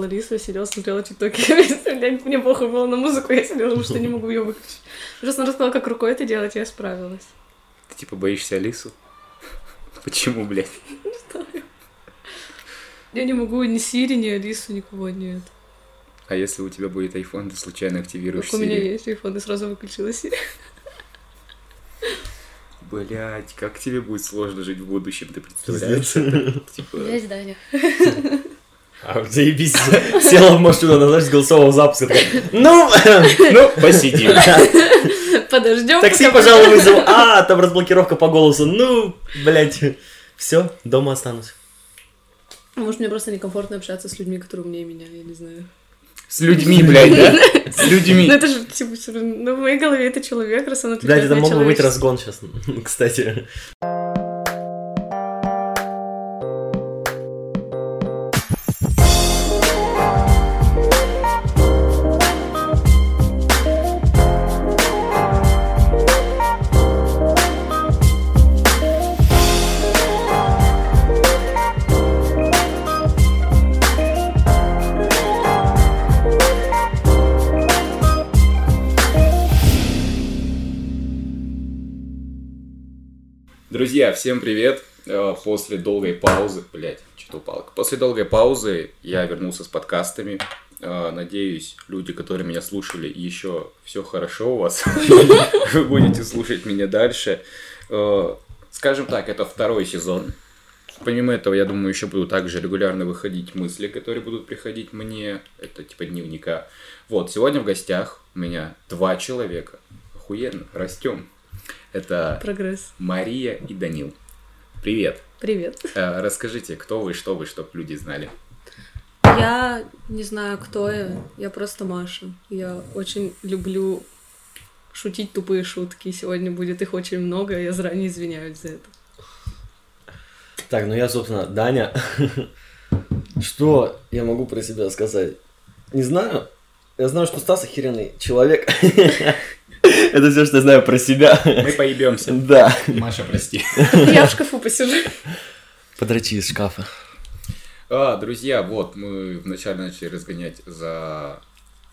Ларису, сидела, смотрела тиктоки. Мне похуй было на музыку, я сидела, потому что не могу ее выключить. Просто она рассказала, как рукой это делать, и я справилась. Ты типа боишься Алису? Почему, блядь? Я не могу ни Сири, ни Алису, никого нет. А если у тебя будет iPhone, ты случайно активируешь Как у меня Siri? есть телефон, и сразу выключила Сири. Блять, как тебе будет сложно жить в будущем, ты представляешь? Типа, Даня. А, заебись, села в машину, она, знаешь, с голосового запуска, такая, ну, ну, посидим. Подождем. такси, пожалуй, вызову. А, там разблокировка по голосу, ну, блядь, все, дома останусь. Может, мне просто некомфортно общаться с людьми, которые умнее меня, я не знаю. С людьми, блядь, да? С людьми. Ну это же, типа, ну в моей голове это человек, раз он Блядь, это мог бы быть разгон сейчас, кстати. Друзья, всем привет. Э, После долгой паузы, блять, что-то упало. После долгой паузы я вернулся с подкастами. Э, Надеюсь, люди, которые меня слушали, еще все хорошо у вас. Вы будете слушать меня дальше. Э, Скажем так, это второй сезон. Помимо этого, я думаю, еще будут также регулярно выходить мысли, которые будут приходить мне. Это типа дневника. Вот, сегодня в гостях у меня два человека. Охуенно, растем. Это Прогресс. Мария и Данил. Привет. Привет. Э, Расскажите, кто вы, что вы, чтобы люди знали. Я не знаю, кто я. Я просто Маша. Я очень люблю шутить тупые шутки. Сегодня будет их очень много, я заранее извиняюсь за это. Так, ну я, собственно, Даня. Что я могу про себя сказать? Не знаю. Я знаю, что Стас охеренный человек. Это все, что я знаю про себя. Мы поебемся. Да. Маша, прости. Я в шкафу посижу. Подрачи из шкафа. А, друзья, вот, мы вначале начали разгонять за...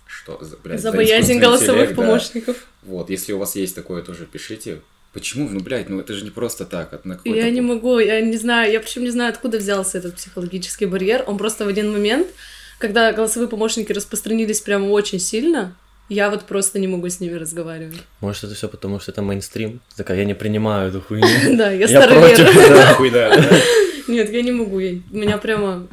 Что? За, блядь, За боязнь искусственный голосовых интеллект, да. помощников. Вот, если у вас есть такое, тоже пишите. Почему? Ну, блядь, ну это же не просто так. Это на. Я не могу, я не знаю, я причем не знаю, откуда взялся этот психологический барьер. Он просто в один момент, когда голосовые помощники распространились прямо очень сильно, я вот просто не могу с ними разговаривать. Может, это все потому, что это мейнстрим? Такая, я не принимаю эту хуйню. Да, я Я старовер. против. да. Нахуй, да, да. Нет, я не могу. я- У меня прямо...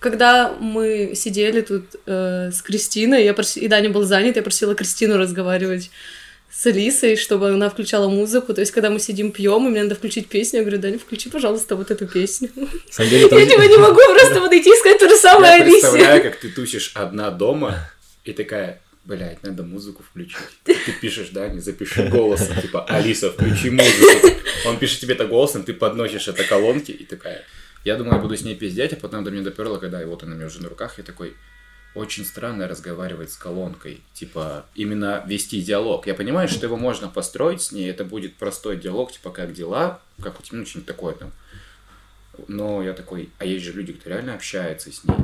Когда мы сидели тут э, с Кристиной, я и Даня был занят, я просила Кристину разговаривать с Алисой, чтобы она включала музыку. То есть, когда мы сидим пьем, и мне надо включить песню, я говорю, Даня, включи, пожалуйста, вот эту песню. На самом деле, там- Я типа не могу просто подойти и сказать то же самое Я Алисе. представляю, как ты тусишь одна дома и такая, блядь, надо музыку включить. Ты пишешь, да, не запиши голосом, типа, Алиса, включи музыку. Он пишет тебе это голосом, ты подносишь это колонки и такая, я думаю, я буду с ней пиздеть, а потом до меня доперло, когда и вот она у меня уже на руках, я такой, очень странно разговаривать с колонкой, типа, именно вести диалог. Я понимаю, что его можно построить с ней, это будет простой диалог, типа, как дела, как у тебя, ну, что-нибудь такое там. Но я такой, а есть же люди, кто реально общается с ней.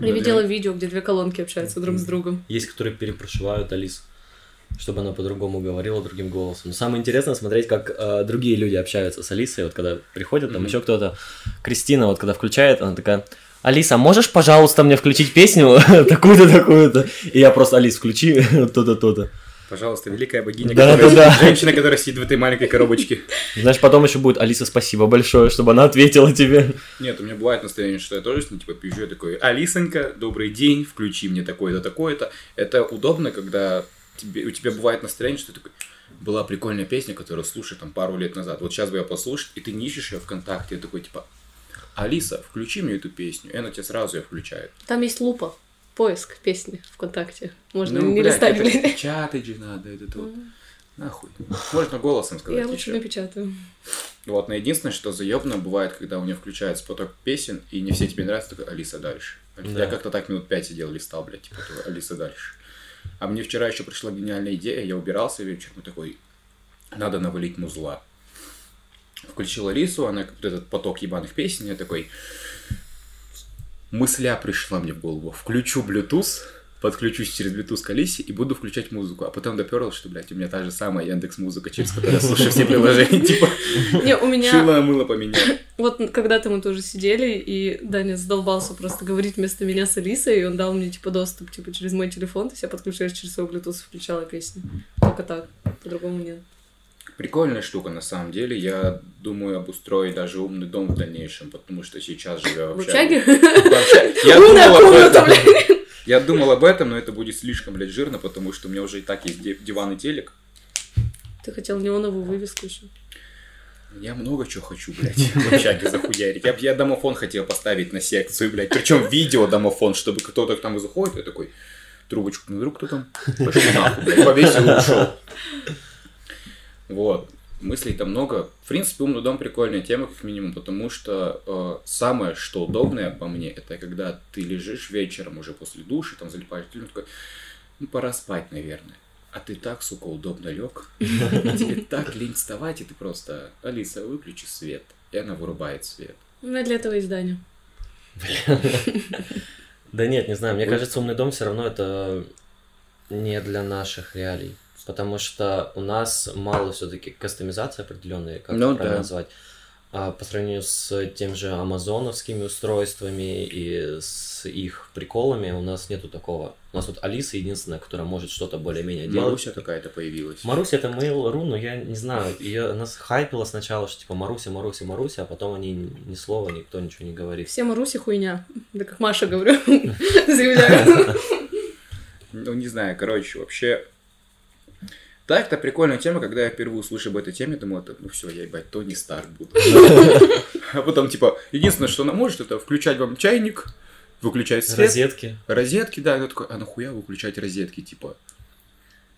Я видела видео, где две колонки общаются друг с другом. Есть, которые перепрошивают Алис, чтобы она по-другому говорила другим голосом. Но самое интересное смотреть, как э, другие люди общаются с Алисой, вот когда приходят, там Мгм. еще кто-то. Кристина, вот когда включает, она такая. Алиса, можешь, пожалуйста, мне включить песню такую-то, такую-то? И я просто, Алис, включи то-то, то-то. Пожалуйста, великая богиня, Да, которая- да, да. женщина, которая сидит в этой маленькой коробочке. Знаешь, потом еще будет, Алиса, спасибо большое, чтобы она ответила тебе. Нет, у меня бывает настроение, что я тоже с ней, типа, пизжу, я такой, Алисонька, добрый день, включи мне такое-то, такое-то. Это удобно, когда тебе, у тебя бывает настроение, что ты такой, была прикольная песня, которую слушай там пару лет назад. Вот сейчас бы я послушал, и ты не ищешь ее ВКонтакте, я такой, типа, Алиса, включи мне эту песню. И она тебе сразу ее включает. Там есть лупа. Поиск песни ВКонтакте. Можно Ну, не блядь, листать, это блин. Чатать же надо, это то. Нахуй. Можно голосом сказать Я лучше напечатаю. Вот, но единственное, что заебно бывает, когда у меня включается поток песен, и не все тебе нравятся, такой, Алиса, дальше. Да. Я как-то так минут пять сидел, листал, блядь, типа, Алиса, дальше. А мне вчера еще пришла гениальная идея, я убирался вечером, и такой, надо навалить музла. Включил Алису, она как вот этот поток ебаных песен, я такой, мысля пришла мне в голову. Включу Bluetooth, подключусь через Bluetooth к Алисе и буду включать музыку. А потом доперло, что, блядь, у меня та же самая Яндекс Музыка, через которую я слушаю все приложения. Типа, Не, у меня... шило мыло поменял. Вот когда-то мы тоже сидели, и Даня задолбался просто говорить вместо меня с Алисой, и он дал мне, типа, доступ, типа, через мой телефон, то есть я подключаешь через свой Bluetooth, включала песни. Только так, по-другому нет. Прикольная штука, на самом деле. Я думаю обустроить даже умный дом в дальнейшем, потому что сейчас живя в В общаге... Я думал об этом. Я думал об этом, но это будет слишком, блядь, жирно, потому что у меня уже и так есть ди- диван и телек. Ты хотел неоновую вывеску еще. Я много чего хочу, блядь, в общаге захуярить. Я, я домофон хотел поставить на секцию, блядь. Причем видео домофон, чтобы кто-то там заходит, я такой, трубочку, ну вдруг кто там? Пошли нахуй, блядь, повесил и ушел. Вот. Мыслей там много. В принципе, умный дом прикольная тема, как минимум, потому что э, самое, что удобное по мне, это когда ты лежишь вечером уже после души, там залипаешь, ты такой, ну пора спать, наверное. А ты так, сука, удобно лег. Тебе так лень вставать, и ты просто, Алиса, выключи свет. И она вырубает свет. У меня для этого Даня. Да нет, не знаю, мне кажется, умный дом все равно это не для наших реалий. Потому что у нас мало все-таки кастомизации определенной, как Ну правильно да. назвать. А по сравнению с тем же амазоновскими устройствами и с их приколами у нас нету такого. У нас вот Алиса единственная, которая может что-то более-менее делать. Маруся какая-то появилась. Маруся это Mail.ru, но я не знаю, ее нас хайпило сначала, что типа Маруся, Маруся, Маруся, а потом они ни слова, никто ничего не говорит. Все Маруси хуйня. Да как Маша говорю. Заявляю. Ну, не знаю, короче, вообще... Так, это прикольная тема, когда я впервые услышал об этой теме, думаю, это, ну все, я, ебать, Тони Старк буду. А потом, типа, единственное, что она может, это включать вам чайник, выключать свет. Розетки. Розетки, да, я такой, а нахуя выключать розетки, типа?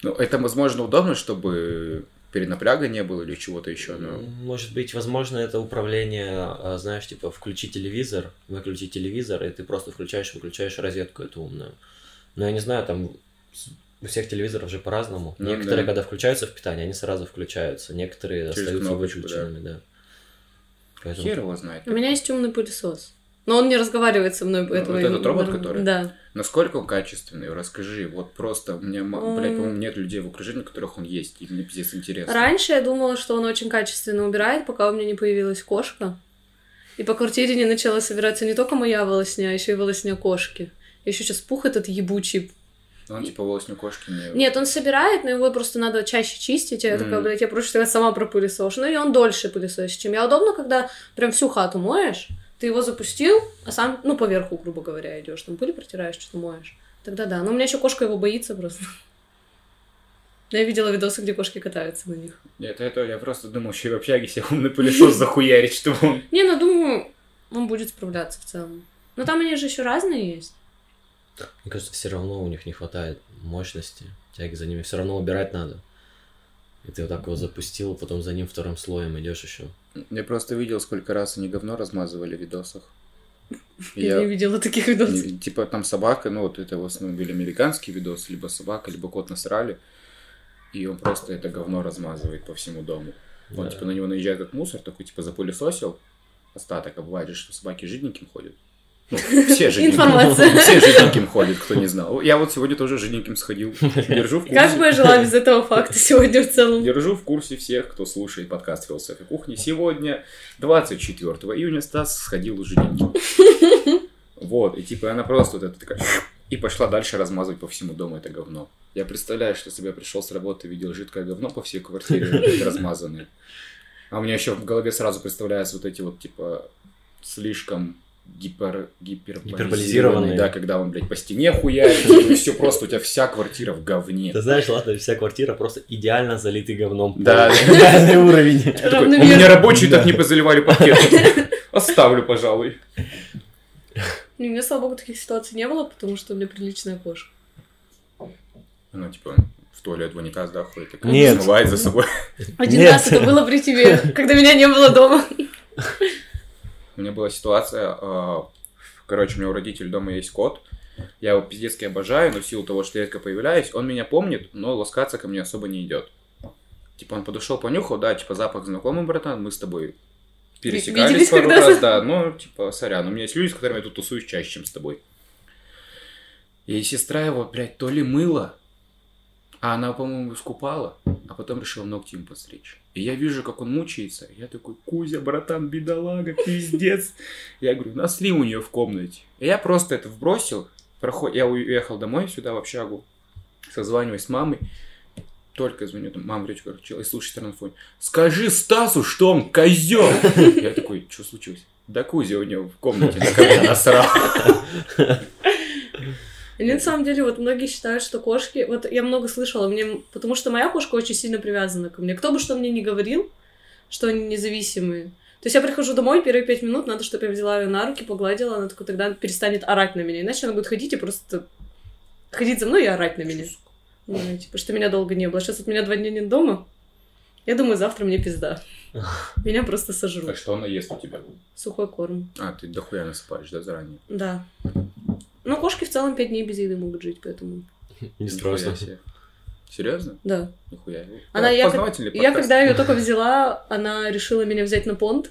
Ну, это, возможно, удобно, чтобы перенапряга не было или чего-то еще, но... Может быть, возможно, это управление, а, знаешь, типа, включи телевизор, выключи телевизор, и ты просто включаешь, выключаешь розетку эту умную. Но я не знаю, там у всех телевизоров же по-разному. Ну Некоторые, да. когда включаются в питание, они сразу включаются, некоторые Через остаются кнопочку, выключенными, да. Поэтому- Хер его знает. У меня есть умный пылесос. Но он не разговаривает со мной, Ну, поэтому... вот этот робот, который? Да. Насколько он качественный, расскажи. Вот просто у меня, ма- блядь, по-моему, нет людей в окружении, у которых он есть. И мне пиздец интересно. Раньше я думала, что он очень качественно убирает, пока у меня не появилась кошка. И по квартире не начала собираться не только моя волосня, а еще и волосня кошки. Еще сейчас пух этот ебучий. Он типа волосню кошки не... Нет, он собирает, но его просто надо чаще чистить. А я такая, Мгм. блядь, я что я сама пропылесошу. Ну и он дольше пылесосит, чем я. Удобно, когда прям всю хату моешь, ты его запустил, а сам, ну, поверху, грубо говоря, идешь, там пыль протираешь, что-то моешь. Тогда да. Но у меня еще кошка его боится просто. Я видела видосы, где кошки катаются на них. Нет, это я просто думал, что и в общаге себе умный пылесос захуярить, чтобы он... Не, ну думаю, он будет справляться в целом. Но там они же еще разные есть. Мне кажется, все равно у них не хватает мощности. Тяги за ними все равно убирать надо. И ты вот так его запустил, потом за ним вторым слоем идешь еще. Я просто видел, сколько раз они говно размазывали в видосах. Я, не видела таких видосов. Типа там собака, ну вот это в основном были американские видосы, либо собака, либо кот насрали. И он просто это говно размазывает по всему дому. Он Да. типа на него наезжает как мусор, такой типа запылесосил остаток, а бывает же, что собаки жиденьким ходят. Ну, все жиденьким. Все жиденьким ходят, кто не знал. Я вот сегодня тоже жиденьким сходил. Держу в курсе. Как бы я жила без этого факта сегодня в целом? Держу в курсе всех, кто слушает подкаст «Философия кухни». Сегодня, 24 июня, Стас сходил жиденьким. Вот, и типа она просто вот это такая... И пошла дальше размазывать по всему дому это говно. Я представляю, что себе пришел с работы, видел жидкое говно по всей квартире, размазанное. А у меня еще в голове сразу представляются вот эти вот, типа, слишком гипер, Гиперболизированные. да, когда он, блядь, по стене хуярит, и все просто, у тебя вся квартира в говне. Ты знаешь, ладно, вся квартира просто идеально залитый говном. Да. Идеальный уровень. У меня рабочие так не позаливали пакет. Оставлю, пожалуй. У меня, слава богу, таких ситуаций не было, потому что у меня приличная кошка. Ну, типа, в туалет в унитаз, да, ходит, такая, Нет. смывает за собой. Один Нет. раз это было при тебе, когда меня не было дома. У меня была ситуация, а, короче, у меня у родителей дома есть кот, я его пиздецки обожаю, но в силу того, что я редко появляюсь, он меня помнит, но ласкаться ко мне особо не идет. Типа он подошел, понюхал, да, типа запах знакомый, братан, мы с тобой пересекались Виделись пару когда-то? раз, да, но, типа, сорян, у меня есть люди, с которыми я тут тусуюсь чаще, чем с тобой. И сестра его, блядь, то ли мыла, а она, по-моему, искупала, а потом решила ногти ему подстричь. И я вижу, как он мучается. Я такой, Кузя, братан, бедолага, пиздец. Я говорю, нашли у нее в комнате. И я просто это вбросил. Проход... Я уехал домой сюда, в общагу. Созваниваюсь с мамой. Только звоню, там, мама речь включила и слушает на фоне. Скажи Стасу, что он козел. Я такой, что случилось? Да Кузя у него в комнате на насрал. И на самом деле, вот многие считают, что кошки... Вот я много слышала, мне... потому что моя кошка очень сильно привязана ко мне. Кто бы что мне ни говорил, что они независимые. То есть я прихожу домой, первые пять минут надо, чтобы я взяла ее на руки, погладила, она такой тогда перестанет орать на меня. Иначе она будет ходить и просто ходить за мной и орать на меня. Ну, типа, что меня долго не было. Сейчас от меня два дня нет дома. Я думаю, завтра мне пизда. Меня просто Так сожрут. что она ест у тебя? Сухой корм. А, ты дохуя насыпаешь, да, заранее? Да. Ну, кошки в целом пять дней без еды могут жить, поэтому... Не страшно. Серьезно? Да. Нихуя. Она, Да, я, Я когда ее только взяла, она решила меня взять на понт.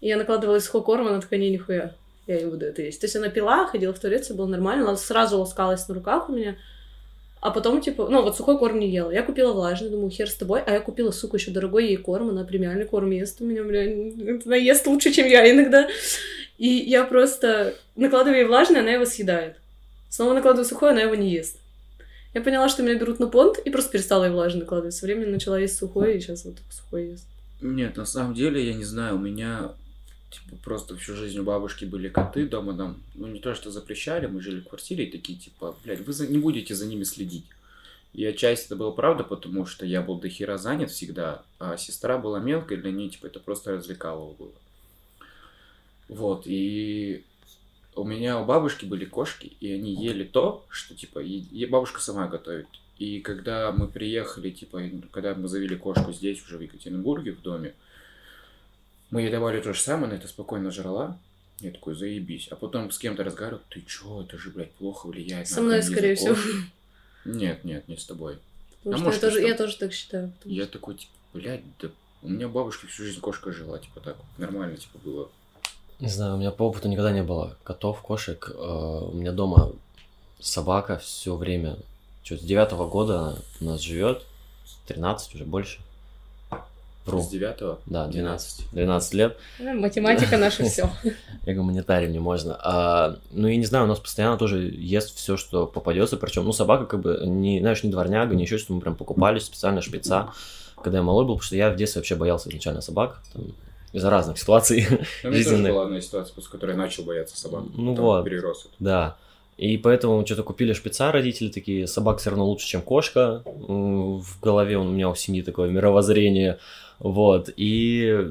И я накладывала из сухой корм, она такая, не, нихуя, я не буду это есть. То есть она пила, ходила в туалет, все было нормально, она сразу ласкалась на руках у меня. А потом, типа, ну, вот сухой корм не ела. Я купила влажный, думаю, хер с тобой. А я купила, сука, еще дорогой ей корм, она премиальный корм ест у меня, бля, она ест лучше, чем я иногда. И я просто накладываю ей влажный, она его съедает. Снова накладываю сухой, она его не ест. Я поняла, что меня берут на понт, и просто перестала ей влажный накладывать. Со временем начала есть сухой, и сейчас вот сухой ест. Нет, на самом деле, я не знаю, у меня типа просто всю жизнь у бабушки были коты дома нам, ну не то что запрещали, мы жили в квартире и такие типа, блядь, вы за- не будете за ними следить. И отчасти это было правда, потому что я был до хера занят всегда, а сестра была мелкой, для нее типа это просто развлекалово было. Вот, и у меня у бабушки были кошки, и они ели то, что типа е- бабушка сама готовит. И когда мы приехали, типа, когда мы завели кошку здесь, уже в Екатеринбурге, в доме, мы ей давали то же самое, она это спокойно жрала. Я такой, заебись. А потом с кем-то разговаривал, ты чё, это же, блядь, плохо влияет Со на мной, скорее всего. кошки». Нет, нет, не с тобой. Потому А что может, я, тоже, что? я тоже так считаю. потому Я что- такой, типа, блядь, да у меня у бабушки всю жизнь кошка жила, типа так, нормально, типа, было. Не знаю, у меня по опыту никогда не было котов, кошек. Э, У меня дома собака все время. Что, с девятого года она у нас живет. 13 уже больше. Вру. С девятого? Да, 12. 12 лет. Э, Математика наша все. Я гуманитарий, мне можно. А, ну, я не знаю, у нас постоянно тоже ест все, что попадется. Причем, ну, собака как бы, не, знаешь, не дворняга, не еще что мы прям покупали специально шпица, когда я малой был, потому что я в детстве вообще боялся изначально собак. Там, из-за разных ситуаций. Ну, у меня тоже Жизненных. была одна ситуация, после которой я начал бояться собак. Ну вот. Перерос это. Да. И поэтому что-то купили шпица, родители такие, собак все равно лучше, чем кошка. В голове у меня у семьи такое мировоззрение. Вот. И,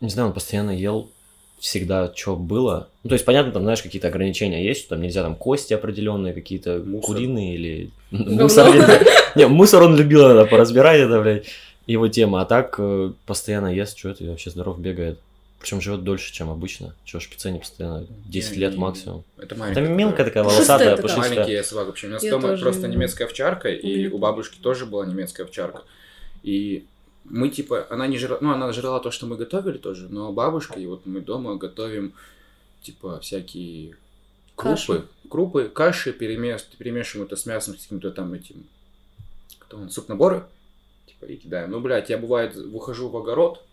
не знаю, он постоянно ел всегда, что было. Ну, то есть, понятно, там, знаешь, какие-то ограничения есть, там нельзя там кости определенные, какие-то Мусор. куриные или мусор. Не, мусор он любил иногда поразбирать, это, блядь, его тема. А так э, постоянно ест, что это, и вообще здоров бегает. Причем живет дольше, чем обычно. Чего шпица не постоянно 10 Не, лет максимум. Это Там маленькая. мелкая такая волосатая, пушистая. Маленькие собаки вообще. У нас дома просто немецкая овчарка, и у бабушки тоже была немецкая овчарка. И мы типа, она не жрала, ну она жрала то, что мы готовили тоже, но бабушка, и вот мы дома готовим типа всякие крупы, Каши. крупы, каши, перемес, перемешиваем это с мясом, с каким-то там этим, кто он, суп-наборы, типа и кидаем. Ну, блядь, я бывает выхожу в огород,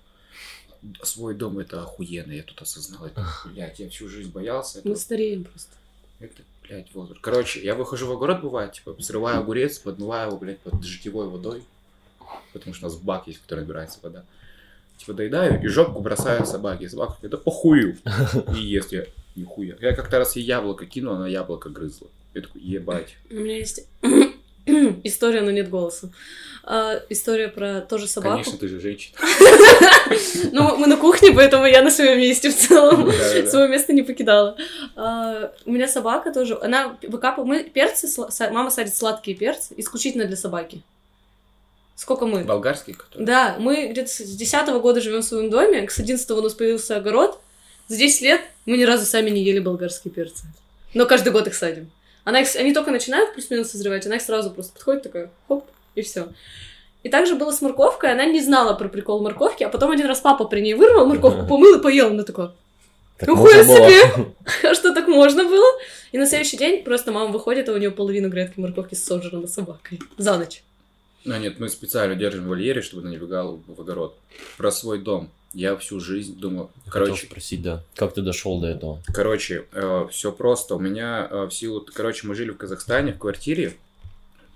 свой дом это охуенно, я тут осознал это, блядь, я всю жизнь боялся этого. Мы стареем просто. Это, блядь, возраст. Короче, я выхожу в огород, бывает, типа, срываю огурец, подмываю его, блядь, под житевой водой. Потому что у нас бак есть, в который набирается вода. Типа, доедаю и жопку бросаю собаке. Собака говорит, да похую. И ест я. Нихуя. Я как-то раз ей яблоко кинул, она яблоко грызла. Я такой, ебать. У меня есть история, но нет голоса. А, история про тоже собаку. Конечно, ты же женщина. Ну, мы на кухне, поэтому я на своем месте в целом. Свое место не покидала. А, у меня собака тоже. Она выкапывала... Мы перцы... Мама садит сладкие перцы исключительно для собаки. Сколько мы? Болгарский, который. Да, мы где-то с 10 года живем в своем доме, с 11 у нас появился огород. За 10 лет мы ни разу сами не ели болгарские перцы. Но каждый год их садим. Она их, они только начинают плюс-минус созревать, она их сразу просто подходит такая, хоп, и все. И также было с морковкой, она не знала про прикол морковки, а потом один раз папа при ней вырвал морковку, помыл и поел, она такая, можно было. себе! а что так можно было? И на следующий день просто мама выходит, а у нее половина грядки морковки сожрана собакой за ночь. Ну нет, мы специально держим в вольере, чтобы она не бегала в огород. Про свой дом. Я всю жизнь думал, Хотел короче, спросить, да. Как ты дошел до этого? Короче, все просто. У меня э, в силу... Короче, мы жили в Казахстане в квартире.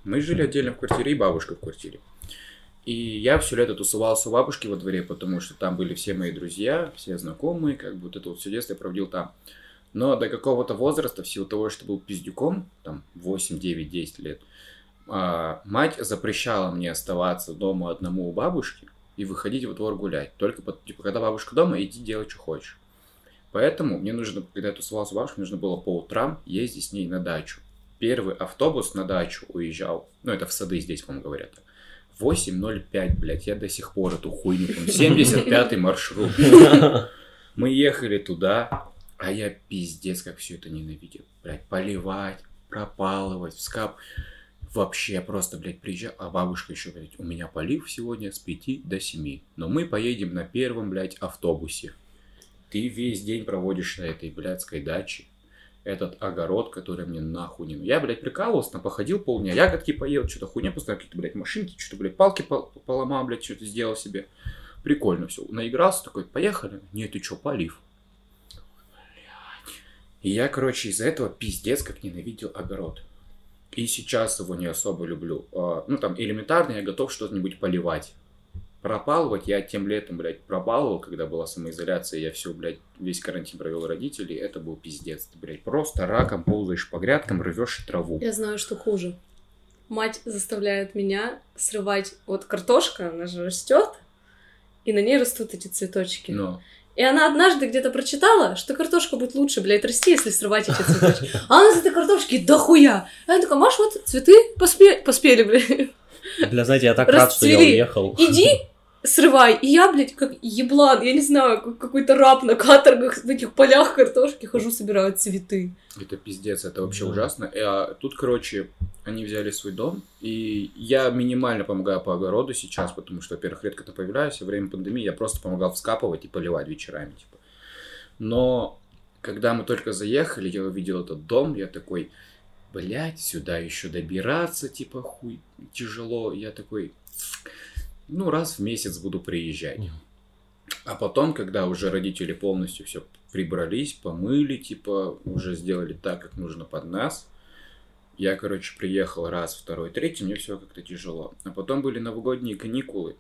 Мы жили отдельно в квартире, и бабушка в квартире. И я все лето тусовался у бабушки во дворе, потому что там были все мои друзья, все знакомые, как бы вот это вот все детство я проводил там. Но до какого-то возраста, в силу того, что был пиздюком, там 8, 9, 10 лет, а, мать запрещала мне оставаться дома одному у бабушки и выходить во двор гулять. Только, типа, когда бабушка дома, иди делай, что хочешь. Поэтому мне нужно, когда я тусовался у бабушки, нужно было по утрам ездить с ней на дачу. Первый автобус на дачу уезжал, ну это в сады здесь, по-моему, говорят. 8.05, блядь, я до сих пор эту хуйню помню. 75-й маршрут. Мы ехали туда, а я пиздец, как все это ненавидел. Блядь, поливать, пропалывать, вскап. Вообще просто, блядь, приезжал, а бабушка еще, блядь, у меня полив сегодня с 5 до 7. Но мы поедем на первом, блядь, автобусе. Ты весь день проводишь на этой блядской даче. Этот огород, который мне нахуй не... Я, блядь, прикалывался, там походил полдня, ягодки поел, что-то хуйня, поставил какие-то, блядь, машинки, что-то, блядь, палки пол- поломал, блядь, что-то сделал себе. Прикольно все. Наигрался такой, поехали. Нет, ты что, полив? И я, короче, из-за этого пиздец как ненавидел огород. И сейчас его не особо люблю. А, Ну, там, элементарно я готов что-нибудь поливать. Пропалывать я тем летом, блядь, пропалывал, когда была самоизоляция, я все, блядь, весь карантин провел родителей, это был пиздец, ты, блядь, просто раком ползаешь по грядкам, рвешь траву. Я знаю, что хуже. Мать заставляет меня срывать... Вот картошка, она же растет, и на ней растут эти цветочки. Но И она однажды где-то прочитала, что картошка будет лучше, блядь, расти, если срывать эти цветочки. А она из этой картошки дохуя. А я такая, Маш, вот цветы поспе- поспели, блядь. Бля, знаете, я так рад, что я Расцвели. уехал. Иди, срывай. И я, блядь, как еблан, я не знаю, как какой-то раб на каторгах в этих полях картошки хожу, собираю цветы. Это пиздец, это вообще Да. ужасно. И, а, тут, короче, они взяли свой дом, и я минимально помогаю по огороду сейчас, потому что, во-первых, редко-то появляюсь, во время пандемии я просто помогал вскапывать и поливать вечерами, типа. Но когда мы только заехали, я увидел этот дом, я такой, блядь, сюда еще добираться, типа, хуй, тяжело. Я такой, ну, раз в месяц буду приезжать. А потом, когда уже родители полностью все прибрались, помыли, типа, уже сделали так, как нужно под нас, я, короче, приехал раз, второй, третий, мне все как-то тяжело. А потом были новогодние каникулы.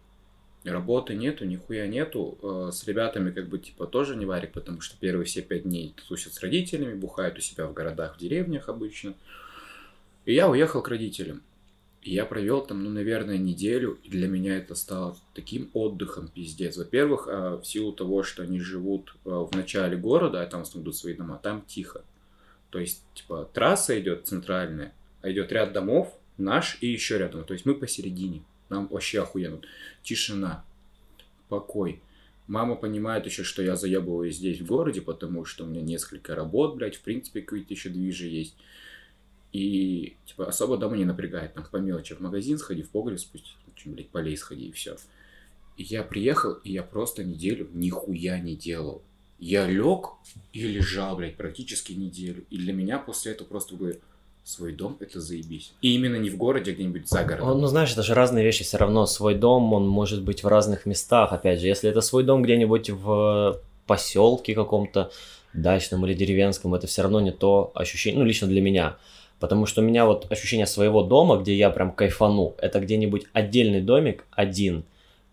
Работы нету, нихуя нету. Э, С ребятами как бы типа тоже не варик, потому что первые все пять дней тусят с родителями, бухают у себя в городах, в деревнях обычно. И я уехал к родителям. И я провел там, ну, наверное, неделю, и для меня это стало таким отдыхом, пиздец. Во-первых, а, в силу того, что они живут а, в начале города, а там идут свои дома, там тихо. То есть, типа, трасса идет центральная, а идет ряд домов, наш и еще рядом. То есть мы посередине. Нам вообще охуенно. Тишина, покой. Мама понимает еще, что я заебываюсь здесь в городе, потому что у меня несколько работ, блядь, в принципе, какие-то еще движи есть. И, типа, особо дома не напрягает. Там по мелочи в магазин сходи, в погреб спусти, чем, блядь, полей сходи и все. И я приехал, и я просто неделю нихуя не делал. Я лег и лежал, блядь, практически неделю. И для меня после этого просто говорю, свой дом это заебись. И именно не в городе, а где-нибудь за городом. Ну, знаешь, это же разные вещи все равно. Свой дом, он может быть в разных местах. Опять же, если это свой дом где-нибудь в поселке каком-то дачном или деревенском, это все равно не то ощущение, ну, лично для меня. Потому что у меня вот ощущение своего дома, где я прям кайфану, это где-нибудь отдельный домик, один.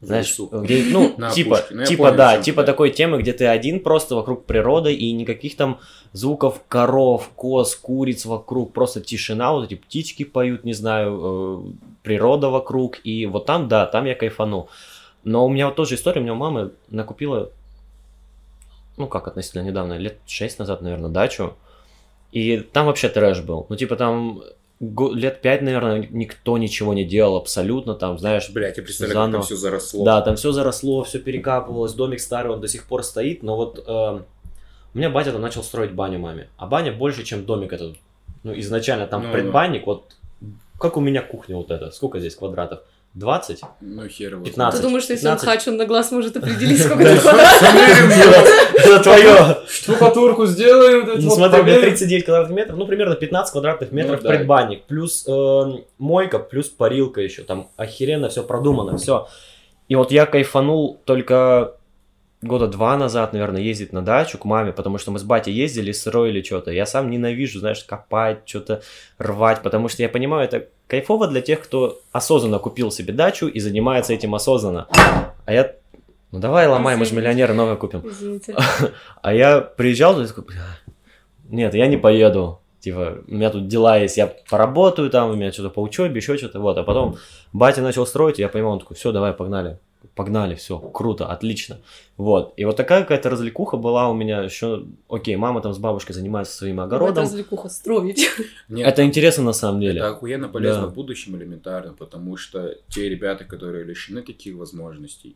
Знаешь, где, ну, На типа, опушке. Ну, типа, понял, да, типа такой темы, где ты один просто вокруг природы и никаких там звуков коров, коз, куриц вокруг, просто тишина, вот эти птички поют, не знаю, э, природа вокруг, и вот там, да, там я кайфану. Но у меня вот тоже история, у меня мама накупила, ну как относительно недавно, лет 6 назад, наверное, дачу, и там вообще трэш был. Ну, типа, там лет 5, наверное, никто ничего не делал абсолютно, там, знаешь, Блядь, я представляю, как там заново. все заросло. да, там все заросло, все перекапывалось, домик старый, он до сих пор стоит, но вот э, у меня батя там начал строить баню маме, а баня больше, чем домик этот. Ну, изначально там Ну, предбанник, вот как у меня кухня вот эта, сколько здесь квадратов? 20? Ну, хер его. 15. Ты думаешь, что если он 15? хач, он на глаз может определить, сколько это квадратов? Это твое! Штукатурку сделаем. Ну, смотри, у меня 39 квадратных метров, ну, примерно 15 квадратных метров Ну, да. предбанник, плюс э, мойка, плюс парилка еще, там охеренно все продумано, все. И вот я кайфанул только года два назад, наверное, ездить на дачу к маме, потому что мы с батей ездили, строили что-то. Я сам ненавижу, знаешь, копать, что-то рвать, потому что я понимаю, это кайфово для тех, кто осознанно купил себе дачу и занимается этим осознанно. А я... Ну давай ломай, мы же миллионеры, новое купим. Извините. А я приезжал и такой, «Бля, нет, я не поеду. Типа, у меня тут дела есть, я поработаю там, у меня что-то по учебе, еще что-то, вот. А потом батя начал строить, и я понимал, он такой, все, давай, погнали. Погнали, все, круто, отлично. Вот. И вот такая какая-то развлекуха была у меня еще. Окей, мама там с бабушкой занимается своим Вот огородом. развлекуха строить. Нет, Это интересно на самом деле. Это охуенно полезно Да. в будущем элементарно, потому что те ребята, которые лишены таких возможностей,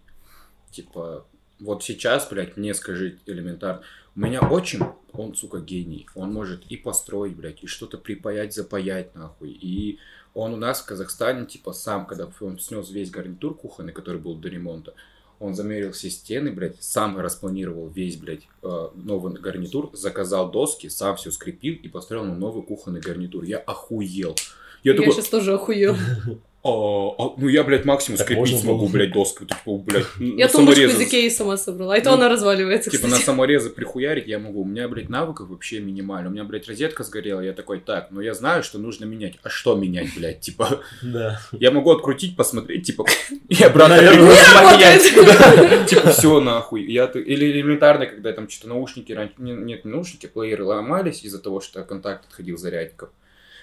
типа, вот сейчас, блядь, мне скажи элементарно, у меня отчим, он, сука, гений, он может и построить, блядь, и что-то припаять, запаять, нахуй, и он у нас в Казахстане, типа, сам, когда он снес весь гарнитур кухонный, который был до ремонта, он замерил все стены, блядь, сам распланировал весь, блядь, э, новый гарнитур, заказал доски, сам все скрепил и построил новый кухонный гарнитур. Я охуел. Я, Я такой, сейчас тоже охуел. «А, а, ну я, блядь, максимум Так скрепить смогу, блядь, доской. Типа, блядь, Я тумбочку из Икеи сама собрала, и то Ну, она разваливается, Типа на саморезы прихуярить я могу. У меня, блядь, навыков вообще минимально. У меня, блядь, розетка сгорела. Я такой, так, ну я знаю, что нужно менять. А что менять, блядь? Типа, Да. я могу открутить, посмотреть, типа, и обратно поменять. Типа, все нахуй. Или элементарно, когда там что-то наушники, раньше, нет, не наушники, плееры ломались из-за того, что контакт отходил зарядников.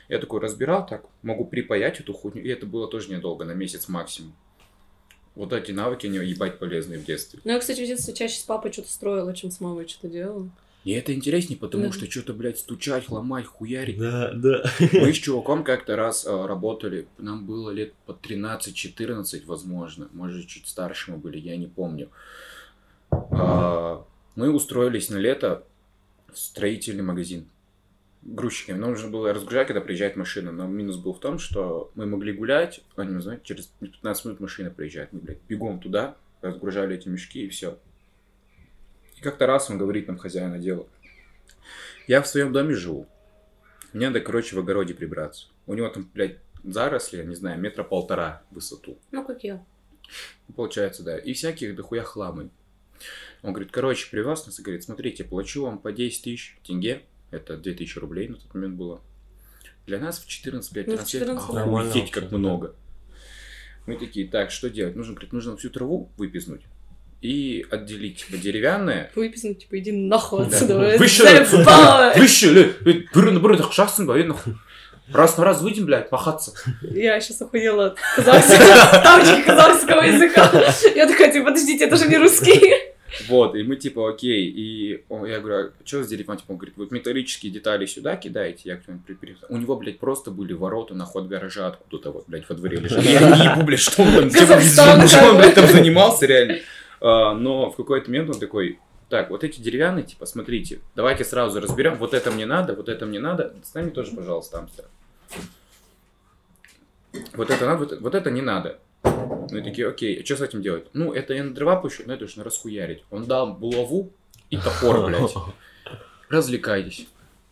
Я такой разбирал так, могу припаять эту хуйню, и это было тоже недолго, на месяц максимум. Вот эти навыки, они ебать полезные в детстве. Ну, я, кстати, в детстве чаще с папой что-то строила, чем с мамой что-то делала. И это интереснее, потому Да. что что-то, блядь, стучать, ломать, хуярить. Да, да. Мы с чуваком как-то раз э, работали, нам было лет по 13-14, возможно, может, чуть старше мы были, я не помню. А, мы устроились на лето в строительный магазин грузчиками. Нам нужно было разгружать, когда приезжает машина. Но минус был в том, что мы могли гулять, они, ну, знаете, через 15 минут машина приезжает. Мы, блядь, бегом туда, разгружали эти мешки и все. И как-то раз он говорит нам, хозяин отдела, я в своем доме живу. Мне надо, короче, в огороде прибраться. У него там, блядь, заросли, я не знаю, метра полтора в высоту. Ну, как я. Получается, да. И всяких дохуя хламы. Он говорит, короче, привез нас и говорит, смотрите, плачу вам по 10 тысяч тенге. Это 2000 рублей на тот момент было. Для нас в 14 5 Ну, в 13 лет 14 нормально охуеть как много. Мы такие, так, что делать? Нужно, говорит, нужно всю траву выпизнуть и отделить типа деревянное. Выписано, типа, иди нахуй Да. отсюда. Вы блядь, что? заебала. Вы что, ли? Вы бұрын бұрын қашасың ба? Нахуй. Раз на раз выйдем, блядь, махаться. Я сейчас охуела от казахского, ставочки казахского языка. Я такая, типа, подождите, это же не русский. Вот, и мы типа, окей, и он- я говорю, а что с деревянным? Типа, он говорит, вот металлические детали сюда кидаете, я кто-нибудь при- при- У него, блядь, просто были ворота на ход гаража откуда-то вот, блядь, во дворе лежали. Я не ебу, блядь, что он чем, он, блядь, там занимался реально. А, но в какой-то момент он такой, так, вот эти деревянные, типа, смотрите, давайте сразу разберем, вот это мне надо, вот это мне надо, с нами тоже, пожалуйста, Амстер. Вот это надо, вот это не надо. Ну и такие, окей, а что с этим делать? Ну, это я на дрова пущу, но это уж на расхуярить. Он дал булаву и топор, блядь. Развлекайтесь.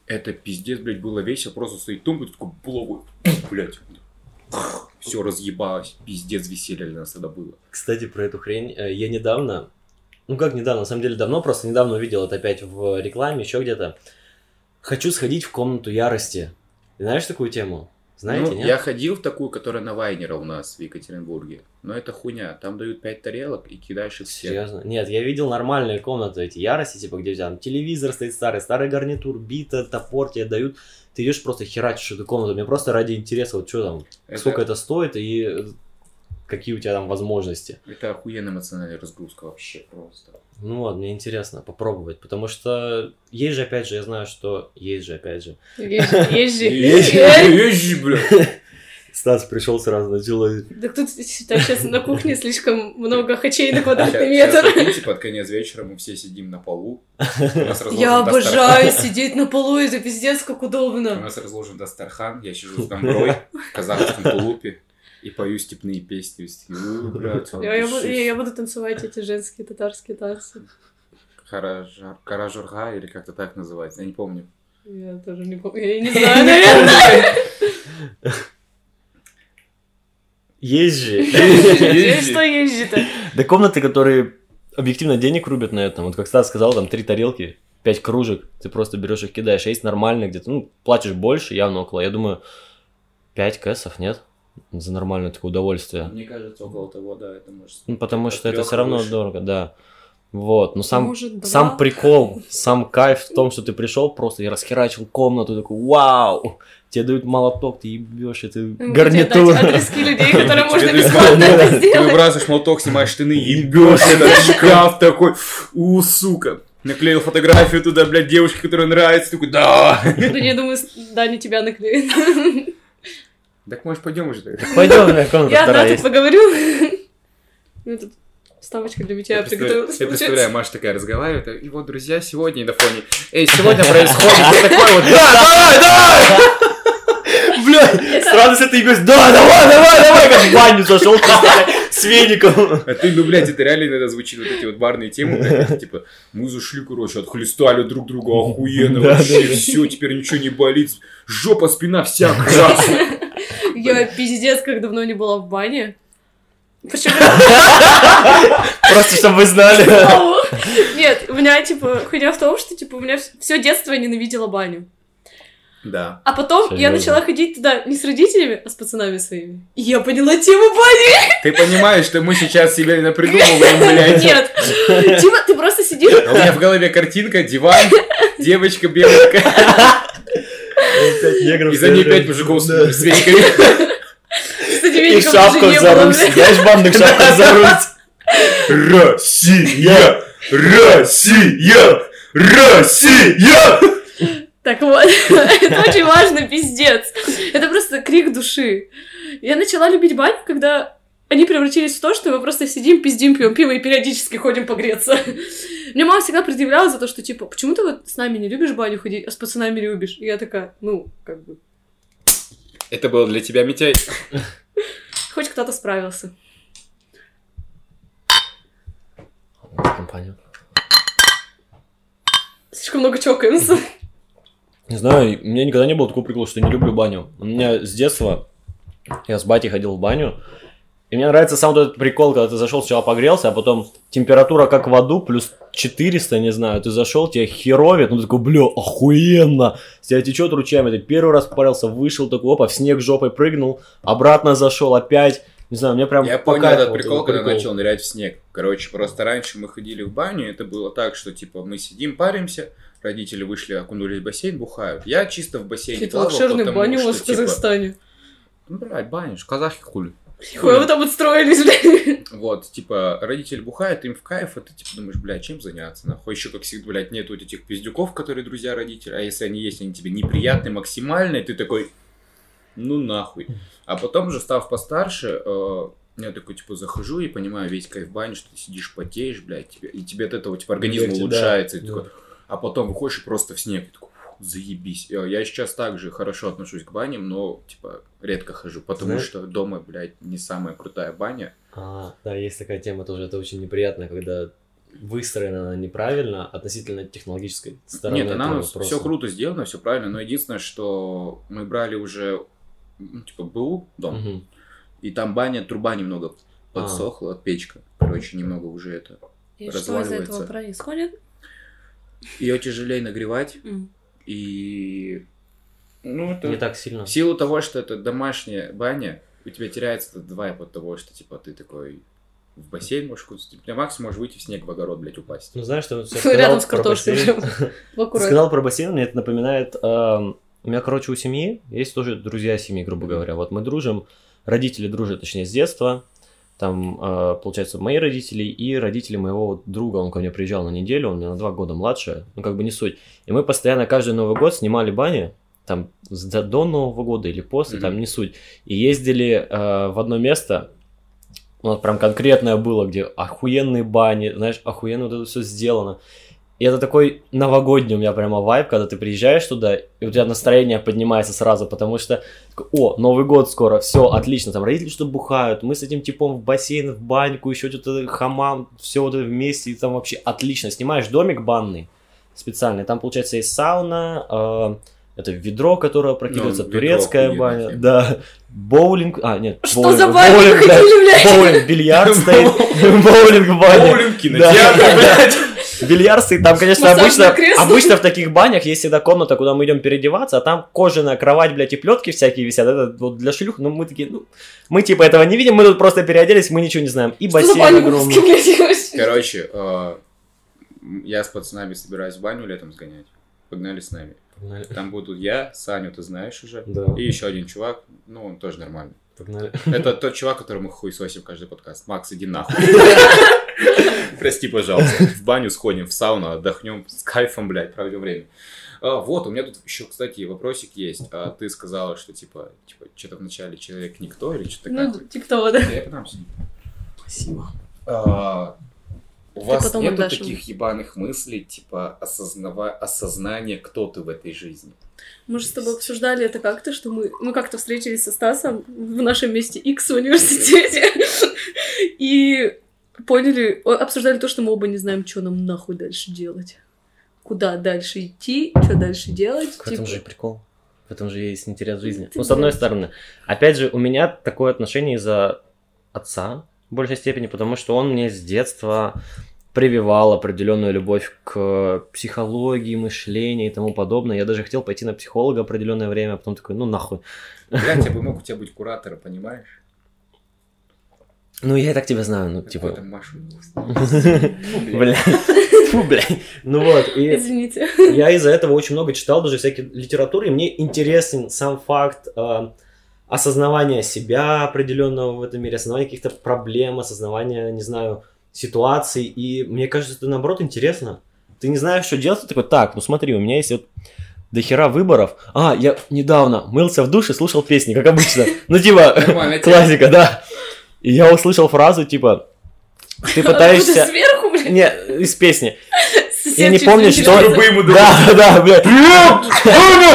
Это пиздец, блядь, было весело. Просто стоит тумба, такой булавой, блядь. Все разъебалось. Пиздец веселье для нас тогда было. Кстати, про эту хрень. э, Я недавно, ну как недавно, на самом деле давно, просто недавно увидел это опять в рекламе, еще где-то. Хочу сходить в комнату ярости. Ты знаешь такую тему? Знаете, Ну, нет? я ходил в такую, которая на Вайнера у нас в Екатеринбурге. Но это хуйня. Там дают 5 тарелок и кидаешь их все. Серьезно? Нет, я видел нормальные комнаты эти ярости, типа, где там телевизор стоит старый, старый гарнитур, бита, топор тебе дают. Ты идешь просто херачишь эту комнату. Мне просто ради интереса, вот что там, Это- сколько это стоит и какие у тебя там возможности. Это охуенная эмоциональная разгрузка вообще просто. Ну вот, мне интересно попробовать, потому что есть же, опять же, я знаю, что есть же, опять же. Езжи, езжи. Езжи. Езжи, блядь. Стас пришел сразу, начал... Да тут, сейчас на кухне слишком много хачей на квадратный метр. прикиньте, под конец вечера мы все сидим на полу. У Я обожаю сидеть на полу, это пиздец как У удобно. нас разложен Дастархан, я сижу с домброй в казахском тулупе. И пою степные песни. «У, брат, Я, буду, дыши». я- я буду танцевать эти женские татарские танцы. Каражурга или как-то так называется, я не помню. Я тоже не помню. Я не знаю, наверное. Есть же. Есть Что езжи-то? Да комнаты, которые объективно денег рубят на этом. Вот как Стас сказал, там три тарелки, пять кружек, ты просто берешь их, кидаешь. А есть нормальные где-то, ну, платишь больше, явно около, я думаю, 5 кэсов, нет? За нормальное такое удовольствие. Мне кажется, около того, да, это может... Ну, потому От что это все равно выше. дорого, да. Вот, но сам, Может, сам прикол, сам кайф в том, что ты пришел просто и расхерачил комнату, такой, вау, тебе дают молоток, ты ебешь эту гарнитуру. адрески людей, которые можно Тебе бесплатно дают это Ты сделать. выбрасываешь молоток, снимаешь штаны, ебешь этот шкаф такой, у, сука. Наклеил фотографию туда, блядь, девушки, которая нравится, такой, да. Да не, думаю, Даня тебя наклеит. Так, может, пойдем уже тогда? Пойдем, меня комната Я одна тут поговорю. Ну, тут вставочка для митья Я представляю, приготовилась. я представляю, Маша такая разговаривает, и вот, друзья, сегодня и на фоне. Эй, сегодня происходит вот такой вот, да, давай, давай! Блядь, сразу с этой игрой, да, давай, давай, давай, как в баню зашел с веником. А ты, ну, блядь, это реально иногда звучит вот эти вот барные темы, блядь, типа, мы зашли, короче, отхлестали друг друга охуенно, вообще, все, теперь ничего не болит, жопа, спина вся красная. Я пиздец, как давно не была в бане. Почему? Просто, чтобы вы знали. Нет, у меня, типа, хуйня в том, что, типа, у меня все детство я ненавидела баню. Да. А потом я Серьёзно? начала ходить туда не с родителями, а с пацанами своими. И я поняла тему бани. Ты понимаешь, что мы сейчас себе напридумываем, блядь. Нет. Типа, ты просто сидишь, А у меня в голове картинка, диван, девочка белая, Пять негров. и за ней пять мужиков с Да. с вениками. кстати, И не за было, руль. бля. Знаешь, бандных шапку за руль. Россия! Россия! Россия! Так вот, это очень важно, пиздец. Это просто крик души. Я начала любить баню, когда они превратились в то, что мы просто сидим, пиздим, пьем пиво и периодически ходим погреться. Мне мама всегда предъявляла за то, что, типа, почему ты вот с нами не любишь баню ходить, а с пацанами любишь? И я такая, ну, как бы, Это было для тебя, Митяй. хоть кто-то справился. Компания. Слишком много чокаемся. Не знаю, у меня никогда не было такого прикола, что я не люблю баню. У меня с детства, я с батей ходил в баню, и мне нравится сам вот этот прикол, когда ты зашел, сначала погрелся, а потом температура как в аду, плюс 400, не знаю, ты зашел, тебя херовит, ну такой, бля, охуенно, с тебя течет ручьями, ты первый раз парился, вышел, такой, опа, в снег жопой прыгнул, обратно зашел опять, не знаю, мне прям Я по понял этот прикол, когда начал нырять в снег. Короче, просто раньше мы ходили в баню, это было так, что типа мы сидим, паримся, родители вышли, окунулись в бассейн, бухают. Я чисто в бассейне Какие-то плавал, потому бани у вас что, в типа, Казахстане. Ну, блядь, баня, ж, казахи хули. Хуя вы там отстроились, блядь. Вот, типа, родители бухают, им в кайф, а ты, типа, думаешь, блядь, чем заняться, нахуй? Еще, как всегда, блядь, нет вот этих пиздюков, которые друзья родителей, а если они есть, они тебе неприятные, максимальные, ты такой, ну, нахуй. А потом уже, став постарше, э, я такой, типа, захожу и понимаю весь кайф бани, что ты сидишь, потеешь, блядь, тебе, и тебе от этого, типа, организм да, улучшается, и да. такой, а потом выходишь и просто в снег, и такой, «Фу, заебись. Э, Я сейчас также хорошо отношусь к баням, но, типа, редко хожу, потому Знаешь- что дома, блядь, не самая крутая баня. А, да, есть такая тема тоже, это очень неприятно, когда выстроена она неправильно относительно технологической стороны Нет, она все круто сделано, все правильно, но единственное, что мы брали уже, ну, типа, БУ дом, Мгм. и там баня, труба немного подсохла, печка, короче, немного уже это. И что из этого происходит? Ее тяжелее нагревать. И, ну, это Не так сильно. в силу того, что это домашняя баня, у тебя теряется этот вайп от того, что, типа, ты такой в бассейн можешь куда-то, на максимум можешь выйти в снег, в огород, блядь, упасть. Ну, знаешь, что Рядом с картошкой. Ты сказал про бассейн, мне это напоминает... эм, у меня, короче, у семьи есть тоже друзья семьи, грубо говоря. Вот мы дружим, родители дружат, точнее, с детства. Там, э, получается, мои родители и родители моего друга, он ко мне приезжал на неделю, он меня на два года младше, ну, как бы не суть. И мы постоянно каждый Новый год снимали бани, там, до, Нового года или после, Мгм. там, не суть. И ездили э, в одно место, у нас прям конкретное было, где охуенные бани, знаешь, охуенно вот это все сделано. И это такой новогодний у меня прямо вайб, когда ты приезжаешь туда, и у тебя настроение поднимается сразу, потому что, о, Новый год скоро, все, отлично, там родители что бухают, мы с этим типом в бассейн, в баньку, еще что-то хамам, все вот это вместе, и там вообще отлично. Снимаешь домик банный специальный, там, получается, есть сауна, э, это ведро, которое прокидывается, Ну, ведро турецкая охуенно, баня, тема. да, боулинг, а, нет, Что боулинг, за баня боулинг, да, хотели, блядь? боулинг, бильярд стоит, боулинг в бане. Боулинг, кинотеатр, блядь. Бильярд стоит, там, конечно, обычно, обычно в таких банях есть всегда комната, куда мы идем переодеваться, а там кожаная кровать, блядь, и плетки всякие висят, это вот для шлюх, ну мы такие, ну, мы типа этого не видим, мы тут просто переоделись, мы ничего не знаем, и бассейн огромный. Короче, э, я с пацанами собираюсь в баню летом сгонять. Погнали с нами. Погнали. Там будут я, Саню, ты знаешь уже. Да, И еще один чувак, ну, он тоже нормальный. погнали. Это тот чувак, которому хуесосим каждый подкаст. Макс, иди нахуй. Прости, пожалуйста. В баню сходим, в сауну, отдохнем, с кайфом, блядь, проведем время. А, вот, у меня тут еще, кстати, вопросик есть. А, ты сказала, что, типа, типа что-то вначале человек никто или что-то Ну, такое. тиктова, да. Я потом с ним. Спасибо. А, У вас потом нету отдашь таких ебаных мыслей, типа осознава... осознания, кто ты в этой жизни? Мы же с тобой обсуждали это как-то, что мы, ну, как-то встретились со Стасом в нашем месте X в университете. И поняли, обсуждали то, что мы оба не знаем, что нам нахуй дальше делать. Куда дальше идти, что дальше делать. В этом типа. же и прикол. В этом же есть интерес жизни. Ты Ну, с одной стороны. Опять же, у меня такое отношение из-за отца в большей степени, потому что он мне с детства прививал определенную любовь к психологии, мышлению и тому подобное. Я даже хотел пойти на психолога определенное время, а потом такой, ну нахуй. Блять, я бы мог у тебя быть куратором, понимаешь? Ну, я и так тебя знаю, ну, Типа... Блядь. Фу, блядь. Ну вот, и... Извините. Я из-за этого очень много читал даже всякой литературы, и мне интересен сам факт э, осознавания себя определенного в этом мире, осознавания каких-то проблем, осознавания, не знаю, ситуаций, и мне кажется, это наоборот интересно. Ты не знаешь, что делать, ты такой, так, ну смотри, у меня есть вот до хера выборов. А, я недавно мылся в душе, слушал песни, как обычно. Ну, типа, классика, да. И я услышал фразу, типа, ты пытаешься... Сверху, блядь, Не, из песни. сосед Я не помню, что... ему Да, да, да, блядь.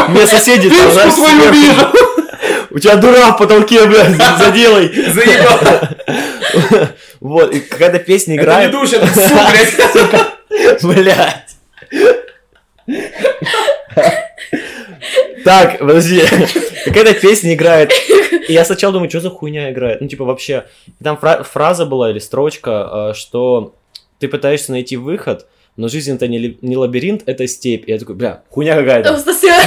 Мне соседи там, знаешь, сверху. У тебя дура в потолке, блядь, заделай. Заебал. Вот, и какая-то песня Это не играет. душ, это су, блядь. Блядь. Так, подожди. Какая-то песня играет. И я сначала думаю, что за хуйня играет? Ну, типа, вообще. Там фра- фраза была или строчка, э, что ты пытаешься найти выход, но жизнь это не, не лабиринт, это степь. И я такой, бля, хуйня какая-то.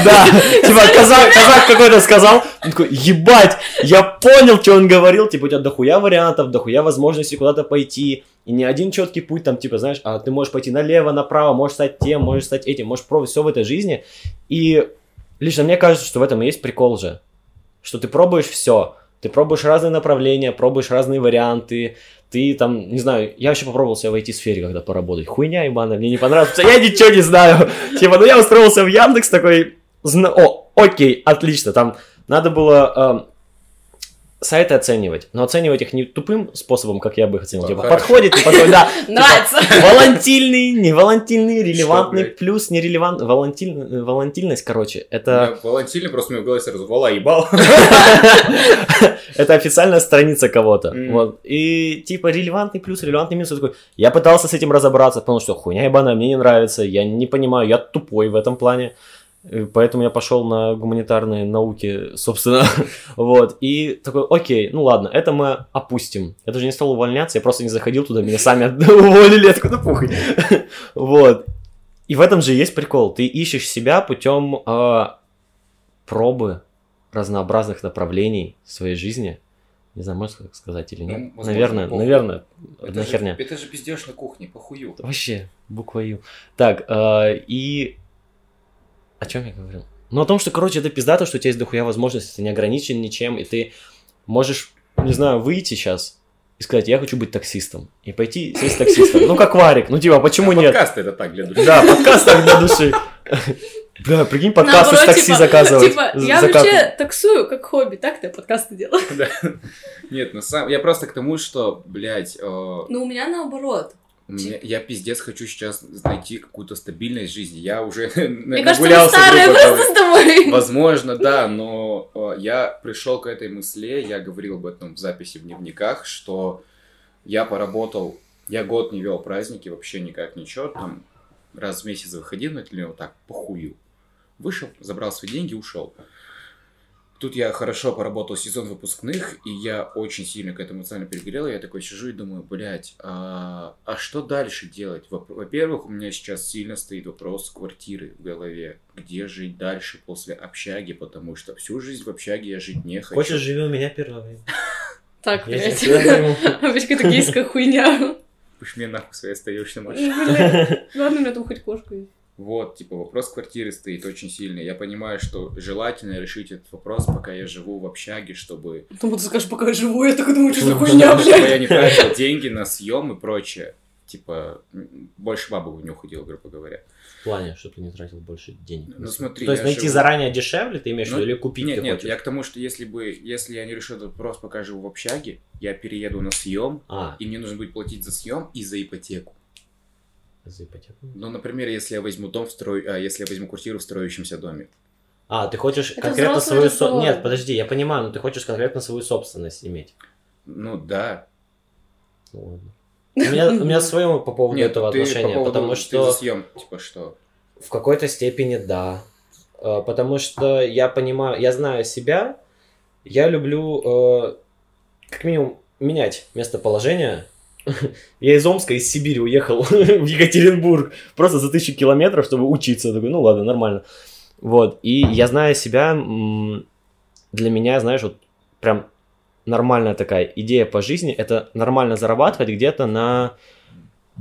Да, типа казак, казак какой-то сказал, он такой, ебать, я понял, что он говорил, типа у тебя дохуя вариантов, дохуя возможностей куда-то пойти, и не один четкий путь, там, типа, знаешь, а ты можешь пойти налево, направо, можешь стать тем, можешь стать этим, можешь пробовать все в этой жизни, и лично мне кажется, что в этом и есть прикол же, что ты пробуешь все, ты пробуешь разные направления, пробуешь разные варианты, ты там, не знаю, я вообще попробовал себя в IT-сфере когда поработать. Хуйня ебаная, мне не понравилось. Я ничего не знаю. Типа, ну я устроился в Яндекс такой, о, окей, отлично. Там надо было эм, сайты оценивать, но оценивать их не тупым способом, как я бы их оценил. Да, Типа, хорошо. подходит, не подходит, да. Нравится. Волантильный, не волантильный, релевантный, плюс нерелевант, волантиль, волантильность, короче, это... Волантильный просто мне в голове сразу вала ебал. Это официальная страница кого-то. Вот. И типа релевантный плюс, релевантный минус. Такой, я пытался с этим разобраться, потому что хуйня ебаная, мне не нравится, я не понимаю, я тупой в этом плане. И Поэтому я пошел на гуманитарные науки, собственно. вот. И такой, окей, ну ладно, это мы опустим. Я даже не стал увольняться, я просто не заходил туда, меня сами уволили. Ну похуй. вот. И в этом же есть прикол. Ты ищешь себя путем а, пробы разнообразных направлений в своей жизни. Не знаю, можно так сказать или нет? Ну, возможно, наверное, похуй. наверное, Это одна же- херня. Это же пиздешь на кухне, похую. Вообще, буква Ю. Так, а, и... О чем я говорил? Ну, о том, что, короче, это пиздато, что у тебя есть дохуя возможностей, ты не ограничен ничем, и ты можешь, не знаю, выйти сейчас и сказать, я хочу быть таксистом, и пойти сесть таксистом. Ну, как Варик, ну, типа, почему А нет? Подкаст это так для души. Да, подкаст так для души. Бля, прикинь, подкаст из Наоборот, такси типа- заказывать. Типа, я вообще таксую как хобби, так ты подкасты делаю. Да. Нет, на самом... Я просто к тому, что, блядь, э, Ну, у меня наоборот. Меня, я пиздец хочу сейчас найти какую-то стабильность в жизни. Я уже Мне кажется, нагулялся, старые просто говоря. с тобой. Возможно, да, но э, я пришел к этой мысли, я говорил об этом в записи в дневниках, что я поработал, я год не вел праздники, вообще никак ничего, там раз в месяц выходил на телевизор, вот так, похую. Вышел, забрал свои деньги, ушел. Тут я хорошо поработал сезон выпускных, и я очень сильно к этому эмоционально перегорел. Я такой сижу и думаю, блядь, а, а что дальше делать? Во- Во-первых, у меня сейчас сильно стоит вопрос квартиры в голове. Где жить дальше после общаги? Потому что всю жизнь в общаге я жить не хочу. Хочешь, живи у меня первого? Так, блядь. какая-то гейская хуйня. Пусть мне нахуй своей остаешься, Маша. Ладно, у меня там хоть кошка есть. Вот, типа, вопрос квартиры стоит очень сильный. Я понимаю, что желательно решить этот вопрос, пока я живу в общаге, чтобы Думаю, ты скажешь, пока я живу, я так думаю, что за хуйня, чтобы я блядь. не тратил деньги на съем и прочее. Типа, больше бабу в нюх ходил, грубо говоря. В плане, чтобы ты не тратил больше денег. Ну, смотри, То есть найти живу- заранее дешевле, ты имеешь в Ну, виду, или купить Нет, ты нет, хочешь? я к тому, что если бы, если я не решу этот вопрос, пока живу в общаге, я перееду на съем, А, и мне нужно будет платить за съем и за ипотеку. За ипотеку. Ну, например, если я возьму дом в строй, а, если я возьму квартиру в строящемся доме. А, ты хочешь Это конкретно свою... со-. Нет, подожди, я понимаю, но ты хочешь конкретно свою собственность иметь. Ну да. Ну, ладно. У меня, у меня свое по поводу Нет, этого ты по отношения, поводу- потому ты что за съем, типа что? в какой-то степени да. Э, Потому что я понимаю, я знаю себя, я люблю э, как минимум менять местоположение. Я из Омска, из Сибири уехал в Екатеринбург просто за тысячу километров, чтобы учиться. Я такой, ну ладно, нормально. Вот, и я знаю себя, для меня, знаешь, вот прям нормальная такая идея по жизни, это нормально зарабатывать где-то на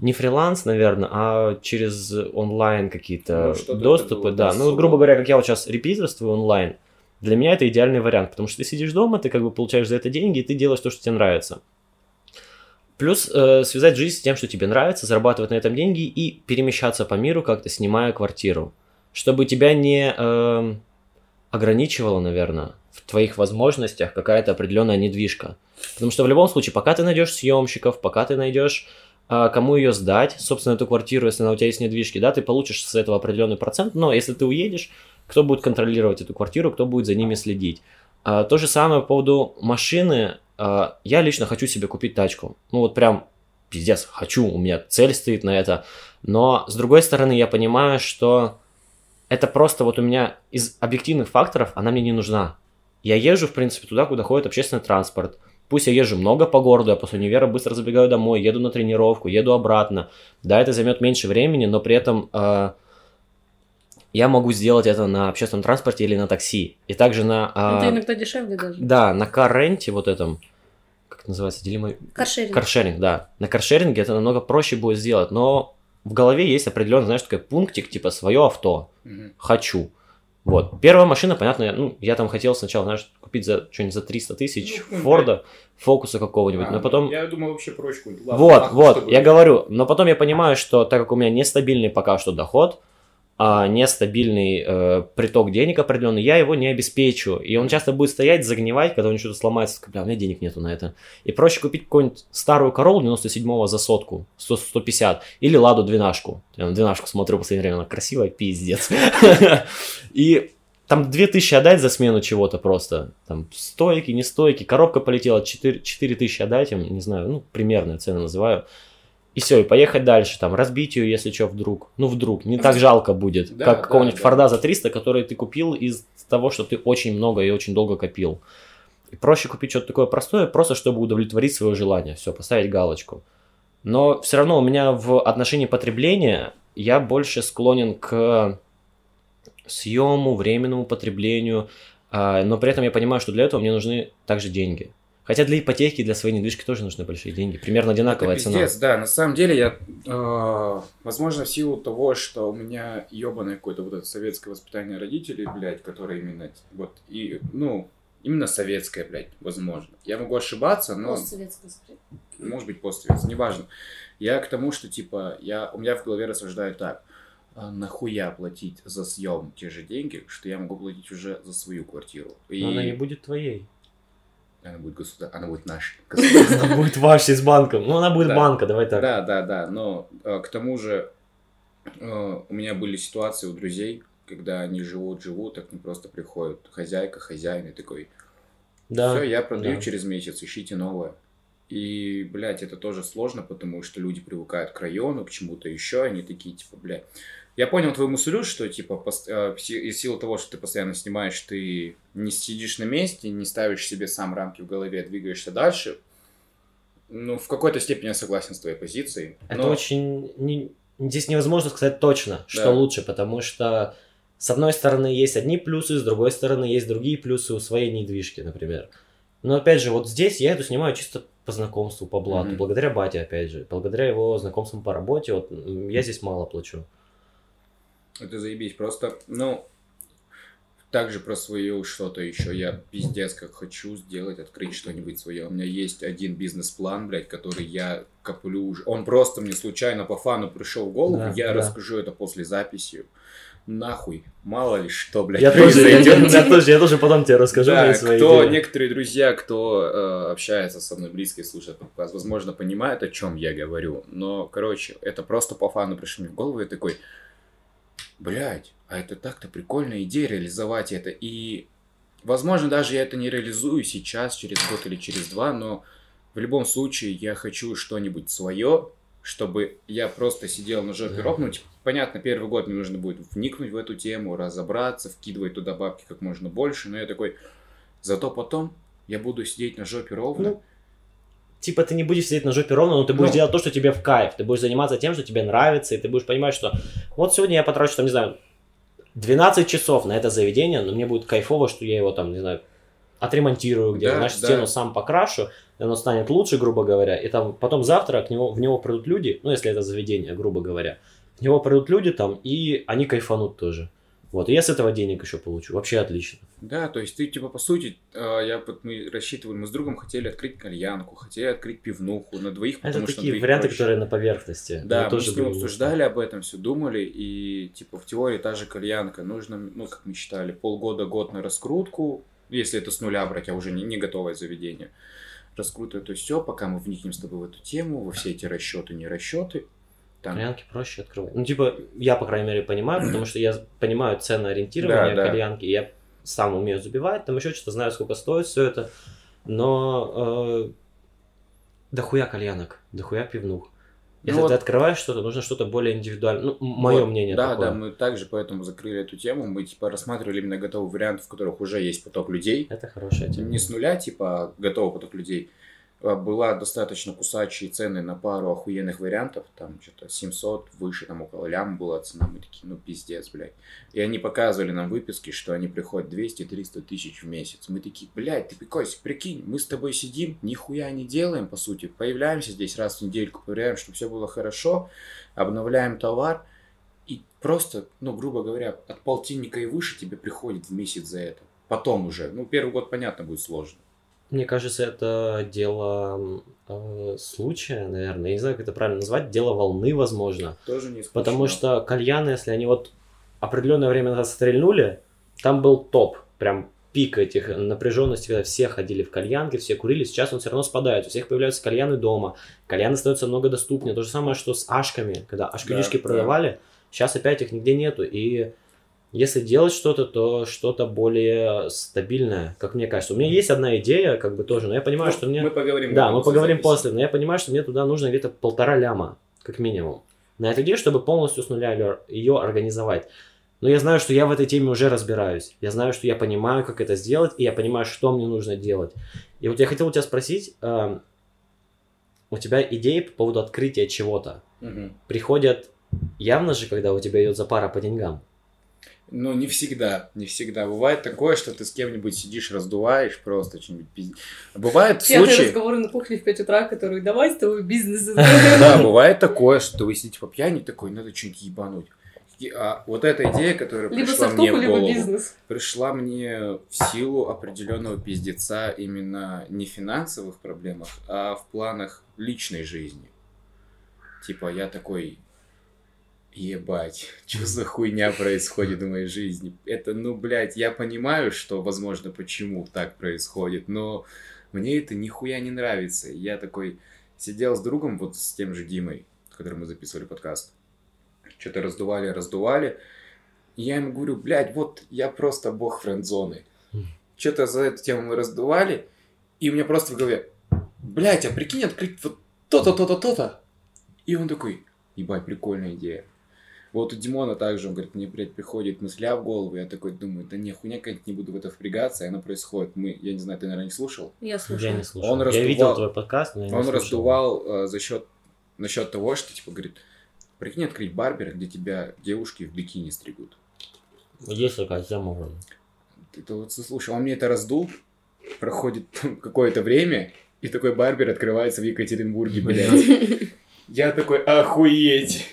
не фриланс, наверное, а через онлайн какие-то Ну, доступы, да. Ну, грубо говоря, как я вот сейчас репитерствую онлайн, для меня это идеальный вариант, потому что ты сидишь дома, ты как бы получаешь за это деньги, и ты делаешь то, что тебе нравится. Плюс э, связать жизнь с тем, что тебе нравится, зарабатывать на этом деньги и перемещаться по миру как-то, снимая квартиру. Чтобы тебя не эм, ограничивало, наверное, в твоих возможностях какая-то определенная недвижка. Потому что в любом случае, пока ты найдешь съемщиков, пока ты найдешь а, кому ее сдать, собственно, эту квартиру, если она у тебя есть недвижки, да, ты получишь с этого определенный процент, но если ты уедешь, кто будет контролировать эту квартиру, кто будет за ними следить. А, то же самое по поводу машины. А, я лично хочу себе купить тачку. Ну вот прям пиздец, хочу, у меня цель стоит на это. Но с другой стороны, я понимаю, что это просто вот у меня из объективных факторов она мне не нужна. Я езжу, в принципе, туда, куда ходит общественный транспорт. Пусть я езжу много по городу, я после универа быстро забегаю домой, еду на тренировку, еду обратно. Да, это займет меньше времени, но при этом э, я могу сделать это на общественном транспорте или на такси. И также на... а, Это иногда дешевле даже. да, на карренте вот этом, как это называется, делимый... Каршеринг. Каршеринг, да. На каршеринге это намного проще будет сделать, но в голове есть определенный, знаешь, такой пунктик, типа, свое авто, хочу. Вот. Первая машина, понятно, я- ну, я там хотел сначала, знаешь, купить за что-нибудь за 300 тысяч Ну, Форда, Фокуса какого-нибудь, А, но потом... Я думал вообще проще какую-нибудь. Ладно, Вот, ладно, вот, чтобы- я говорю, но потом я понимаю, что так как у меня нестабильный пока что доход, а нестабильный э, приток денег определенный, я его не обеспечу. И он часто будет стоять, загнивать, когда у него что-то сломается, бля, у меня денег нету на это. И проще купить какую-нибудь старую Королу 97-го за сотку, 100, 150, или Ладу двенашку. Я на двенашку смотрю в последнее время, она красивая, пиздец. И там 2000 отдать за смену чего-то просто. Там стойки, не стойки, коробка полетела, 4, 4000 отдать им, не знаю, ну, примерная цена называю. И все, и поехать дальше, там, разбить ее, если что, вдруг. Ну, вдруг, не так жалко будет, Да, как да, какого-нибудь да. Форда за 300, который ты купил из того, что ты очень много и очень долго копил. И проще купить что-то такое простое, просто чтобы удовлетворить свое желание, все, поставить галочку. Но все равно у меня в отношении потребления я больше склонен к съему, временному потреблению, а, но при этом я понимаю, что для этого мне нужны также деньги. Хотя для ипотеки, для своей недвижки тоже нужны большие деньги. Примерно одинаковая Это цена. пиздец, да. На самом деле я, э, возможно, в силу того, что у меня ебаное какое-то вот это советское воспитание родителей, блядь, которое именно вот и ну именно советское, блядь, возможно. Я могу ошибаться, но Постсоветское может быть постсоветское, неважно. Я к тому, что типа я у меня в голове рассуждаю так. а нахуя платить за съем те же деньги, что я могу платить уже за свою квартиру. И Но она не будет твоей. Она будет государ... она будет наша. Она будет вашей с банком. Ну, она будет банка, давай так. Да, да, да, но э, к тому же э, у меня были ситуации у друзей, когда они живут, живут, так не просто приходят хозяйка, хозяин и такой, Да. все, я продаю да. через месяц, ищите новое. И, блядь, это тоже сложно, потому что люди привыкают к району, к чему-то еще, они такие, типа, блядь. Я понял твою мысль, что, типа, пос- э, из силы того, что ты постоянно снимаешь, ты не сидишь на месте, не ставишь себе сам рамки в голове, двигаешься дальше. Ну, в какой-то степени я согласен с твоей позицией. Это но- очень... не- Здесь невозможно сказать точно, что Да. лучше, потому что с одной стороны есть одни плюсы, с другой стороны есть другие плюсы у своей недвижки, например. Но опять же, вот здесь я эту снимаю чисто по знакомству, по блату, Мгм. благодаря бате, опять же, благодаря его знакомствам по работе, вот я здесь мало плачу. Это заебись. Просто, ну, также про свое что-то еще. Я пиздец как хочу сделать, открыть что-нибудь свое. У меня есть один бизнес-план, блядь, который я коплю уже. Он просто мне случайно по фану пришел в голову. Да, я да. расскажу это после записи. Нахуй. Мало ли что, блядь, Я тоже, я, произойдет. я тоже, я тоже потом тебе расскажу Да, кто, идеи. некоторые друзья, кто э, общается со мной близко и слушает подкаст, возможно, понимают, о чем я говорю. Но, короче, это просто по фану пришло мне в голову. Я такой, блядь, а это так-то прикольная идея реализовать это. И, возможно, даже я это не реализую сейчас, через год или через два, но в любом случае я хочу что-нибудь свое, чтобы я просто сидел на жопе Да. роб. Ну, типа, понятно, первый год мне нужно будет вникнуть в эту тему, разобраться, вкидывать туда бабки как можно больше, но я такой, зато потом я буду сидеть на жопе ровно. Ну, Типа ты не будешь сидеть на жопе ровно, но ты будешь Ну. делать то, что тебе в кайф. Ты будешь заниматься тем, что тебе нравится, и ты будешь понимать, что вот сегодня я потрачу, там, не знаю, 12 часов на это заведение, но мне будет кайфово, что я его там, не знаю, отремонтирую где-то, Да, знаешь, да. стену сам покрашу, и оно станет лучше, грубо говоря, и там потом завтра к него, в него придут люди, ну, если это заведение, грубо говоря, в него придут люди там, и они кайфанут тоже. Вот, и я с этого денег еще получу. Вообще отлично. Да, то есть ты, типа, по сути, э, я, мы рассчитывали, мы с другом хотели открыть кальянку, хотели открыть пивнуху на двоих, Это потому что на такие варианты, проще. которые на поверхности. Да, Мы мы тоже с ним обсуждали об этом, все думали, и типа в теории та же кальянка, нужно, ну, как мы считали, полгода-год на раскрутку, если это с нуля брать, а уже не, не готовое заведение. Раскрутка, то все, пока мы вникнем с тобой в эту тему, во все эти расчеты, не расчеты. Там, Кальянки проще открывать. Ну, типа, я, по крайней мере, понимаю, потому что я понимаю цены ориентирования Да, да. кальянки, я сам умею забивать, там еще что-то знаю, сколько стоит все это, но э, дохуя кальянок, дохуя пивнух. Если Ну вот- ты открываешь что-то, нужно что-то более индивидуальное. Ну, мое Вот, мнение Да, такое. да, мы также поэтому закрыли эту тему, мы типа рассматривали именно готовые варианты, в которых уже есть поток людей, Это хорошая тема. не с нуля, типа, а готовый поток людей. А, Была достаточно кусачие цены на пару охуенных вариантов, там что-то 700, выше, там около лям была цена, мы такие, ну пиздец, блядь. И они показывали нам выписки, что они приходят 200-300 тысяч в месяц. Мы такие, блядь, ты приколься, прикинь, мы с тобой сидим, нихуя не делаем, по сути, появляемся здесь раз в недельку, проверяем, чтобы все было хорошо, обновляем товар, и просто, ну, грубо говоря, от полтинника и выше тебе приходит в месяц за это. Потом уже, ну, первый год, понятно, будет сложно. Мне кажется, это дело э, случая, наверное. Я не знаю, как это правильно назвать. Дело волны, возможно. Тоже не Потому исключено. что кальяны, если они вот определенное время назад стрельнули, там был топ, прям пик этих напряженности, когда все ходили в кальянки, все курили, сейчас он все равно спадает, у всех появляются кальяны дома, кальяны становятся много доступнее, то же самое, что с ашками, когда ашкадишки Да, да. продавали, сейчас опять их нигде нету, и если делать что-то, то что-то более стабильное, как мне кажется. У меня есть одна идея, как бы тоже, но я понимаю, Ну, что мне... Мы поговорим. Да, мы поговорим записи. после, но я понимаю, что мне туда нужно где-то полтора ляма, как минимум, на эту идею, чтобы полностью с нуля ее организовать. Но я знаю, что я в этой теме уже разбираюсь. Я знаю, что я понимаю, как это сделать, и я понимаю, что мне нужно делать. И вот я хотел у тебя спросить, эм, у тебя идеи по поводу открытия чего-то Мгм. приходят явно же, когда у тебя идет запара по деньгам. Ну, не всегда, не всегда. Бывает такое, что ты с кем-нибудь сидишь, раздуваешь просто что-нибудь пиздец. Бывает Пьяные случаи... разговоры на кухне в 5 утра, которые давай с тобой бизнес. Да, бывает такое, что вы сидите по пьяни такой, надо что-нибудь ебануть. И, а, вот эта идея, которая Либо пришла мне в голову, бизнес. пришла мне в силу определенного пиздеца именно не в финансовых проблемах, а в планах личной жизни. Типа я такой, ебать, что за хуйня происходит в моей жизни? Это, ну, блядь, я понимаю, что, возможно, почему так происходит, но мне это нихуя не нравится. Я такой сидел с другом, вот с тем же Димой, с которым мы записывали подкаст. Что-то раздували, раздували. И я ему говорю, блядь, вот я просто бог френд-зоны. Что-то за эту тему мы раздували, и у меня просто в голове, блядь, а прикинь открыть вот то-то, то-то, то-то. И он такой, ебать, прикольная идея. Вот у Димона также, он говорит, мне, блядь, приходит мысля в голову, я такой думаю, да не, хуйня как не буду в это впрягаться, и оно происходит. Мы, я не знаю, ты, наверное, не слушал? Я слушаю. Я не слушал. Он я раздувал- видел твой подкаст, но я не Он слушал. раздувал э, за счет, насчет того, что, типа, говорит, прикинь открыть барбер, где тебя девушки в бикини стригут. Есть такая тема вроде. Ты то вот слушай, он мне это раздул, проходит какое-то время, и такой барбер открывается в Екатеринбурге, блядь. Я такой, охуеть.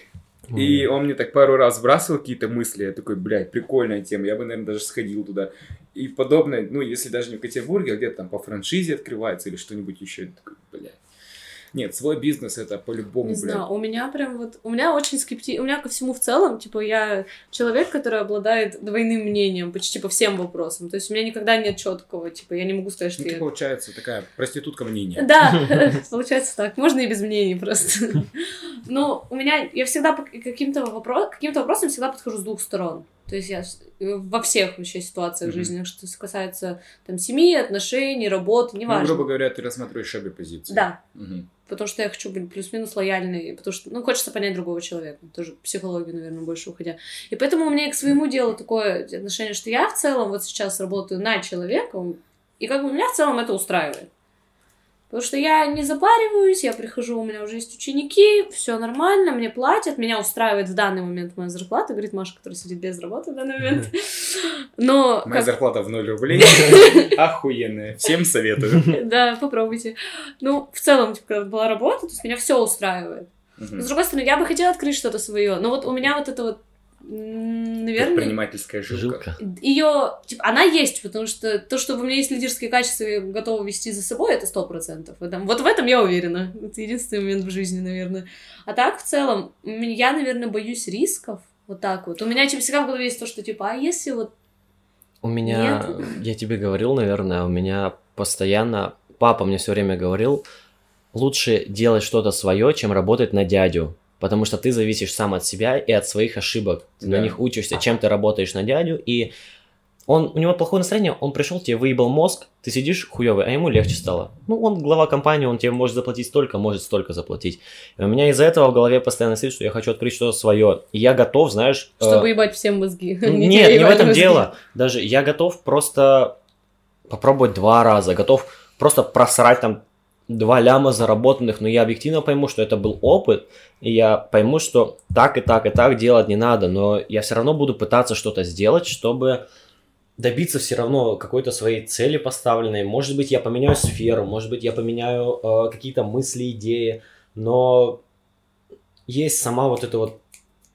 И он мне так пару раз сбрасывал какие-то мысли, я такой, блядь, прикольная тема, я бы, наверное, даже сходил туда. И подобное, ну, если даже не в Екатеринбурге, а где-то там по франшизе открывается или что-нибудь еще, я такой, блядь. Нет, свой бизнес это по-любому, Не блядь. знаю, у меня прям вот, у меня очень скепти... У меня ко всему в целом, типа, я человек, который обладает двойным мнением почти по всем вопросам. То есть у меня никогда нет четкого, типа, я не могу сказать, что Ну, ты, я... получается, такая проститутка мнения. Да, получается так. Можно и без мнений просто. Но у меня, я всегда каким-то вопросам, каким-то вопросам всегда подхожу с двух сторон. То есть я с- во всех вообще ситуациях Мгм. жизни, что касается там семьи, отношений, работы, Ну, неважно. грубо говоря, ты рассматриваешь обе позиции. Да, Мгм. потому что я хочу быть плюс-минус лояльной, потому что, ну, хочется понять другого человека, тоже психологию, наверное, больше уходя. И поэтому у меня к своему делу такое отношение, что я в целом вот сейчас работаю над человеком, и как бы меня в целом это устраивает. Потому что я не запариваюсь, я прихожу, у меня уже есть ученики, все нормально, мне платят, меня устраивает в данный момент моя зарплата, говорит Маша, которая сидит без работы в данный момент. Но Моя как- зарплата в 0 рублей. Охуенная. Всем советую. да, попробуйте. Ну, в целом, типа, когда была работа, то есть меня все устраивает. С другой стороны, я бы хотела открыть что-то свое. Но вот у меня вот это вот, наверное, Предпринимательская жилка. Жилка. ее, типа, она есть, потому что то, что у меня есть лидерские качества, я готова вести за собой, это сто процентов. Вот в этом я уверена. Это единственный момент в жизни, наверное. А так, в целом, я, наверное, боюсь рисков. Вот так вот. У меня типа, всегда в голове есть то, что типа, а если вот У меня, я тебе говорил, наверное, у меня постоянно, папа мне все время говорил, лучше делать что-то свое, чем работать на дядю. Потому что ты зависишь сам от себя и от своих ошибок. Ты Да. на них учишься, чем ты работаешь на дядю. И он, у него плохое настроение, он пришел, тебе выебал мозг, ты сидишь хуёвый, а ему легче стало. Ну, он глава компании, он тебе может заплатить столько, может столько заплатить. И у меня из-за этого в голове постоянно сидит, что я хочу открыть что-то свое. И я готов, знаешь... э, чтобы ебать всем мозги. Не Нет, не в этом мозги. дело. Даже я готов просто попробовать два раза, готов просто просрать там два ляма заработанных, но я объективно пойму, что это был опыт, и я пойму, что так и так и так делать не надо, но я все равно буду пытаться что-то сделать, чтобы добиться все равно какой-то своей цели поставленной. Может быть, я поменяю сферу, может быть, я поменяю э, какие-то мысли, идеи, но есть сама вот эта вот,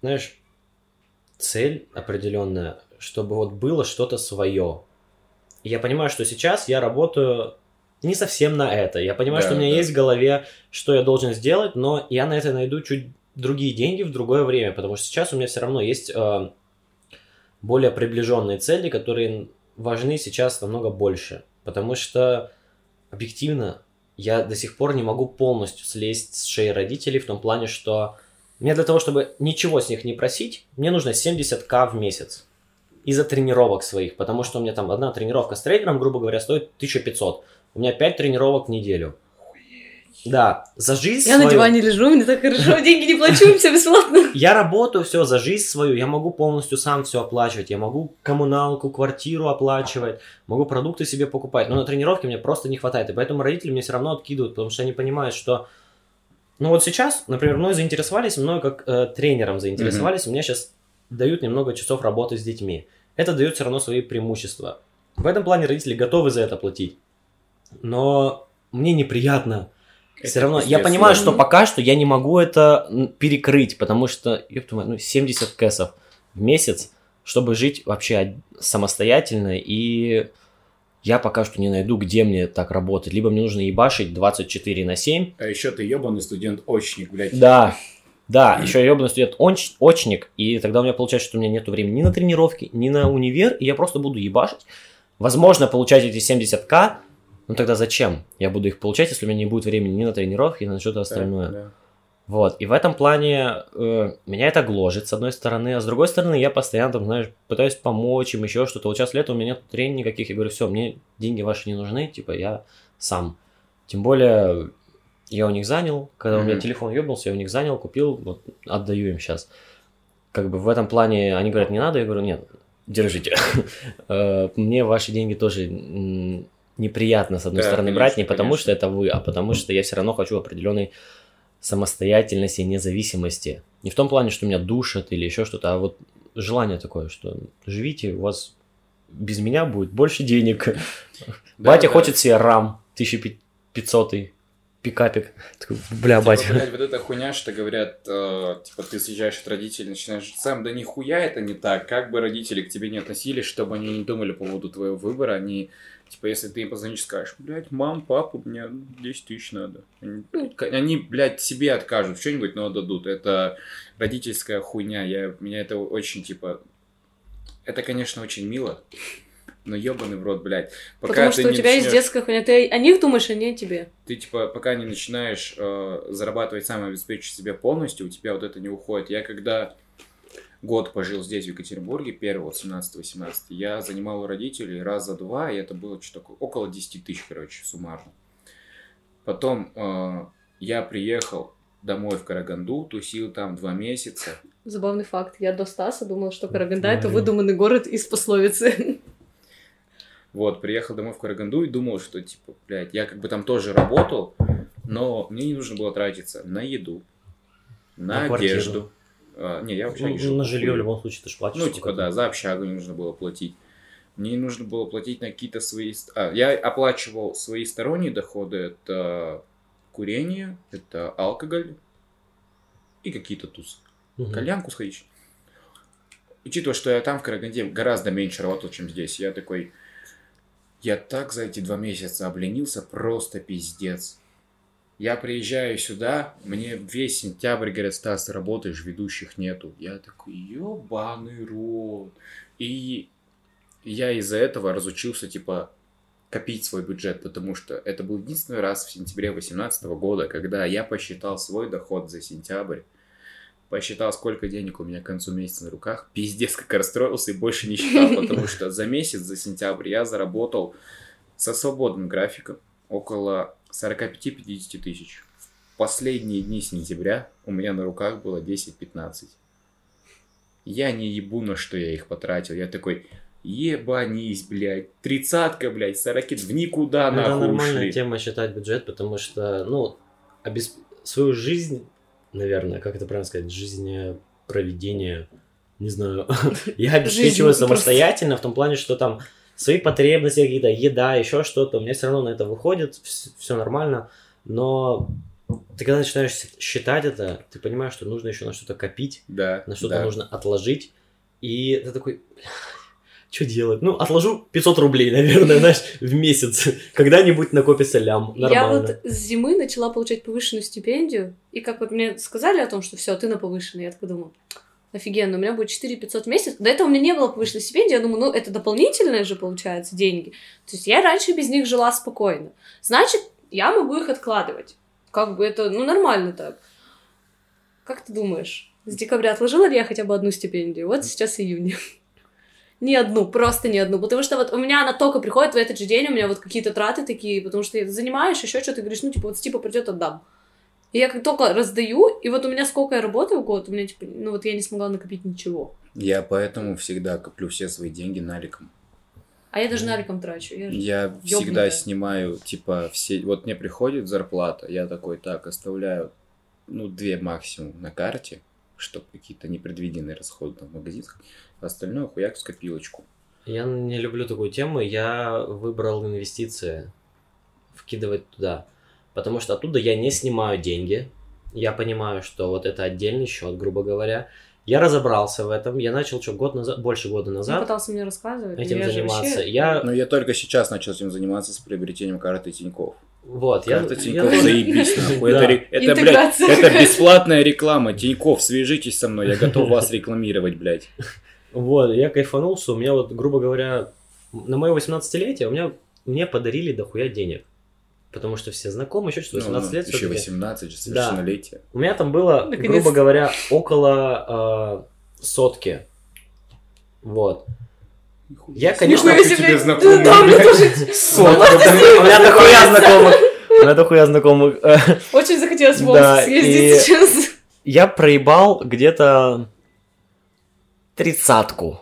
знаешь, цель определенная, чтобы вот было что-то свое. И я понимаю, что сейчас я работаю не совсем на это. Я понимаю, Да, что у меня да. есть в голове, что я должен сделать, но я на это найду чуть другие деньги в другое время, потому что сейчас у меня все равно есть э, более приближенные цели, которые важны сейчас намного больше. Потому что объективно я до сих пор не могу полностью слезть с шеи родителей в том плане, что мне для того, чтобы ничего с них не просить, мне нужно 70к в месяц из-за тренировок своих, потому что у меня там одна тренировка с тренером, грубо говоря, стоит 1500. У меня 5 тренировок в неделю. Да, за жизнь Я на свою- диване лежу, мне так хорошо, деньги не плачу, все бесплатно. я работаю все за жизнь свою, я могу полностью сам все оплачивать, я могу коммуналку, квартиру оплачивать, могу продукты себе покупать, но на тренировке мне просто не хватает, и поэтому родители мне все равно откидывают, потому что они понимают, что ну вот сейчас, например, мной заинтересовались, мной как э, тренером заинтересовались, у меня сейчас дают немного часов работы с детьми. Это дает все равно свои преимущества. В этом плане родители готовы за это платить. Но мне неприятно. Все равно, я понимаю, что пока что я не могу это перекрыть, потому что, мать, ну, 70 кэсов в месяц, чтобы жить вообще самостоятельно, и я пока что не найду, где мне так работать. Либо мне нужно ебашить 24 на 7. А еще ты ебаный студент-очник, блядь. Да, Да, еще ебаный студент оч- очник, и тогда у меня получается, что у меня нет времени ни на тренировки, ни на универ, и я просто буду ебашить. Возможно, получать эти 70к, ну тогда зачем? Я буду их получать, если у меня не будет времени ни на тренировки, ни на что-то остальное. Да. Вот, и в этом плане э, меня это гложет, с одной стороны, а с другой стороны, я постоянно, там, знаешь, пытаюсь помочь им, еще что-то. Вот сейчас лето, у меня нет тренинг никаких, я говорю, все, мне деньги ваши не нужны, типа, я сам. Тем более, я у них занял, когда у меня телефон ебнулся, я у них занял, купил, вот, отдаю им сейчас. Как бы в этом плане они говорят, не надо, я говорю, нет, держите. Э, Мне ваши деньги тоже неприятно, с одной Да, стороны, брать, конечно, не потому конечно. что это вы, а потому что я все равно хочу определенной самостоятельности и независимости. Не в том плане, что меня душат или еще что-то, а вот желание такое, что живите, у вас без меня будет больше денег. Да, батя да. хочет себе рам 1500 пикапик. Такой, бля, Типа, батя. блядь, вот эта хуйня, что говорят, э, типа, ты съезжаешь от родителей, начинаешь жить сам, да нихуя это не так. Как бы родители к тебе не относились, чтобы они не думали по поводу твоего выбора, они, типа, если ты им позвонишь, скажешь, блядь, мам, папа, мне 10 тысяч надо. Они, они, блядь, себе откажут, что-нибудь, но отдадут. Это родительская хуйня, я, меня это очень, типа, это, конечно, очень мило, но ебаный в рот, блядь. Пока Потому что у тебя есть детская хуйня. Ты о них думаешь, а не о тебе. ты типа пока не начинаешь э, зарабатывать сам обеспечить себя полностью, у тебя вот это не уходит. Я когда год пожил здесь, в Екатеринбурге, первого, вот 17-18, я занимал у родителей раз за два, и это было что-то такое, около 10 тысяч, короче, суммарно. Потом э, я приехал домой в Караганду, тусил там два месяца. Забавный факт. Я до Стаса думала, что Караганда это выдуманный город из пословицы. Вот, приехал домой в Караганду и думал, что, типа, блядь, я как бы там тоже работал, но мне не нужно было тратиться на еду, на, На квартиру. А, не, я вообще не Ну, жил. на жилье в любом случае ты ж платишь. Ну, типа, да, за общагу не нужно было платить. Мне не нужно было платить на какие-то свои... А, я оплачивал свои сторонние доходы. Это курение, это алкоголь и какие-то тусы. Мгм. Кальянку сходить. Учитывая, что я там в Караганде гораздо меньше работал, чем здесь, я такой... Я так за эти два месяца обленился, просто пиздец. Я приезжаю сюда, мне весь сентябрь говорят, Стас, ты работаешь, ведущих нету. Я такой, ебаный рот. И я из-за этого разучился, типа, копить свой бюджет, потому что это был единственный раз в сентябре 2018 года, когда я посчитал свой доход за сентябрь, посчитал, сколько денег у меня к концу месяца на руках, пиздец, как расстроился и больше не считал, потому что за месяц, за сентябрь я заработал со свободным графиком около 45-50 тысяч. В последние дни сентября у меня на руках было 10-15. Я не ебу, на что я их потратил. Я такой, ебанись, блядь, тридцатка, блядь, сороки, в никуда Ну, Это нахуй нормальная ушли. тема считать бюджет, потому что, ну, обесп- свою жизнь, наверное, как это правильно сказать, жизнепроведение, не знаю, я обеспечиваю самостоятельно в том плане, что там свои потребности какие-то, еда, еще что-то, у меня все равно на это выходит, все нормально, но ты когда начинаешь считать это, ты понимаешь, что нужно еще на что-то копить, Да, на что-то да. нужно отложить, и ты такой, что делать? Ну, отложу 500 рублей, наверное, знаешь, в месяц. Когда-нибудь накопится лям. Я Нормально. вот с зимы начала получать повышенную стипендию, и как вот мне сказали о том, что все, ты на повышенной, я такая думаю, офигенно, у меня будет 4 500 в месяц. До этого у меня не было повышенной стипендии, я думаю, ну, это дополнительные же, получается, деньги. То есть я раньше без них жила спокойно. Значит, я могу их откладывать. Как бы это, ну, нормально так. Как ты думаешь, с декабря отложила ли я хотя бы одну стипендию? Вот сейчас июнь. Ни одну, просто ни одну. Потому что вот у меня она только приходит в этот же день, у меня вот какие-то траты такие, потому что занимаешь еще что-то, говоришь, ну, типа, вот типа придет, отдам. И я как только раздаю, и вот у меня сколько я работаю в год, у меня, типа, ну, вот я не смогла накопить ничего. Я поэтому всегда коплю все свои деньги наликом. А я даже наликом трачу. Я... Я всегда снимаю, типа, все... Вот мне приходит зарплата, я такой, так, оставляю, ну, две максимум на карте, чтобы какие-то непредвиденные расходы там в магазинах. Остальное хуяк в копилочку. Я не люблю такую тему. Я выбрал инвестиции, вкидывать туда. Потому что оттуда я не снимаю деньги. Я понимаю, что вот это отдельный счет, грубо говоря. Я разобрался в этом. Я начал что, год назад, больше года назад пытался мне рассказывать. этим я же заниматься. вообще- Я Но я только сейчас начал этим заниматься с приобретением карты Тинькофф. Вот, я, Карта я Тинькофф, тоже- заебись, нахуй. Да. Это, это, блядь, это бесплатная реклама. Тинькофф, свяжитесь со мной, я готов вас рекламировать, блядь. Вот, я кайфанул, что у меня вот, грубо говоря, на мое 18-летие у меня, мне подарили дохуя денег. Потому что все знакомые, еще что 18 Ну, лет. Еще всё-таки. 18 же, совершеннолетие. У меня там было, Наконец. грубо говоря, около э, сотки. Вот. Я, конечно, Нахуй себе. тебе знакомый, Да, мне тоже Сотка. У меня дохуя знакомых. У меня дохуя знакомых. Очень захотелось в Да, Омск съездить и- сейчас. Я проебал где-то тридцатку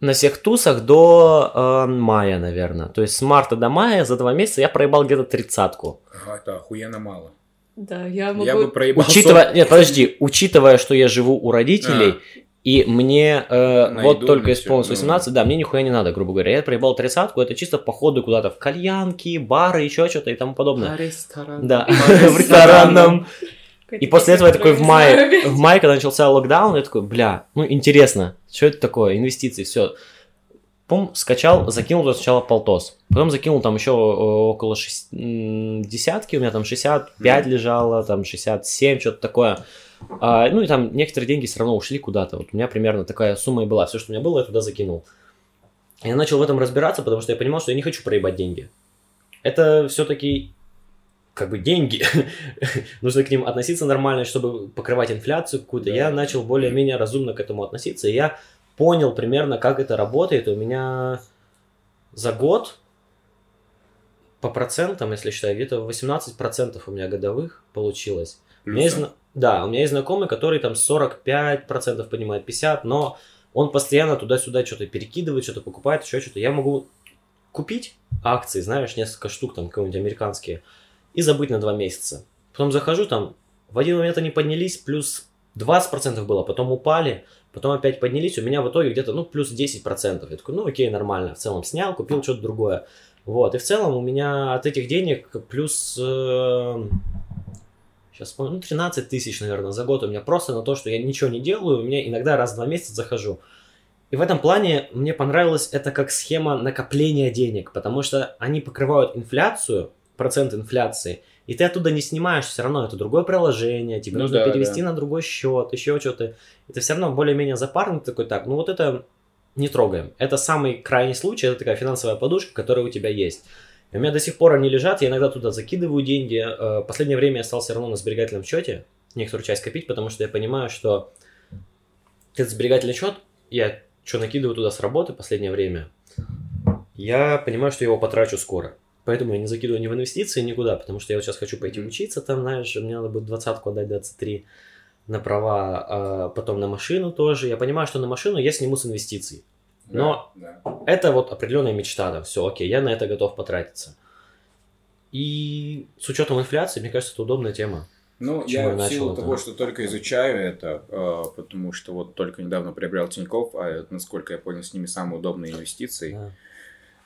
на всех тусах до э, мая, наверное. То есть с марта до мая за два месяца я проебал где-то тридцатку. Ага, это охуенно мало. Да, я могу... Я бы проебал Учитывая, нет, подожди, учитывая, что я живу у родителей, и мне э, На вот еду, только исполнилось всё, ну. 18, да, мне нихуя не надо, грубо говоря. Я проебал тридцатку, это чисто походы куда-то в кальянки, бары, еще что-то и тому подобное. А ресторан? Да, По в ресторанном. И после этого я такой в мае, в мае, когда начался локдаун, я такой, бля, ну интересно, что это такое, инвестиции, все. Пум, скачал, закинул туда сначала полтос. Потом закинул там еще э, около шесть- десятки, у меня там 65 Мгм. лежало, там 67, что-то такое. А, ну и там некоторые деньги все равно ушли куда-то. Вот у меня примерно такая сумма и была. Все, что у меня было, я туда закинул. Я начал в этом разбираться, потому что я понимал, что я не хочу проебать деньги. Это все-таки как бы деньги. Нужно к ним относиться нормально, чтобы покрывать инфляцию какую-то. Да. Я начал более-менее разумно к этому относиться. И я понял примерно, как это работает. У меня за год по процентам, если считать, где-то 18% у меня годовых получилось. У меня есть да, у меня есть знакомый, который там 45% поднимает, 50%, но он постоянно туда-сюда что-то перекидывает, что-то покупает, еще что-то. Я могу купить акции, знаешь, несколько штук там какие-нибудь американские, и забыть на два месяца. Потом захожу там, в один момент они поднялись, плюс 20% было, потом упали, потом опять поднялись, у меня в итоге где-то, ну, плюс 10%. Я такой, ну, окей, нормально, в целом снял, купил что-то другое. Вот, и в целом у меня от этих денег плюс, э, сейчас вспомню, ну, 13 тысяч, наверное, за год у меня просто на то, что я ничего не делаю, у меня иногда раз в два месяца захожу. И в этом плане мне понравилось это как схема накопления денег, потому что они покрывают инфляцию, процент инфляции, и ты оттуда не снимаешь все равно, это другое приложение, тебе Ну нужно да, перевести да. на другой счет, еще что-то. Это все равно более-менее запарно, ты такой, так, ну вот это не трогаем. Это самый крайний случай, это такая финансовая подушка, которая у тебя есть. И у меня до сих пор они лежат, я иногда туда закидываю деньги. Э, Последнее время я стал все равно на сберегательном счете некоторую часть копить, потому что я понимаю, что этот сберегательный счет, я что накидываю туда с работы последнее время, я понимаю, что я его потрачу скоро. Поэтому я не закидываю ни в инвестиции, никуда, потому что я вот сейчас хочу пойти учиться, там, знаешь, мне надо будет двадцатку отдать, 23 на права, а потом на машину тоже. Я понимаю, что на машину я сниму с инвестиций. Да, Но да. это вот определенная мечта, да, все, окей, я на это готов потратиться. И с учетом инфляции, мне кажется, это удобная тема. Ну, я я в силу это? того, что только изучаю это, э, потому что вот только недавно приобрел Тинькофф, а насколько я понял, с ними самые удобные инвестиции. Да.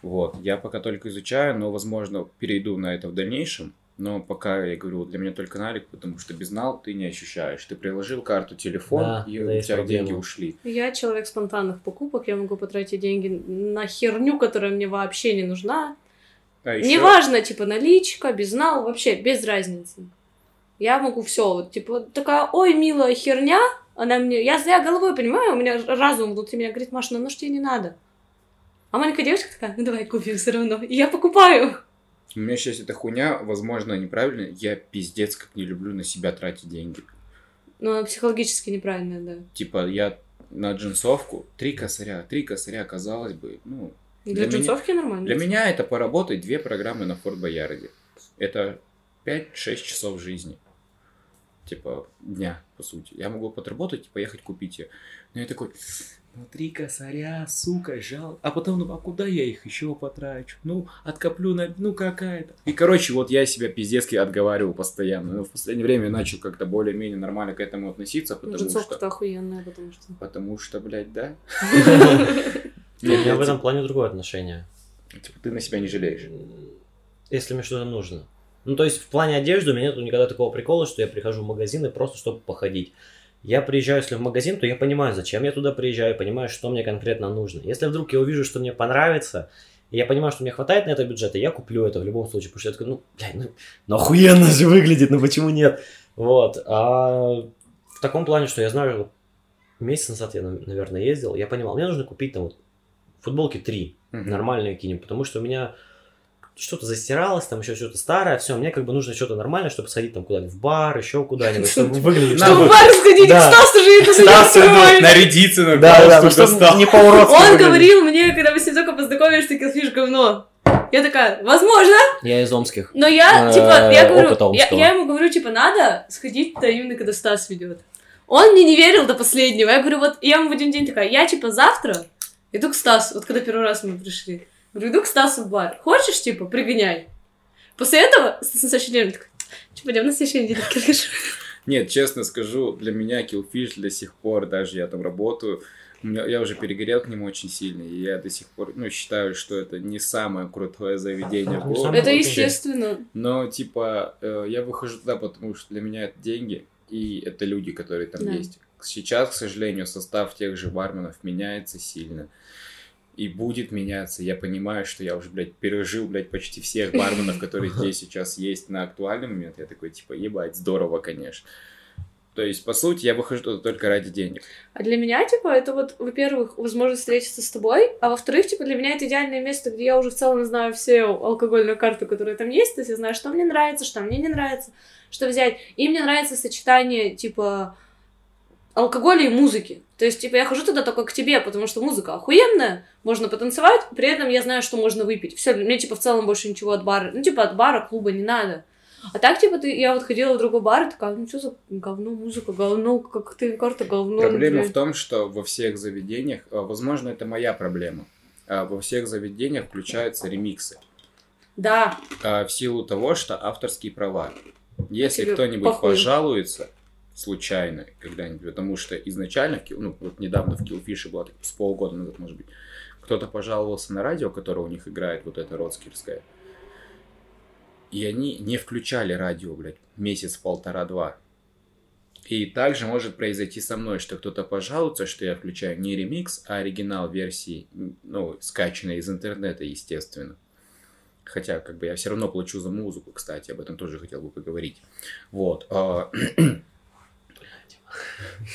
Вот, я пока только изучаю, но, возможно, перейду на это в дальнейшем. Но пока, я говорю, для меня только налик, потому что без нал ты не ощущаешь. Ты приложил карту, телефон, Да, и да, у тебя проблема. деньги ушли. Я человек спонтанных покупок, я могу потратить деньги на херню, которая мне вообще не нужна. А еще, Неважно, типа наличка, безнал, вообще без разницы. Я могу все, вот, типа, такая, ой, милая херня, она мне, я, я головой понимаю, у меня разум внутри меня говорит, Маша, ну, ну что тебе не надо? А маленькая девочка такая, ну давай купим все равно. И я покупаю. у меня сейчас эта хуйня, возможно, неправильно. Я пиздец как не люблю на себя тратить деньги. Она психологически неправильная, да. Типа, я на джинсовку, три косаря, три косаря, казалось бы, ну, Для, Для меня- джинсовки нормально. Для меня это поработать две программы на Форт Боярде. Это 5-6 часов жизни. Типа, дня, по сути. Я могу подработать и поехать купить ее. Но я такой, ну, три косаря, сука, жал. А потом, ну, а куда я их еще потрачу? Ну, откоплю на... Ну, какая-то. И, короче, вот я себя пиздецки отговариваю постоянно. Но в последнее время я начал как-то более-менее нормально к этому относиться, потому Джинсовка-то что... охуенная, потому что... Потому что, блядь, да? Нет, у меня в этом плане другое отношение. Типа, ты на себя не жалеешь. Если мне что-то нужно. Ну, то есть, в плане одежды у меня нет никогда такого прикола, что я прихожу в магазин и просто чтобы походить. Я приезжаю, если в магазин, то я понимаю, зачем я туда приезжаю, понимаю, что мне конкретно нужно. Если вдруг я увижу, что мне понравится, И я понимаю, что мне хватает на это бюджета, я куплю это в любом случае, потому что я такой, ну, блядь, ну, ну охуенно же выглядит, ну почему нет? Вот. А в таком плане, что я знаю, месяц назад я, наверное, ездил, я понимал, мне нужно купить там вот футболки три, Мгм. нормальные какие-нибудь, потому что у меня что-то застиралось, там еще что-то старое, все, мне как бы нужно что-то нормальное, чтобы сходить там куда-нибудь в бар, еще куда-нибудь, чтобы выглядеть. Чтобы в бар сходить, Да. к Стасу же это ну, открывает. Нарядиться на Да, да, ну, чтобы не по-уродски Он говорил мне, когда мы с ним только познакомились, что Килфиш говно. Я такая, возможно, Я из омских. но я, Э, типа, я говорю, я ему говорю, типа, надо сходить-то именно, когда Стас ведет. Он мне не верил до последнего. Я говорю, вот, я ему в один день такая, я, типа, завтра иду к Стасу, вот когда первый раз мы пришли. Говорю, иду к Стасу в бар. Хочешь, типа, пригоняй. После этого, с- на следующий день, такой, что, пойдем на следующей неделе в Килфиш? Нет, честно скажу, для меня Killfish до сих пор, даже я там работаю, у меня- я уже перегорел к нему очень сильно, и я до сих пор, ну, считаю, что это не самое крутое заведение в городе. Это естественно. Но, типа, э, я выхожу туда, потому что для меня это деньги, и это люди, которые там Да. есть. Сейчас, к сожалению, состав тех же барменов меняется сильно. И будет меняться. Я понимаю, что я уже, блядь, пережил, блядь, почти всех барменов, которые здесь сейчас есть на актуальный момент. Я такой, типа, ебать, здорово, конечно. То есть, по сути, я выхожу туда только ради денег. А для меня, типа, это вот, во-первых, возможность встретиться с тобой, а во-вторых, типа, для меня это идеальное место, где я уже в целом знаю все алкогольную карту, которая там есть, то есть я знаю, что мне нравится, что мне не нравится, что взять. И мне нравится сочетание, типа, алкоголя и музыки. То есть, типа, я хожу туда только к тебе, потому что музыка охуенная, можно потанцевать, при этом я знаю, что можно выпить. Все, мне, типа, в целом больше ничего от бара, ну, типа, от бара, клуба не надо. А так, типа, ты, я вот ходила в другой бар, и такая, ну, что за говно, музыка, говно, коктейль, карта, говно. Проблема например. в том, что во всех заведениях, а, возможно, это моя проблема, а, во всех заведениях включаются ремиксы. Да, а, в силу того, что авторские права. Если Тебе кто-нибудь похуй. пожалуется случайно когда-нибудь, потому что изначально, ну, вот недавно в Killfish было так, с полгода назад, может быть, кто-то пожаловался на радио, которое у них играет, вот это Родскирское, и они не включали радио, блядь, месяц, полтора-два. И также может произойти со мной, что кто-то пожалуется, что я включаю не ремикс, а оригинал версии, ну, скачанной из интернета, естественно. Хотя, как бы, я все равно плачу за музыку, кстати, об этом тоже хотел бы поговорить. Вот.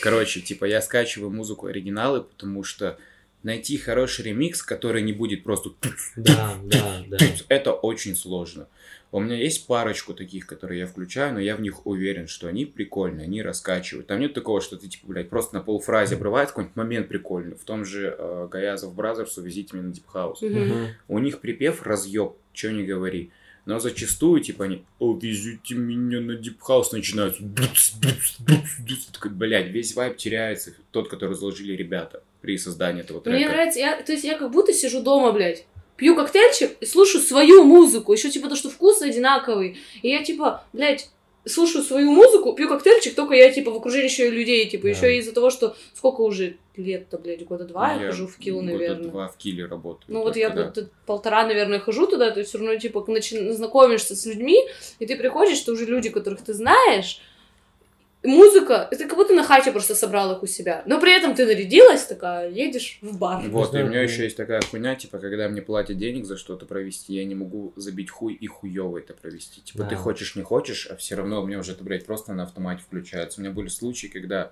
Короче, типа, я скачиваю музыку оригиналы, потому что найти хороший ремикс, который не будет просто Да, да, да. это очень сложно. У меня есть парочку таких, которые я включаю, но я в них уверен, что они прикольные, они раскачивают. Там нет такого, что ты, типа, блядь, просто на полфразе обрывает какой-нибудь момент прикольный. В том же э, Gayazovs Brothers увезите меня на Дипхаус. Мгм. У них припев разъеб, что не говори. Но зачастую, типа, они «Увезите меня на дипхаус» начинаются. Дуц, дуц, дуц, дуц. Такой, блядь, весь вайб теряется. Тот, который заложили ребята при создании этого трека. Мне нравится, я, то есть я как будто сижу дома, блядь, пью коктейльчик и слушаю свою музыку, еще типа то, что вкус одинаковый. И я типа, блядь, слушаю свою музыку, пью коктейльчик, только я типа в окружении еще и людей, типа, Да. еще из-за того, что сколько уже лет-то, блядь, года два я, Я хожу в Килл, года наверное. два в Киле работаю. Ну вот я да. вот полтора, наверное, хожу туда, то есть все равно, типа, начи- знакомишься с людьми, и ты приходишь, что уже люди, которых ты знаешь, музыка, это как будто на хате просто собрал их у себя. Но при этом ты нарядилась такая, едешь в бар. Вот, и у меня еще есть такая хуйня, типа, когда мне платят денег за что-то провести, я не могу забить хуй и хуёво это провести. Типа, Да. ты хочешь, не хочешь, а все равно у меня уже это, блядь, просто на автомате включается. У меня были случаи, когда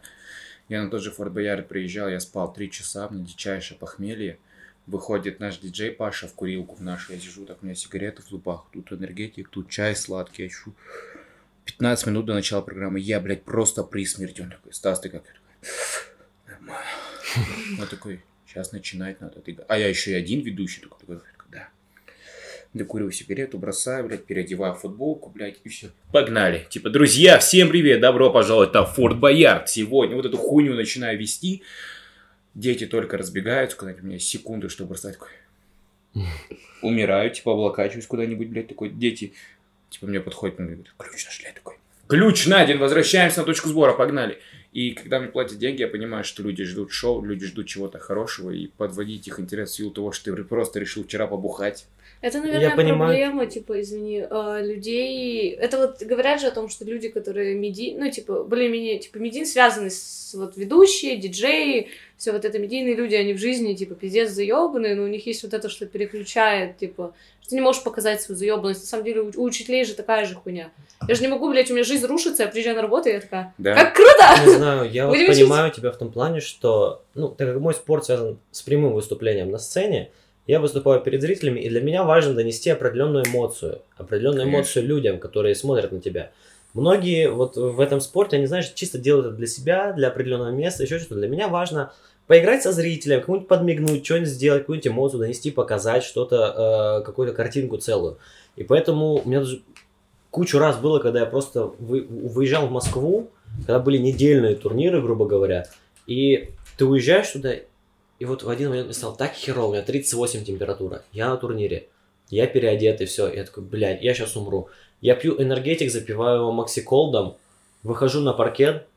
я на тот же Форт Боярд приезжал, я спал три часа, мне дичайшее похмелье. Выходит наш диджей Паша в курилку в нашу, я сижу, так у меня сигареты в зубах, тут энергетик, тут чай сладкий, я ищу. 15 минут до начала программы, я, блядь, просто при смерти. Он такой, Стас, ты как? Я такой, Нормально. Он такой, сейчас начинать надо. А я еще и один ведущий, такой, такой, да. Докурил сигарету, бросаю, блядь, переодеваю футболку, блядь, и все. Погнали. Типа, друзья, всем привет, добро пожаловать на Форт Боярд. Сегодня вот эту хуйню начинаю вести. Дети только разбегаются, когда у меня секунды, чтобы бросать. Такой. Умираю, типа, облокачиваюсь куда-нибудь, блядь, такой, дети. Типа, мне подходит, он говорит, ключ нашли, я такой. Ключ найден, возвращаемся на точку сбора, погнали. И когда мне платят деньги, я понимаю, что люди ждут шоу, люди ждут чего-то хорошего, и подводить их интерес в силу того, что ты просто решил вчера побухать, Это, наверное, Я понимаю. проблема, типа, извини, а, людей... Это вот говорят же о том, что люди, которые меди... Ну, типа, более-менее, типа, медийно связаны с вот ведущие, диджеи, все вот это медийные люди, они в жизни, типа, пиздец заебанные, но у них есть вот это, что переключает, типа, что ты не можешь показать свою заебанность. На самом деле, у, у учителей же такая же хуйня. Я же не могу, блядь, у меня жизнь рушится, я приезжаю на работу, и я такая, Да. как круто! Не знаю, я вот понимаю тебя в том плане, что, ну, так как мой спорт связан с прямым выступлением на сцене, я выступаю перед зрителями, и для меня важно донести определенную эмоцию, определенную Конечно. эмоцию людям, которые смотрят на тебя. Многие вот в этом спорте, они, знаешь, чисто делают это для себя, для определенного места, еще что-то. Для меня важно поиграть со зрителем, кому-нибудь подмигнуть, что-нибудь сделать, какую-нибудь эмоцию донести, показать что-то, э, какую-то картинку целую. И поэтому у меня даже кучу раз было, когда я просто вы- выезжал в Москву, когда были недельные турниры, грубо говоря, и ты уезжаешь туда, и вот в один момент мне стало так херово, у меня 38 температура, я на турнире, я переодет и все, я такой, блядь, я сейчас умру. Я пью энергетик, запиваю его максиколдом, выхожу на паркет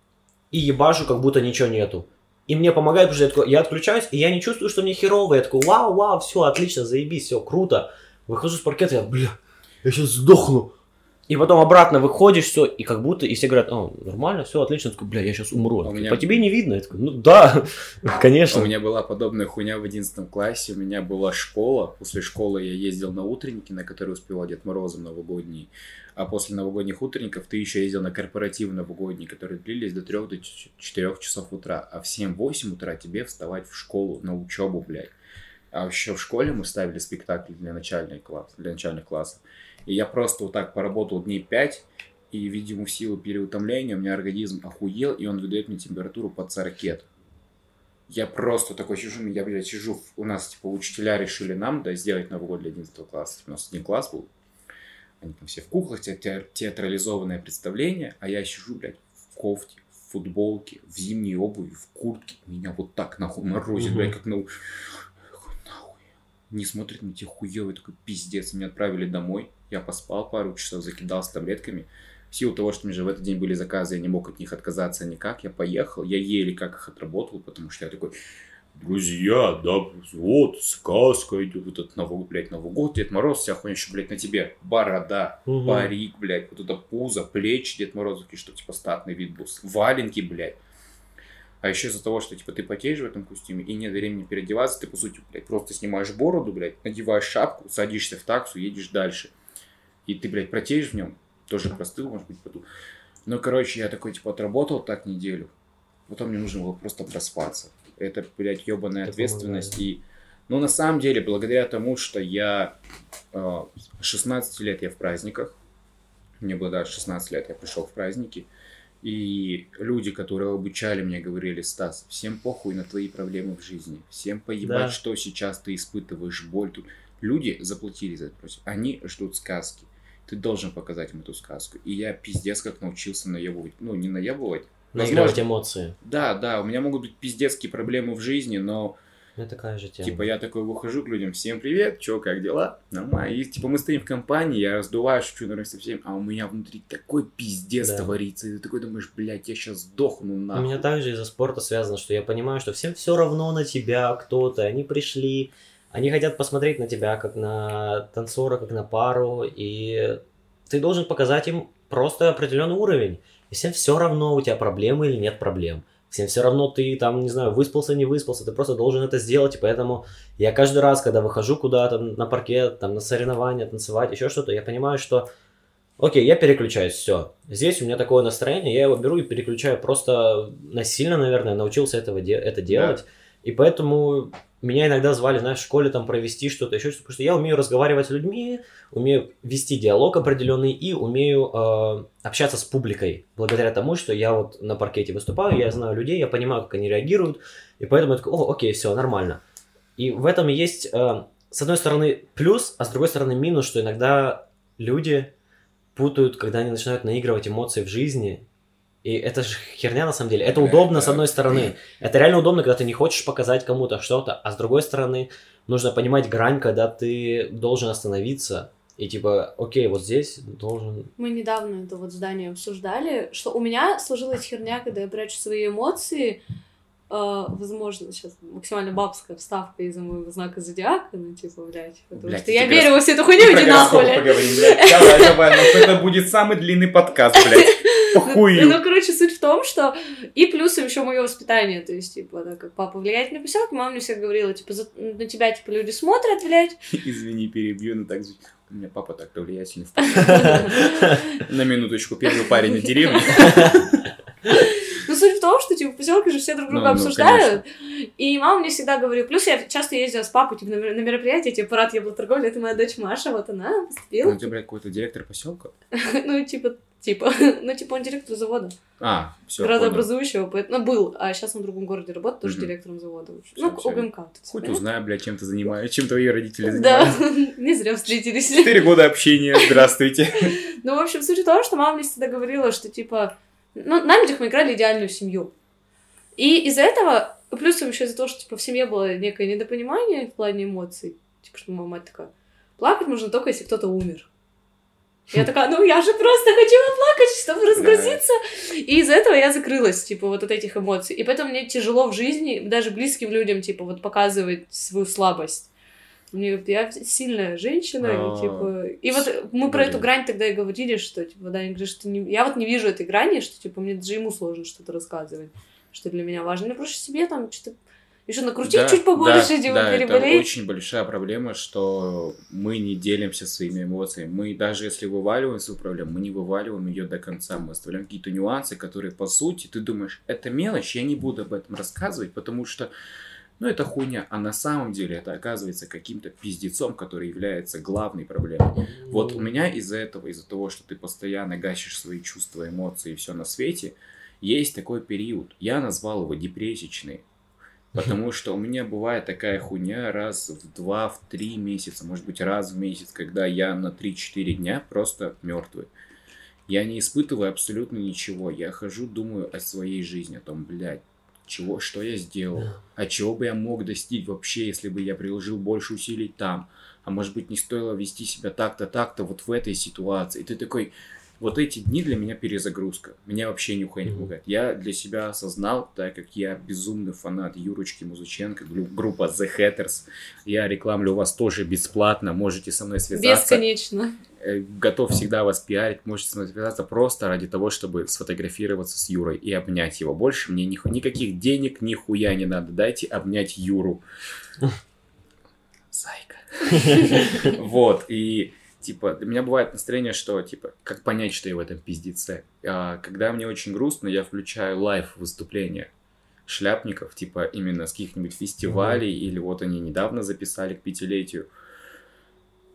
и ебашу, как будто ничего нету. И мне помогает, потому что я, такой, я отключаюсь, и я не чувствую, что мне херово. Я такой, вау, вау, все, отлично, заебись, все, круто. Выхожу с паркета, я, бля, я сейчас сдохну. И потом обратно выходишь, все, и как будто, и все говорят, о, нормально, все, отлично. Я такой, бля, я сейчас умру. Такой, меня- По тебе не видно. Я такой, ну да, конечно. У меня была подобная хуйня в 11 классе. У меня была школа. После школы я ездил на утренники, на которые успевал Дед Морозом новогодние. А после новогодних утренников ты еще ездил на корпоративы новогодние, которые длились до 3 до 4 часов утра. А в 7-8 утра тебе вставать в школу на учебу, блядь. А еще в школе мы ставили спектакли для начальных классов. Для начальных классов. И я просто вот так поработал дней 5, и, видимо, в силу переутомления у меня организм охуел, и он выдает мне температуру под 40. Я просто такой сижу, я, блядь, сижу, у нас, типа, учителя решили нам, да, сделать Новый год для 11 класса. У нас один класс был, они там все в куклах, те- те- театрализованное представление, а я сижу, блядь, в кофте, в футболке, в зимней обуви, в куртке. Меня вот так нахуй морозит, Мгм. блядь, как на... нахуй? Не смотрит на те хуёвый, такой пиздец. Меня отправили домой, я поспал пару часов, закидался таблетками. В силу того, что у меня же в этот день были заказы, я не мог от них отказаться никак. Я поехал, я еле как их отработал, потому что я такой, друзья, да, вот, сказка идет, вот этот Новый, блядь, Новый год, Дед Мороз, вся хуйня еще, блядь, на тебе. Борода, Мгм. парик, блядь, вот это пузо, плечи Дед Морозовки, что типа статный вид был, валенки, блядь. А еще из-за того, что типа ты потеешь в этом костюме и нет времени переодеваться, ты по сути, блядь, просто снимаешь бороду, блядь, надеваешь шапку, садишься в таксу, едешь дальше. И ты, блядь, протеешь в нем, тоже простыл, может быть, поту. Ну, короче, я такой, типа, отработал так неделю. Потом мне нужно было просто проспаться. Это, блядь, ебаная Это ответственность. И, ну, на самом деле, благодаря тому, что я э, 16 лет я в праздниках, мне было даже 16 лет, я пришел в праздники, и люди, которые обучали меня, говорили, Стас, всем похуй на твои проблемы в жизни, всем поебать, Да. что сейчас ты испытываешь, боль тут. Люди заплатили за это, они ждут сказки. Ты должен показать им эту сказку. И я пиздец как научился наебывать, ну, не наебывать, Наигрывать эмоции. да, да, у меня могут быть пиздецкие проблемы в жизни, но У меня такая же тема. Типа я такой выхожу к людям, всем привет, чё, как дела? Нормально. И типа мы стоим в компании, я раздуваю, шучу наверное, со всеми, а у меня внутри такой пиздец Да. творится. И ты такой думаешь, блядь, я сейчас сдохну У нахуй. меня также из-за спорта связано, что я понимаю, что всем все равно на тебя кто-то. Они пришли, они хотят посмотреть на тебя как на танцора, как на пару, и ты должен показать им просто определенный уровень. И всем все равно, у тебя проблемы или нет проблем. Всем все равно ты там, не знаю, выспался, не выспался, ты просто должен это сделать, и поэтому я каждый раз, когда выхожу куда-то на паркет, там, на соревнования, танцевать, еще что-то, я понимаю, что Окей, я переключаюсь, все. Здесь у меня такое настроение, я его беру и переключаю просто насильно, наверное, научился этого де- это делать. И поэтому меня иногда звали, знаешь, в школе там провести что-то, еще потому что я умею разговаривать с людьми, умею вести диалог определенный и умею э, общаться с публикой. Благодаря тому, что я вот на паркете выступаю, я знаю людей, я понимаю, как они реагируют, и поэтому я такой, о, окей, все, нормально. И в этом есть, э, с одной стороны, плюс, а с другой стороны, минус, что иногда люди путают, когда они начинают наигрывать эмоции в жизни. И это же херня на самом деле. Это удобно, с одной стороны. Это реально удобно, когда ты не хочешь показать кому-то что-то, а с другой стороны, нужно понимать грань, когда ты должен остановиться. И типа, окей, вот здесь должен... Мы недавно это вот здание обсуждали, что у меня сложилась херня, когда я прячу свои эмоции. А, возможно, сейчас максимально бабская вставка из-за моего знака зодиака, ну, типа, блядь, потому Блядь, что я верю во всю эту хуйню, иди нахуй, поговорим, блядь. Давай, давай, ну это будет самый длинный подкаст, блядь. Ну, Похую. ну, короче, суть в том, что и плюсом еще мое воспитание, то есть, типа, да, как папа влияет на поселок, мама мне всегда говорила, типа, на тебя, типа, люди смотрят, блядь. Извини, перебью, но так звучит. У меня папа так-то влиятельный. На минуточку, первый парень на деревне. Ну, суть в том, что, типа, в поселке же все друг друга Ну, ну, обсуждают. и мама мне всегда говорила. Плюс я часто ездила с папой, типа, на, мер- на мероприятия, типа, парад торговли, это моя дочь Маша, вот она поступила. Ну, у тебя, блядь, какой-то директор поселка? Ну, типа, типа, ну, типа, он директор завода, А, все, градообразующего, поэтому, ну, был, а сейчас он в другом городе работает, тоже директором завода. Ну, это Хоть узнаю, блядь, чем ты занимаешься, чем твои родители Да, занимаются. не зря встретились. Четыре года общения, здравствуйте. Ну, в общем, суть в том, что мама мне всегда говорила, что, типа, ну, на людях мы играли идеальную семью. И из-за этого, плюсом еще из-за того, что, типа, в семье было некое недопонимание в плане эмоций. Типа, что моя мать такая, плакать можно только, если кто-то умер. Я такая, ну я же просто хочу поплакать, чтобы разгрузиться. И из-за этого я закрылась, типа, вот от этих эмоций. И поэтому мне тяжело в жизни, даже близким людям, типа, вот показывать свою слабость. Мне, я сильная женщина, А, и, типа... И вот мы про эту грань тогда и говорили, что, типа, да, я говорю, что не... я вот не вижу этой грани, что, типа, мне даже ему сложно что-то рассказывать, что для меня важно. Мне проще себе там что-то еще накрутить Да, чуть побольше, да, типа, да, это переболеть. очень большая проблема, что мы не делимся своими эмоциями. Мы даже если вываливаем свою проблему, мы не вываливаем ее до конца. Мы оставляем какие-то нюансы, которые, по сути, ты думаешь, это мелочь, я не буду об этом рассказывать, потому что ну, это хуйня, а на самом деле это оказывается каким-то пиздецом, который является главной проблемой. Вот у меня из-за этого, из-за того, что ты постоянно гасишь свои чувства, эмоции и все на свете, есть такой период. Я назвал его депрессичный. Потому что у меня бывает такая хуйня раз в два, в три месяца, может быть, раз в месяц, когда я на 3-4 дня просто мертвый. Я не испытываю абсолютно ничего. Я хожу, думаю о своей жизни, о том, блядь, чего, что я сделал, а чего бы я мог достичь вообще, если бы я приложил больше усилий там, а может быть не стоило вести себя так-то, так-то вот в этой ситуации. И ты такой, вот эти дни для меня перезагрузка. Меня вообще нихуя не пугает. Я для себя осознал, так как я безумный фанат Юрочки Музыченко, гру- группа The Hatters. Я рекламлю вас тоже бесплатно, можете со мной связаться. Бесконечно. Э, Готов всегда вас пиарить, можете связаться просто ради того, чтобы сфотографироваться с Юрой и обнять его. Больше мне ниху- никаких денег, нихуя не надо. Дайте обнять Юру. Зайка. Вот, и типа, у меня бывает настроение, что, типа, как понять, что я в этом пиздеце? А, когда мне очень грустно, я включаю лайв выступления шляпников, типа, именно с каких-нибудь фестивалей, или вот они недавно записали к пятилетию.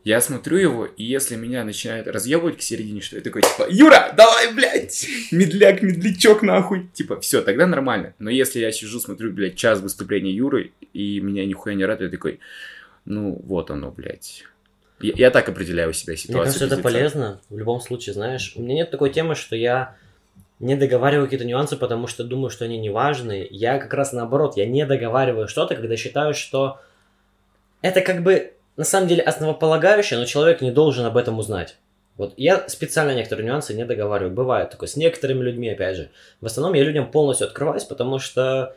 Я смотрю его, и если меня начинает разъебывать к середине, что я такой, типа, Юра, давай, блядь, медляк, медлячок, нахуй. Типа, все, тогда нормально. Но если я сижу, смотрю, блядь, час выступления Юры, и меня нихуя не радует, я такой, ну, вот оно, блядь. Я, я так определяю у себя ситуацию. Мне кажется, это полезно в любом случае, знаешь. У меня нет такой темы, что я не договариваю какие-то нюансы, потому что думаю, что они не важны. Я как раз наоборот, я не договариваю что-то, когда считаю, что это как бы на самом деле основополагающее, но человек не должен об этом узнать. Вот я специально некоторые нюансы не договариваю. Бывает такое с некоторыми людьми, опять же. В основном я людям полностью открываюсь, потому что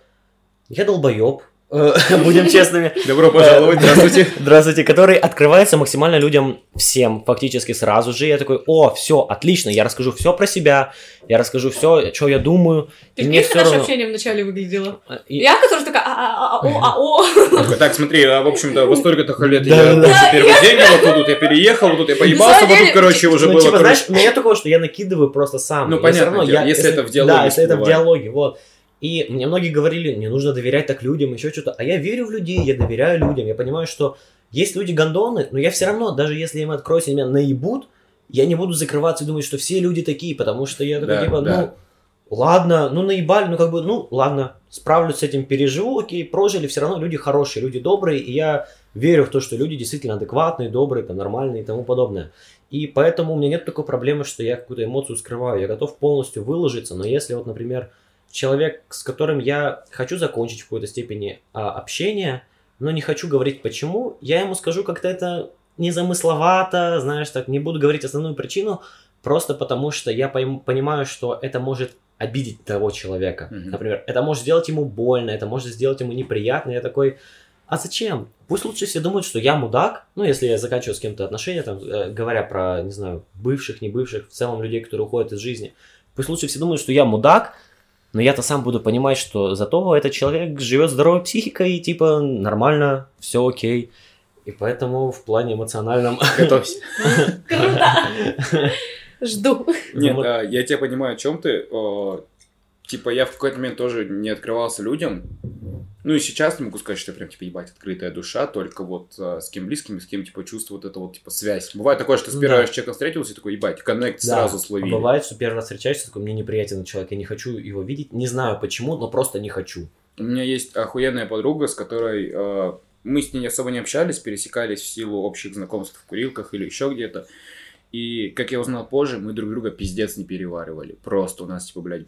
я долбоеб, будем честными. Добро пожаловать, здравствуйте. Здравствуйте, который открывается максимально людям всем фактически сразу же. Я такой, о, все, отлично, я расскажу все про себя, я расскажу все, что я думаю. Ты мне все наше равно. общение вначале выглядело? И- Я, которая такая, а, а, а, о, а, о. Такой, Так, смотри, а, в общем-то, во столько-то лет я первый день, вот тут я переехал, вот тут я поебался, вот тут, короче, уже ну, было, типа, знаешь, у меня нет такого, что я накидываю просто сам. Ну, дело, я- если это в диалоге Да, если это в диалоге, вот. И мне многие говорили, не нужно доверять так людям, еще что-то. А я верю в людей, я доверяю людям. Я понимаю, что есть люди гондоны, но я все равно, даже если им откроюсь, и меня наебут, я не буду закрываться и думать, что все люди такие, потому что я такой, Да, типа, да. ну, ладно, ну наебали, ну как бы, ну ладно, справлюсь с этим, переживу, окей, прожили, все равно люди хорошие, люди добрые, и я верю в то, что люди действительно адекватные, добрые, там, нормальные и тому подобное. И поэтому у меня нет такой проблемы, что я какую-то эмоцию скрываю. Я готов полностью выложиться, но если вот, например, человек, с которым я хочу закончить в какой-то степени а, общение, но не хочу говорить почему, я ему скажу как-то это незамысловато, знаешь, так, не буду говорить основную причину, просто потому что я пойм- понимаю, что это может обидеть того человека. Мгм. Например, это может сделать ему больно, это может сделать ему неприятно. Я такой, а зачем? Пусть лучше все думают, что я мудак. Ну, если я заканчиваю с кем-то отношения, там, э, говоря про, не знаю, бывших, не бывших, в целом людей, которые уходят из жизни. Пусть лучше все думают, что я мудак, но я-то сам буду понимать, что зато этот человек живет здоровой психикой, и типа нормально, все окей. И поэтому в плане эмоциональном... Готовься. Круто! Жду. Нет, Вот. а, я тебя понимаю, о чем ты. Типа, я в какой-то момент тоже не открывался людям. Ну и сейчас не могу сказать, что я прям, типа, ебать, открытая душа, только вот а, с кем близким, с кем, типа, чувствую вот это вот, типа, связь. Бывает такое, что с Ну первого да. раз с человеком встретился и такой, ебать, коннект Да. сразу А словили. бывает, что первый раз встречаешься, такой, мне неприятен человек, я не хочу его видеть, не знаю почему, но просто не хочу. У меня есть охуенная подруга, с которой э, мы с ней особо не общались, пересекались в силу общих знакомств в курилках или еще где-то. И, как я узнал позже, мы друг друга пиздец не переваривали. Просто у нас, типа, блядь,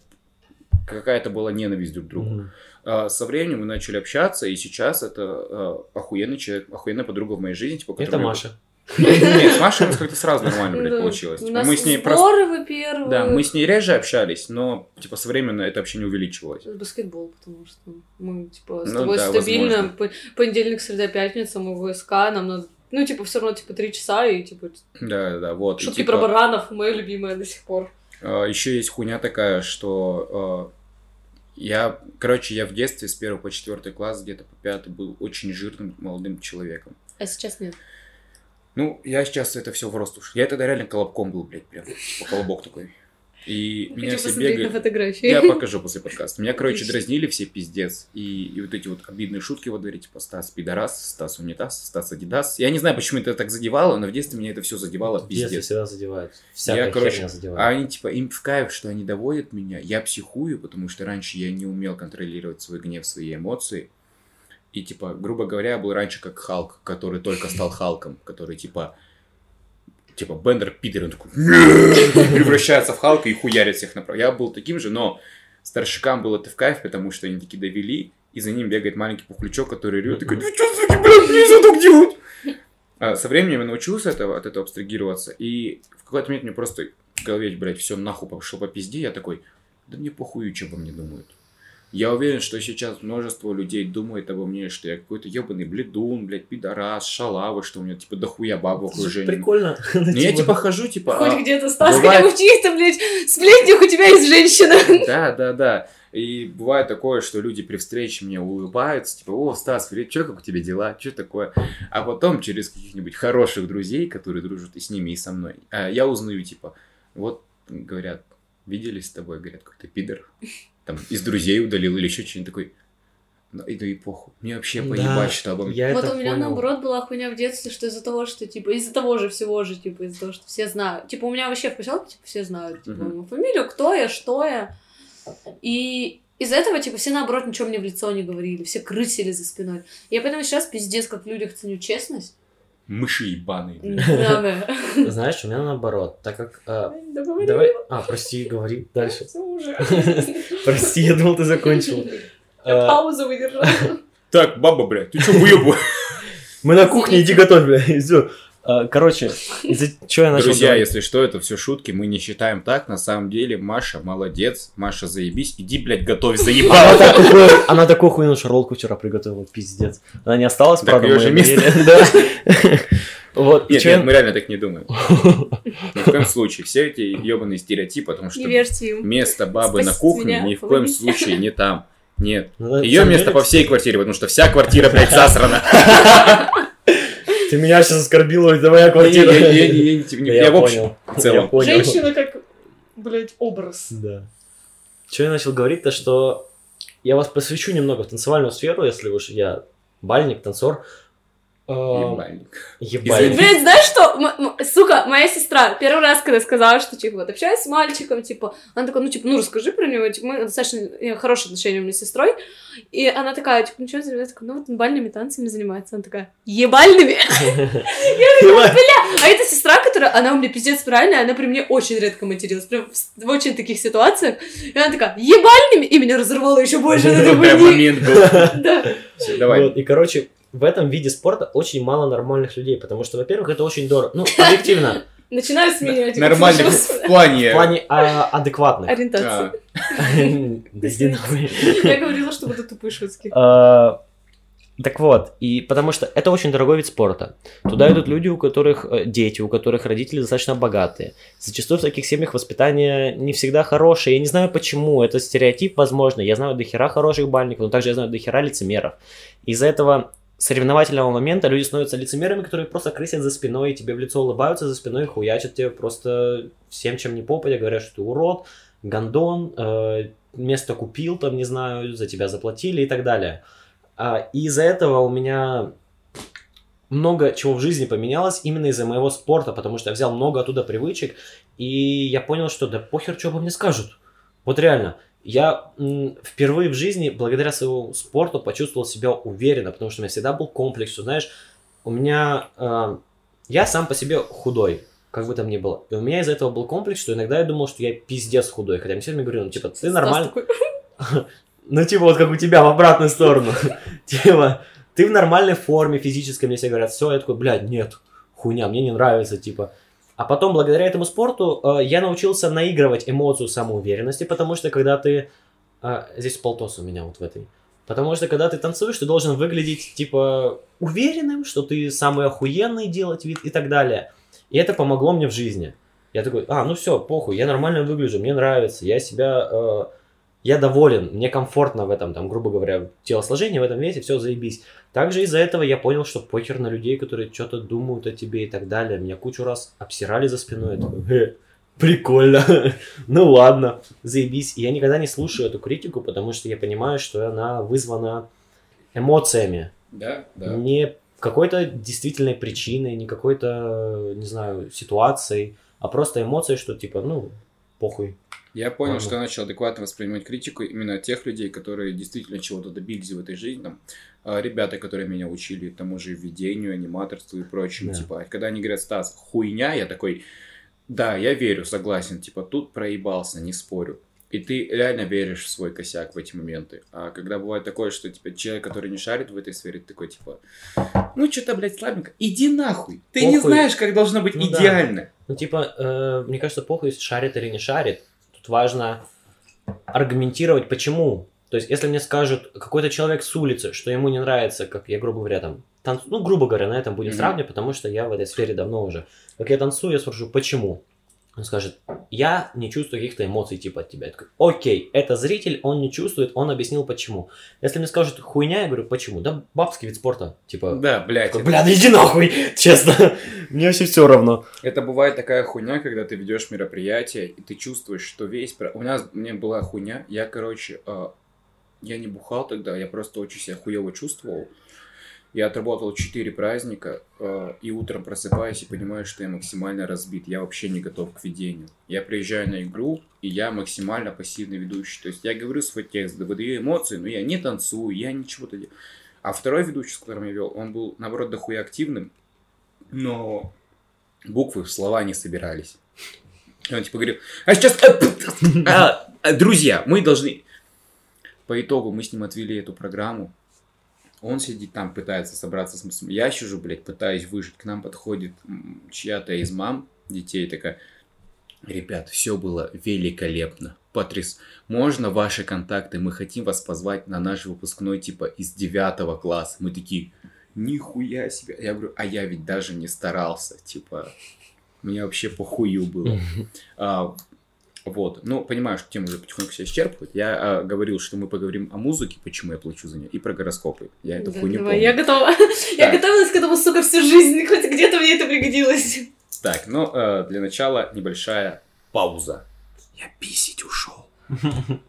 какая-то была ненависть друг к другу. Мгм. А, со временем мы начали общаться, и сейчас это э, охуенный человек, охуенная подруга в моей жизни. Типа, Это Маша. Нет, с Машей у нас как-то сразу нормально, блядь, получилось. Типа, мы с ней просто... вы первые. Да, мы с ней реже общались, но, типа, со временем это общение увеличивалось. Баскетбол, потому что мы, типа, с Ну тобой стабильно. Понедельник, среда, пятница, мы в ВСК, нам надо... Ну, типа, все равно, типа, три часа, и, типа, Да, да, вот. И, шутки типа, про баранов, моя любимая до сих пор. Еще есть хуйня такая, что я, короче, я в детстве с первого по четвертый класс, где-то по пятый, был очень жирным молодым человеком. А сейчас нет. Ну, я сейчас это все в рост уж. Я тогда реально колобком был, блядь, прям. Типа колобок такой. И меня Хочу все посмотреть на фотографии. Я покажу после подкаста. Меня, короче, Отлично. дразнили все пиздец. И, и вот эти вот обидные шутки во дворе, типа Стас пидорас, Стас унитаз, Стас адидас. Я не знаю, почему это так задевало, но в детстве меня это все задевало В детстве пиздец. всегда задевает. Всякая Я, короче, херня А задевает. они, типа, им в кайф, что они доводят меня. Я психую, потому что раньше я не умел контролировать свой гнев, свои эмоции. И, типа, грубо говоря, я был раньше как Халк, который только стал Халком, который, типа, типа, Бендер пидор, он такой, превращается в Халка и хуярит всех направо. Я был таким же, но старшикам было это в кайф, потому что они такие довели, и за ним бегает маленький пухлячок, который ревет, такой, ты что, суки, блядь, нельзя так делать! А со временем я научился этого, от этого абстрагироваться, и в какой-то момент мне просто в голове, блядь, все нахуй пошло по пизде, я такой, да мне похуй, что обо мне думают. Я уверен, что сейчас множество людей думает обо мне, что я какой-то ебаный бледун, блядь, пидорас, шалава, что у меня, типа, дохуя баб в окружении. Прикольно. Ну, я, типа, хожу, типа... Хоть а, где-то, Стас, хотя бы в чьих-то, блядь, сплетнях у тебя есть женщина. Да, да, да. И бывает такое, что люди при встрече мне улыбаются, типа, о, Стас, привет, что, как у тебя дела, что такое? А потом через каких-нибудь хороших друзей, которые дружат и с ними, и со мной, а, я узнаю, типа, вот, говорят, виделись с тобой, говорят, какой-то пидор, там, из друзей удалил или еще что-нибудь такой. Ну, и, ну и похуй. Мне вообще Да, поебать, что обо мне. Я Вот у меня понял. наоборот была хуйня в детстве, что из-за того, что типа из-за того же всего же, типа из-за того, что все знают. Типа у меня вообще в поселке типа все знают типа, Мгм. мою фамилию, кто я, что я. И из-за этого, типа, все наоборот ничего мне в лицо не говорили, все крысили за спиной. Я поэтому сейчас пиздец, как в людях ценю честность. Мыши ебаные. Знаешь, у меня наоборот, так как... говори, Давай... А, прости, говори дальше. Прости, я думал, ты закончил. Я Э, паузу выдержала. Так, баба, блядь, ты что, выебу? Мы на кухне, иди готовь, бля, и. Э, Короче, из-за чего я начал Друзья, говорить? если что, это все шутки, мы не считаем так. На самом деле, Маша молодец, Маша заебись, иди, блядь, готовь, Она заебала. такую, она такую хуйную шарлотку вчера приготовила, пиздец. Она не осталась, правда, в же место. Вот, Нет, чё нет, мы реально так не думаем. Ни в коем случае. Все эти ебаные стереотипы, потому что место бабы на кухне меня, ни в коем случае не там. Нет. Ну, Ее место по всей квартире, потому что вся квартира, блядь, засрана. Ты меня сейчас оскорбила, это моя Я- квартира. я- я- я- я- типа, не- Я Я в общем, понял. в целом. Я понял. Женщина как, блядь, образ. Да. Что я начал говорить-то, что я вас посвящу немного в танцевальную сферу, если уж я бальник, танцор. Ебальник. Ебальник. Блин, знаешь что? Сука, моя сестра первый раз, когда сказала, что, типа, вот, общаюсь с мальчиком, типа, она такая, ну, типа, ну, расскажи про него, типа, мы достаточно э, хорошие отношения у меня с сестрой, и она такая, типа, ну, что занимается? Я такая, ну, вот он бальными танцами занимается. Она такая, ебальными? А эта сестра, которая, она у меня пиздец правильная, она при мне очень редко материлась, прям в, очень таких ситуациях, и она такая, ебальными? И меня разорвало еще больше. Прям момент был. Да. Давай. Вот, и, короче, в этом виде спорта очень мало нормальных людей, потому что, во-первых, это очень дорого. Ну, объективно, Начинаю сменять. Нормальных в плане... В плане а, адекватных. Ориентации. а. Я говорила, что будут тупые шутки. А, Так вот, и потому что это очень дорогой вид спорта. Туда идут люди, у которых э, дети, у которых родители достаточно богатые. Зачастую в таких семьях воспитание не всегда хорошее. Я не знаю почему, это стереотип, возможно. Я знаю до хера хороших бальников, но также я знаю до хера лицемеров. Из-за этого соревновательного момента люди становятся лицемерами, которые просто крысят за спиной, тебе в лицо улыбаются за спиной, хуячат тебе просто всем, чем не попадя, говорят, что ты урод, гандон, э, место купил, там, не знаю, за тебя заплатили и так далее. А, и из-за этого у меня много чего в жизни поменялось именно из-за моего спорта, потому что я взял много оттуда привычек, и я понял, что да похер, что обо мне скажут. Вот реально. Я впервые в жизни, благодаря своему спорту, почувствовал себя уверенно, потому что у меня всегда был комплекс, что, знаешь, у меня... э, я сам по себе худой, как бы там ни было. И у меня из-за этого был комплекс, что иногда я думал, что я пиздец худой. Хотя мне все время говорили, ну, типа, ты нормально... Ну, типа, вот как у тебя в обратную сторону. Типа, ты в нормальной форме физической, мне все говорят, все, я такой, блядь, нет, хуйня, мне не нравится, типа. А потом, благодаря этому спорту, э, я научился наигрывать эмоцию самоуверенности, потому что когда ты... э, Здесь полтос у меня вот в этой. Потому что когда ты танцуешь, ты должен выглядеть, типа, уверенным, что ты самый охуенный делать вид и так далее. И это помогло мне в жизни. Я такой, а, ну все, похуй, я нормально выгляжу, мне нравится, я себя э, я доволен, мне комфортно в этом, там, грубо говоря, телосложении, в этом весе, все заебись. Также из-за этого я понял, что похер на людей, которые что-то думают о тебе и так далее. Меня кучу раз обсирали за спиной, я такой, «Э, прикольно, ну ладно, заебись. И я никогда не слушаю эту критику, потому что я понимаю, что она вызвана эмоциями, Да, да. не какой-то действительной причиной, не какой-то, не знаю, ситуацией, а просто эмоцией, что типа, ну, похуй. Я понял, Ладно. что я начал адекватно воспринимать критику именно от тех людей, которые действительно чего-то добились в этой жизни. Там, а, ребята, которые меня учили тому же ведению, аниматорству и прочему. Да. Типа, когда они говорят, Стас, хуйня, я такой, да, я верю, согласен. Типа, тут проебался, не спорю. И ты реально веришь в свой косяк в эти моменты. А когда бывает такое, что типа человек, который не шарит в этой сфере, такой типа, ну что-то, блядь, слабенько, иди нахуй. Ты не Похуй. знаешь, как должно быть Ну да. идеально. Ну, типа, э, мне кажется, похуй, шарит или не шарит. Важно аргументировать, почему. То есть, если мне скажут какой-то человек с улицы, что ему не нравится, как я, грубо говоря, там, танцу... ну, грубо говоря, на этом будем Мгм. сравнивать, потому что я в этой сфере давно уже. Как я танцую, я спрошу, почему? Он скажет, я не чувствую каких-то эмоций типа от тебя. Я такой, окей, это зритель, он не чувствует, он объяснил почему. Если мне скажут хуйня, я говорю, почему? Да бабский вид спорта. Типа, Да, блядь. такой, бля, да иди нахуй, честно. Мне вообще все равно. Это бывает такая хуйня, когда ты ведешь мероприятие, и ты чувствуешь, что весь... У нас, мне была хуйня, я, короче, а, я не бухал тогда, я просто очень себя хуево чувствовал. Я отработал 4 праздника, а, и утром просыпаюсь и понимаю, что я максимально разбит, я вообще не готов к ведению. Я приезжаю на игру, и я максимально пассивный ведущий. То есть я говорю свой текст, выдаю эмоции, но я не танцую, я ничего-то делаю. А второй ведущий, с которым я вел, он был, наоборот, дохуя активным, но буквы в слова не собирались. И он типа говорил, а сейчас, э, а, а, друзья, мы должны... По итогу мы с ним отвели эту программу. Он сидит там, пытается собраться с мыслями. Я сижу, блядь, пытаюсь выжить. К нам подходит чья-то из мам детей такая, ребят, все было великолепно. Потряс. Можно ваши контакты? Мы хотим вас позвать на наш выпускной, типа, из девятого класса. Мы такие, нихуя себе. Я говорю, а я ведь даже не старался. Типа, мне вообще похую было. А, вот. Ну, понимаю, что тема уже потихоньку себя исчерпывает. Я а, говорил, что мы поговорим о музыке, почему я плачу за нее, и про гороскопы. Я эту Да, хуйню помню. Я готова. Я готовилась к этому, сука, всю жизнь. Хоть где-то мне это пригодилось. Так, ну, э, для начала небольшая пауза. Я писить ушел.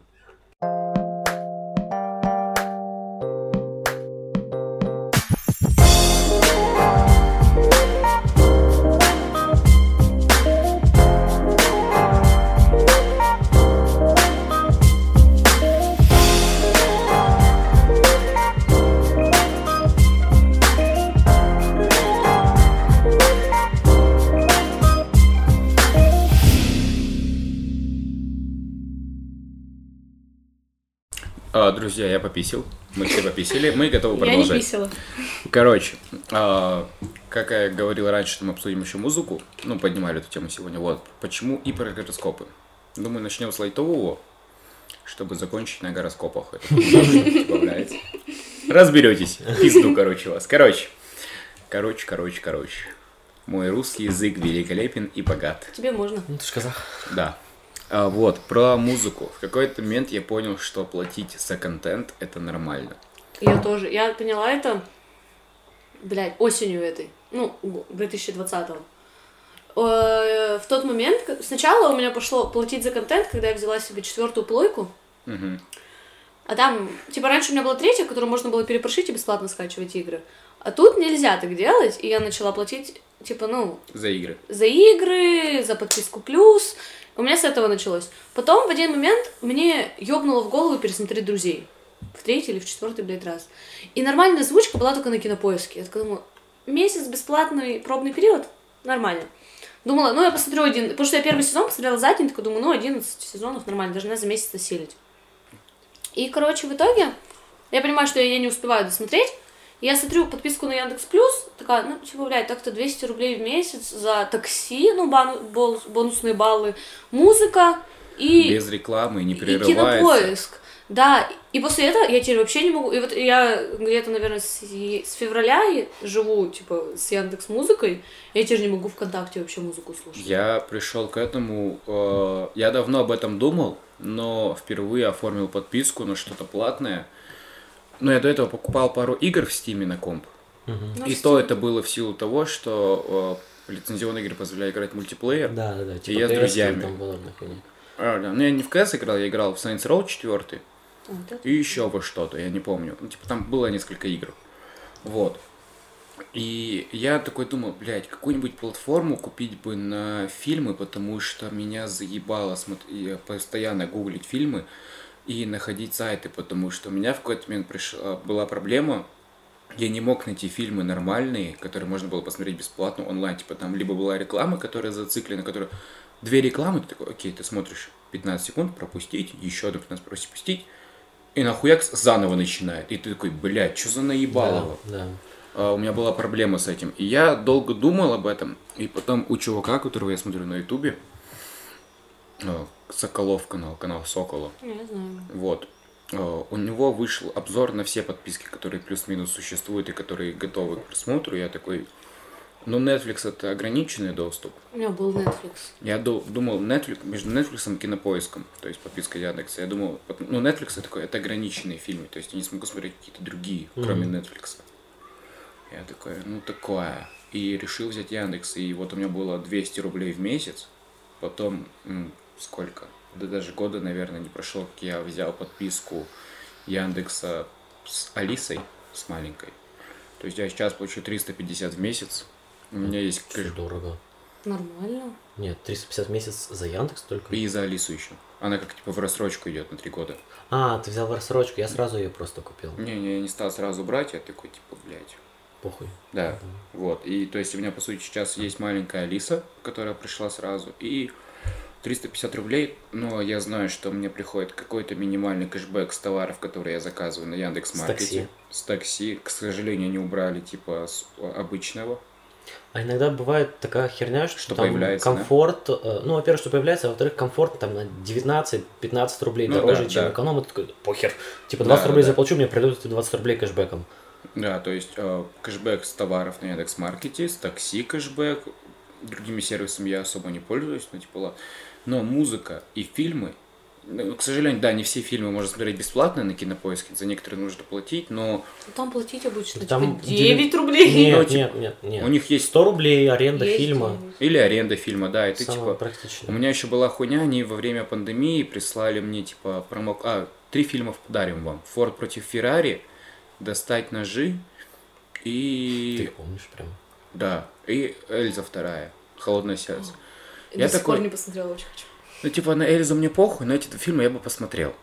друзья, я пописил. Мы все пописили. Мы готовы Я не продолжать. писала. Короче, а, как я говорил раньше, что мы обсудим еще музыку. Ну, поднимали эту тему сегодня. Вот. Почему и про гороскопы. Думаю, начнем с лайтового, чтобы закончить на гороскопах. Это. Разберетесь. Пизду, короче, вас. Короче. Короче, короче, короче. Мой русский язык великолепен и богат. Тебе можно. Ну, ты ж казах. Да. А, вот, про музыку. В какой-то момент я понял, что платить за контент это нормально. Я тоже. Я поняла это, блядь, осенью этой. Ну, 2020-го. Э, В тот момент, сначала у меня пошло платить за контент, когда я взяла себе четвертую плойку, а там, типа, раньше у меня была третья, которую можно было перепрошить и бесплатно скачивать игры. А тут нельзя так делать, и я начала платить, типа, ну, За игры. за игры, за подписку плюс. У меня с этого началось. Потом в один момент мне ёбнуло в голову пересмотреть друзей. В третий или в четвертый, блядь, раз. И нормальная озвучка была только на кинопоиске. Я такая думаю, месяц бесплатный пробный период? Нормально. Думала, ну я посмотрю один, потому что я первый сезон посмотрела за день, думаю, ну 11 сезонов нормально, должна за месяц осилить. И, короче, в итоге я понимаю, что я не успеваю досмотреть. Я смотрю подписку на Яндекс Плюс, такая, ну, типа, блядь, так-то 200 рублей в месяц за такси, ну, бол- бонусные баллы, музыка и, Без рекламы, не и прерывается. кинопоиск. Да, и после этого я теперь вообще не могу. И вот я где-то, наверное, с, с февраля и живу, типа, с Яндекс Музыкой. Я теперь не могу ВКонтакте вообще музыку слушать. Я пришел к этому, э, я давно об этом думал, но впервые оформил подписку на что-то платное. Но я до этого покупал пару игр в Стиме на комп. Ну, И то Steam. это было в силу того, что э, лицензионные игры позволяют играть в мультиплеер. Да, да, да. Типа я с друзьями. Там хуйня. А, да. Ну, я не в КС играл, я играл в Saints Row 4 Вот это. и еще во что-то, я не помню. Ну, типа, там было несколько игр. Вот. И я такой думал, блядь, какую-нибудь платформу купить бы на фильмы, потому что меня заебало смотр- и постоянно гуглить фильмы и находить сайты, потому что у меня в какой-то момент пришла, была проблема, я не мог найти фильмы нормальные, которые можно было посмотреть бесплатно онлайн. Типа там либо была реклама, которая зациклена, которая... Две рекламы, ты такой, окей, ты смотришь 15 секунд, пропустить, еще одну 15 пропустить, и нахуяк заново начинает. И ты такой, блядь, что за наебалово? Да, да. А, у меня была проблема с этим. И я долго думал об этом. И потом у чувака, которого я смотрю на ютубе, а, Соколов канал, канал Сокола, Я знаю. вот. А, У него вышел обзор на все подписки, которые плюс-минус существуют и которые готовы к просмотру. Я такой, ну, Netflix это ограниченный доступ. У меня был Netflix. Я ду- думал, Netflix, между Netflix и Кинопоиском, то есть подписка Яндекса, я думал, ну, Netflix это такой, это ограниченные фильмы, то есть я не смогу смотреть какие-то другие, кроме Netflix. Я такой, ну, такое. И решил взять Яндекс, и вот у меня было 200 рублей в месяц, потом, сколько? Да даже года, наверное, не прошло, как я взял подписку Яндекса с Алисой, с маленькой. То есть я сейчас получу 350 в месяц, у меня есть кэш- дорого. Нормально. Нет, 350 в месяц за Яндекс только. И за Алису еще. Она как типа в рассрочку идет на три года. А, ты взял в рассрочку, я сразу ее просто купил. Не-не, я не стал сразу брать, я такой, типа, блядь. Похуй. Да, вот. И то есть у меня, по сути, сейчас есть маленькая Алиса, которая пришла сразу, и 350 рублей, но я знаю, что мне приходит какой-то минимальный кэшбэк с товаров, которые я заказываю на Яндекс С такси. С такси. К сожалению, они убрали, типа, с обычного. А иногда бывает такая херня, что, Что там появляется, да? комфорт, э, ну, во-первых, что появляется, а во-вторых, комфорт там на 19-15 рублей Ну дороже, да, чем да. эконом, и ты такой, похер, типа Да, 20 да, рублей да. заплачу, мне придут эти 20 рублей кэшбэком. Да, то есть э, кэшбэк с товаров на Яндекс Маркете, с такси кэшбэк, другими сервисами я особо не пользуюсь, но типа ладно. Но музыка и фильмы, ну, к сожалению, да, не все фильмы можно смотреть бесплатно на кинопоиске, за некоторые нужно платить, но Там платить обычно, Там типа, 9 рублей. Нет, Ну, типа, нет, нет, нет. у них есть 100 рублей аренда Есть фильма. девять. или аренда фильма, да, и ты Самое типа... У практичное. меня еще была хуйня, они во время пандемии прислали мне типа промо... А, три фильма подарим вам. Форд против Феррари, Достать ножи Ты и... их помнишь прям. Да, и Эльза вторая. Холодное сердце. До Я сих такой- пор не посмотрела, очень хочу. Ну, типа, на Эльзу мне похуй, но эти фильмы я бы посмотрел.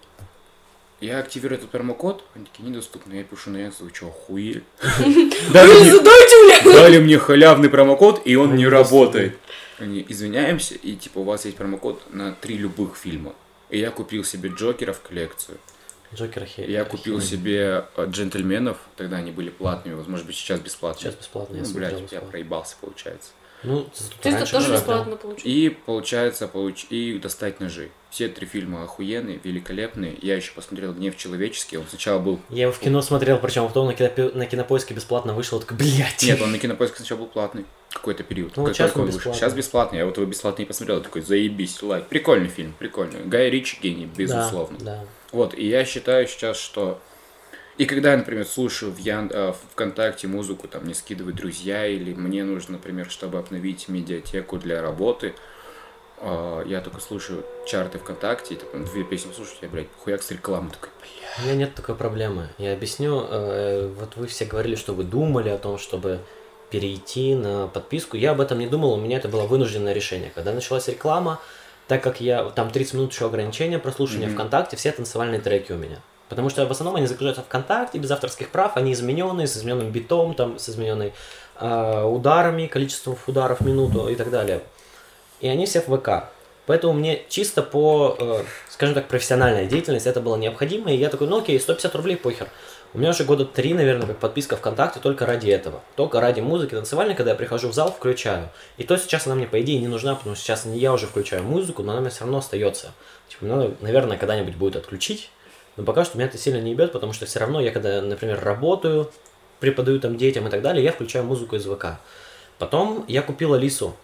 Я активирую этот промокод, они такие недоступны. Я пишу на Яндекс, вы что, охуели? Дали мне- халявный промокод, и он не работает. Они, извиняемся, и типа у вас есть промокод на три любых фильма. И я купил себе Джокера в коллекцию. Джокер хей. Я купил себе э, джентльменов, тогда они были платными, возможно, быть сейчас бесплатные. Сейчас бесплатно, я Ну, блядь, я проебался, получается. Ну, Ты раньше тоже бесплатно получил. И, получается, получ... и «Достать ножи». Все три фильма охуенные, великолепные. Я еще посмотрел «Гнев человеческий». Он сначала был... Я его в кино смотрел, причем потом на, кинопе- на кинопоиске бесплатно вышел, такой, блядь. Нет, он на кинопоиске сначала был платный. Какой-то период. Ну, Как сейчас он вышел. бесплатный. Сейчас бесплатный. Я вот его бесплатно не посмотрел. Такой, заебись, лайк. Прикольный фильм, прикольный. Гай Ричи гений, безусловно. Да, да. Вот, и я считаю сейчас, что... И когда я, например, слушаю в Ян... э, ВКонтакте музыку, там, мне скидывают друзья, или мне нужно, например, чтобы обновить медиатеку для работы, э, я только слушаю чарты ВКонтакте, и там две песни слушаю, я, блядь, хуяк с рекламы, такой, бля. У меня нет такой проблемы. Я объясню. э, Вот вы все говорили, что вы думали о том, чтобы перейти на подписку. Я об этом не думал, у меня это было вынужденное решение. Когда началась реклама, так как я там 30 минут еще ограничения прослушивания Мгм. ВКонтакте, все танцевальные треки у меня. Потому что в основном они загружаются ВКонтакте без авторских прав, они измененные, с измененным битом, там, с измененной э, ударами, количеством ударов в минуту и так далее. И они все в ВК. Поэтому мне чисто по, э, скажем так, профессиональной деятельности это было необходимо. И я такой, ну окей, 150 рублей, похер. У меня уже года три, наверное, как подписка ВКонтакте только ради этого. Только ради музыки танцевальной, когда я прихожу в зал, включаю. И то сейчас она мне, по идее, не нужна, потому что сейчас не я уже включаю музыку, но она меня все равно остается. Типа, надо, наверное, когда-нибудь будет отключить. Но пока что меня это сильно не ебет, потому что все равно я, когда, например, работаю, преподаю там детям и так далее, я включаю музыку из ВК. Потом я купил Алису.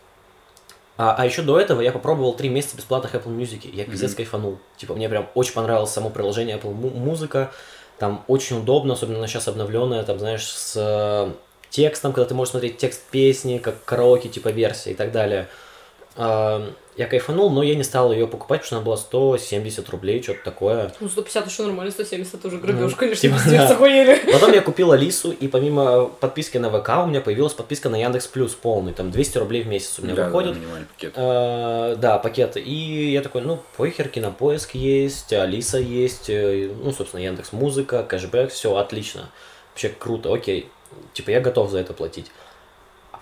А, а еще до этого я попробовал три месяца бесплатных Apple Music. Я пиздец Мгм. кайфанул. Типа, мне прям очень понравилось само приложение Apple Музыка. Там очень удобно, особенно она сейчас обновленная, там, знаешь, с э, текстом, когда ты можешь смотреть текст песни, как караоке, типа версия и так далее. А, я кайфанул, но я не стал ее покупать, потому что она была 170 рублей, что-то такое. Ну, 150 еще нормально, 170 это уже грабеж, Ну, конечно, типа, пиздец, да. охуели. Потом я купил Алису, и помимо подписки на ВК у меня появилась подписка на Яндекс Плюс полный, там 200 рублей в месяц у меня Да, да, выходит. минимальный пакет. Э, да, пакет. И я такой, ну, похер, кинопоиск есть, Алиса есть, э, ну, собственно, Яндекс Музыка, кэшбэк, все отлично. Вообще круто, окей. Типа, я готов за это платить.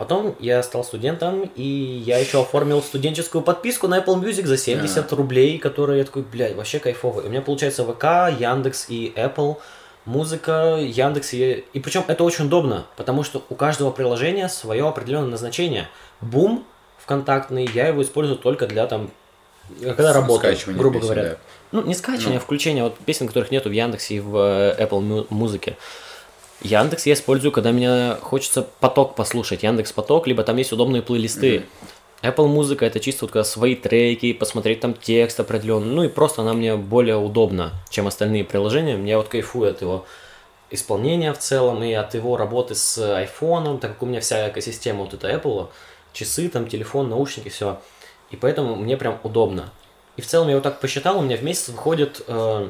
А потом я стал студентом, и я еще оформил студенческую подписку на Apple Music за 70 рублей, которые я такой, блядь, вообще кайфовый. У меня получается ВК, Яндекс и Apple, музыка, Яндекс и... И причем это очень удобно, потому что у каждого приложения свое определенное назначение. Бум ВКонтактный, я его использую только для там, когда работаю, грубо песен, говоря. да. Ну, не скачивание, Ну. а включение вот песен, которых нету в Яндексе и в э, Apple Му- музыке. Яндекс я использую, когда мне хочется поток послушать, Яндекс поток, либо там есть удобные плейлисты. Apple музыка это чисто вот когда свои треки, посмотреть там текст определенный, ну и просто она мне более удобна, чем остальные приложения. Я вот кайфую от его исполнения в целом и от его работы с айфоном, так как у меня вся экосистема вот это Apple, часы, там, телефон, наушники, все. И поэтому мне прям удобно. И в целом я вот так посчитал, у меня в месяц выходит э,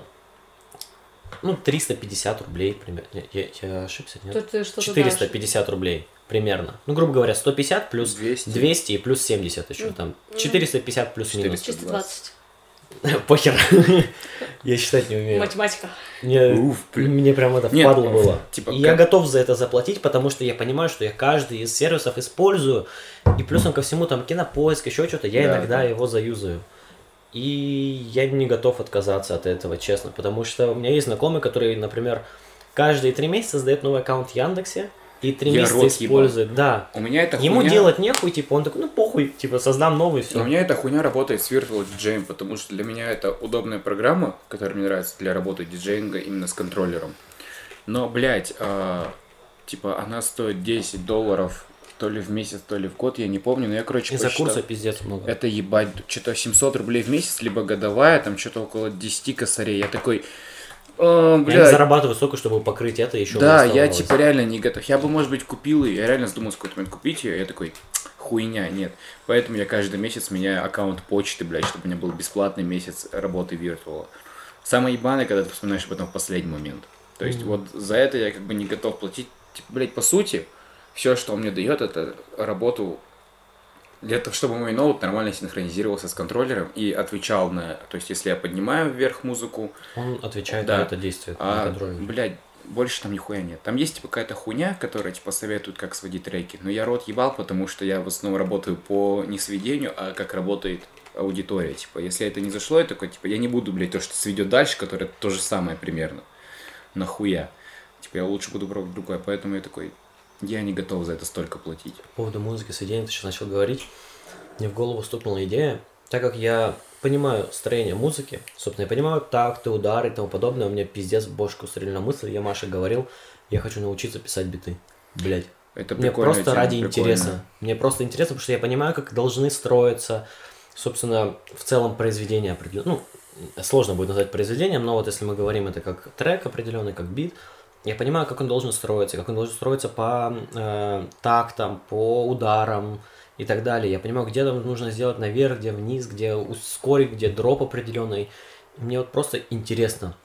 ну, 350 рублей примерно. Я, я ошибся, нет? Тут ты что-то 450 рублей примерно. Ну, грубо говоря, 150 плюс 200. 200 и плюс 70 еще там. 450 плюс-минус. 420. 420. Похер. Я считать не умею. Математика. Мне, Уф, блин. мне прям это Нет, впадло было. типа, И я готов за это заплатить, потому что я понимаю, что я каждый из сервисов использую. И плюсом ко всему там кинопоиск, еще что-то, я Да, иногда да. его заюзаю. И я не готов отказаться от этого, честно. Потому что у меня есть знакомый, который, например, каждые три месяца создает новый аккаунт в Яндексе. И три Я месяца использует. Да. У меня это Ему хуйня... делать нехуй, типа, он такой, ну похуй, типа, создам новый, Но все. у меня эта хуйня работает с Virtual DJ, потому что для меня это удобная программа, которая мне нравится для работы диджеинга именно с контроллером. Но, блядь, а, типа она стоит 10 долларов то ли в месяц, то ли в год, я не помню, но я, короче, Из-за посчитал. курса пиздец много. Это ебать, что-то 700 рублей в месяц, либо годовая, там что-то около 10 косарей. Я такой, «О, Я не блядь, зарабатываю столько, чтобы покрыть это еще. да, я типа реально не готов. Я бы, может быть, купил ее. Я реально задумался в какой-то момент купить ее. Я такой, хуйня, нет. Поэтому я каждый месяц меняю аккаунт почты, блядь, чтобы у меня был бесплатный месяц работы виртуала. Самое ебаное, когда ты вспоминаешь об этом в последний момент. То есть вот за это я как бы не готов платить. Типа, блядь, по сути, все, что он мне дает, это работу для того, чтобы мой ноут нормально синхронизировался с контроллером и отвечал на... То есть, если я поднимаю вверх музыку, Он отвечает Да. на это действие, на а, контроль. блядь, больше там нихуя нет. Там есть типа какая-то хуйня, которая типа советует, как сводить треки. Но я рот ебал, потому что я в основном работаю по не сведению, а как работает аудитория. Типа, если это не зашло, я такой, типа, я не буду, блядь, то, что сведет дальше, которое то же самое примерно. Нахуя? Типа, я лучше буду пробовать другое. Поэтому я такой, я не готов за это столько платить. По поводу музыки, сведения, ты сейчас начал говорить, мне в голову стукнула идея, так как я понимаю строение музыки, собственно, я понимаю такты, удары и тому подобное, у меня пиздец бошку стрельна мысль, я Маше говорил, я хочу научиться писать биты, блять. Это Мне просто тема, ради прикольная. интереса. Мне просто интересно, потому что я понимаю, как должны строиться, собственно, в целом произведения определенные. Ну, сложно будет назвать произведением, но вот если мы говорим это как трек определенный, как бит, я понимаю, как он должен строиться, как он должен строиться по э, тактам, по ударам и так далее. Я понимаю, где там нужно сделать наверх, где вниз, где ускорить, где дроп определенный. Мне вот просто интересно.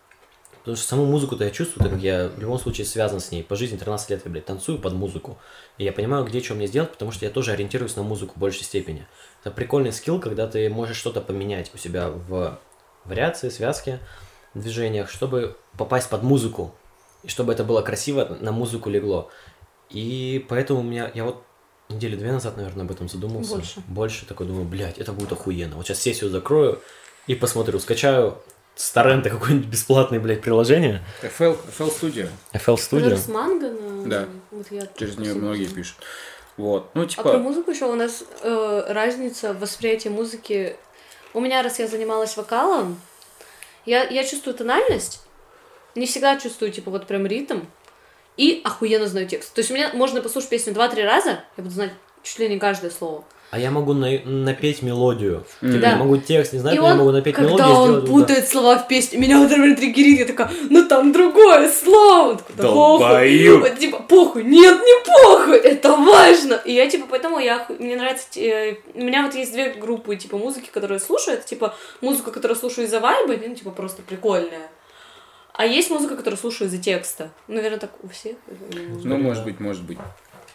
Потому что саму музыку-то я чувствую, так как я в любом случае связан с ней. По жизни 13 лет я, блядь, танцую под музыку. И я понимаю, где что мне сделать, потому что я тоже ориентируюсь на музыку в большей степени. Это прикольный скилл, когда ты можешь что-то поменять у себя в вариации, связке, движениях, чтобы попасть под музыку. И чтобы это было красиво, на музыку легло. И поэтому у меня, я вот недели две назад, наверное, об этом задумался. Больше. Больше такой думаю, блядь, это будет охуенно. Вот сейчас сессию закрою и посмотрю, скачаю с торрента какое-нибудь бесплатное, блядь, приложение. FL, FL Studio. FL Studio. с манго на... Да. Вот я Через нее многие пишут. Вот. Ну, А типа... про музыку еще у нас э, разница в восприятии музыки. У меня, раз я занималась вокалом, я, я чувствую тональность, не всегда чувствую, типа, вот прям ритм, и охуенно знаю текст. То есть у меня можно послушать песню два-три раза, я буду знать чуть ли не каждое слово. А я могу на- напеть мелодию. Мгм. Типа, Да. я могу текст не знать, но я могу напеть когда мелодию и он сделать... путает слова в песне, меня вот это триггерит, я такая, ну там другое слово. Такой, да похуй. Вот, типа, похуй, нет, не похуй, это важно. И я, типа, поэтому я, мне нравится, э, у меня вот есть две группы, типа, музыки, которые я слушаю, это, типа, музыка, которую я слушаю из-за вайба, ну, типа, просто прикольная. А есть музыка, которую слушаю из-за текста. Наверное, так у всех. Ну, может быть, может быть.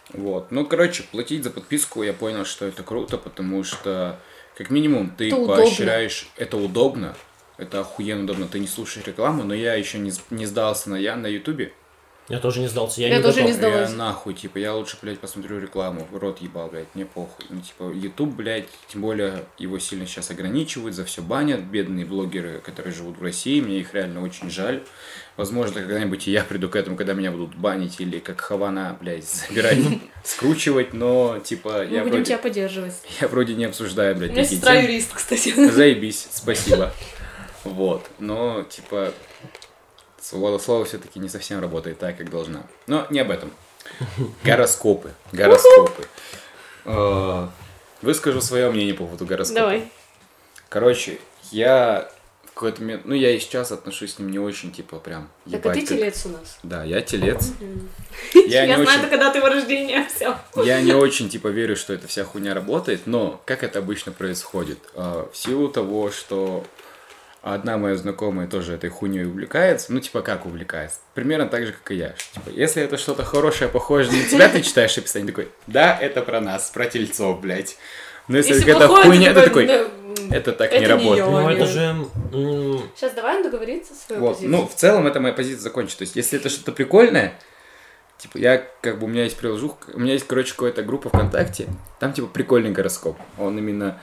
Вот. Ну, короче, платить за подписку я понял, что это круто, потому что, как минимум, ты Это удобно. поощряешь, это удобно, это охуенно удобно, ты не слушаешь рекламу, но я еще не, не сдался на я на ютубе. Я тоже не сдался, я, Я не тоже готов. не сдалась. Я нахуй, типа, я лучше, блядь, посмотрю рекламу, в рот ебал, блядь, мне похуй. Ну, типа, ютуб, блядь, тем более его сильно сейчас ограничивают, за все банят, бедные блогеры, которые живут в России, мне их реально очень жаль. Возможно, когда-нибудь и я приду к этому, когда меня будут банить или как Хавана, блядь, забирать, скручивать, но, типа, Мы я будем тебя вроде, поддерживать. я вроде не обсуждаю, У блядь, меня такие сестра юрист, кстати. Заебись, спасибо. Вот, но, типа, слово, слово все-таки не совсем работает так, как должна. Но не об этом. Гороскопы. Гороскопы. Э, Выскажу свое мнение по поводу гороскопа. Давай. Короче, я в какой-то момент, ну я и сейчас отношусь с ним не очень, типа, прям, Так, а ты телец у нас. Да, я телец. Я, знаю, это когда ты его рождения, все. Я не очень, типа, верю, что эта вся хуйня работает, но как это обычно происходит? А, В силу того, что одна моя знакомая тоже этой хуйней увлекается, ну, типа, как увлекается? Примерно так же, как и я. Что, Типа, если это что-то хорошее, похожее на тебя, ты читаешь описание, такой, да, это про нас, про тельцов, блядь. Но если, какая-то хуйня, ты такой, это так не это не работает. Ну, это же... Сейчас давай он договорится свою Вот. позицию. Ну, в целом, это моя позиция закончится. То есть, если это что-то прикольное, типа, я, как бы, у меня есть приложу, у меня есть, короче, какая-то группа ВКонтакте, там, типа, прикольный гороскоп. Он именно,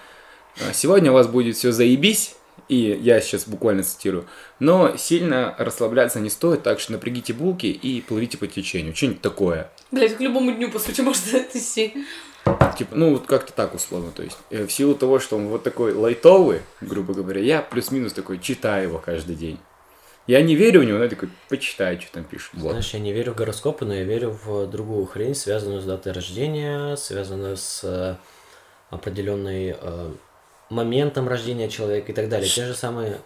сегодня у вас будет все заебись, и я сейчас буквально цитирую, но сильно расслабляться не стоит, так что напрягите булки и плывите по течению. Что-нибудь такое. Блять, к любому дню, по сути, можно это идти. Типа, ну, вот как-то так условно. То есть, э, в силу того, что он вот такой лайтовый, грубо говоря, я плюс-минус такой читаю его каждый день. Я не верю в него, но я такой, почитаю, что там пишут. Вот. Знаешь, я не верю в гороскопы, но я верю в другую хрень, связанную с датой рождения, связанную с э, определенной э, моментом рождения человека и так далее. Те же самые...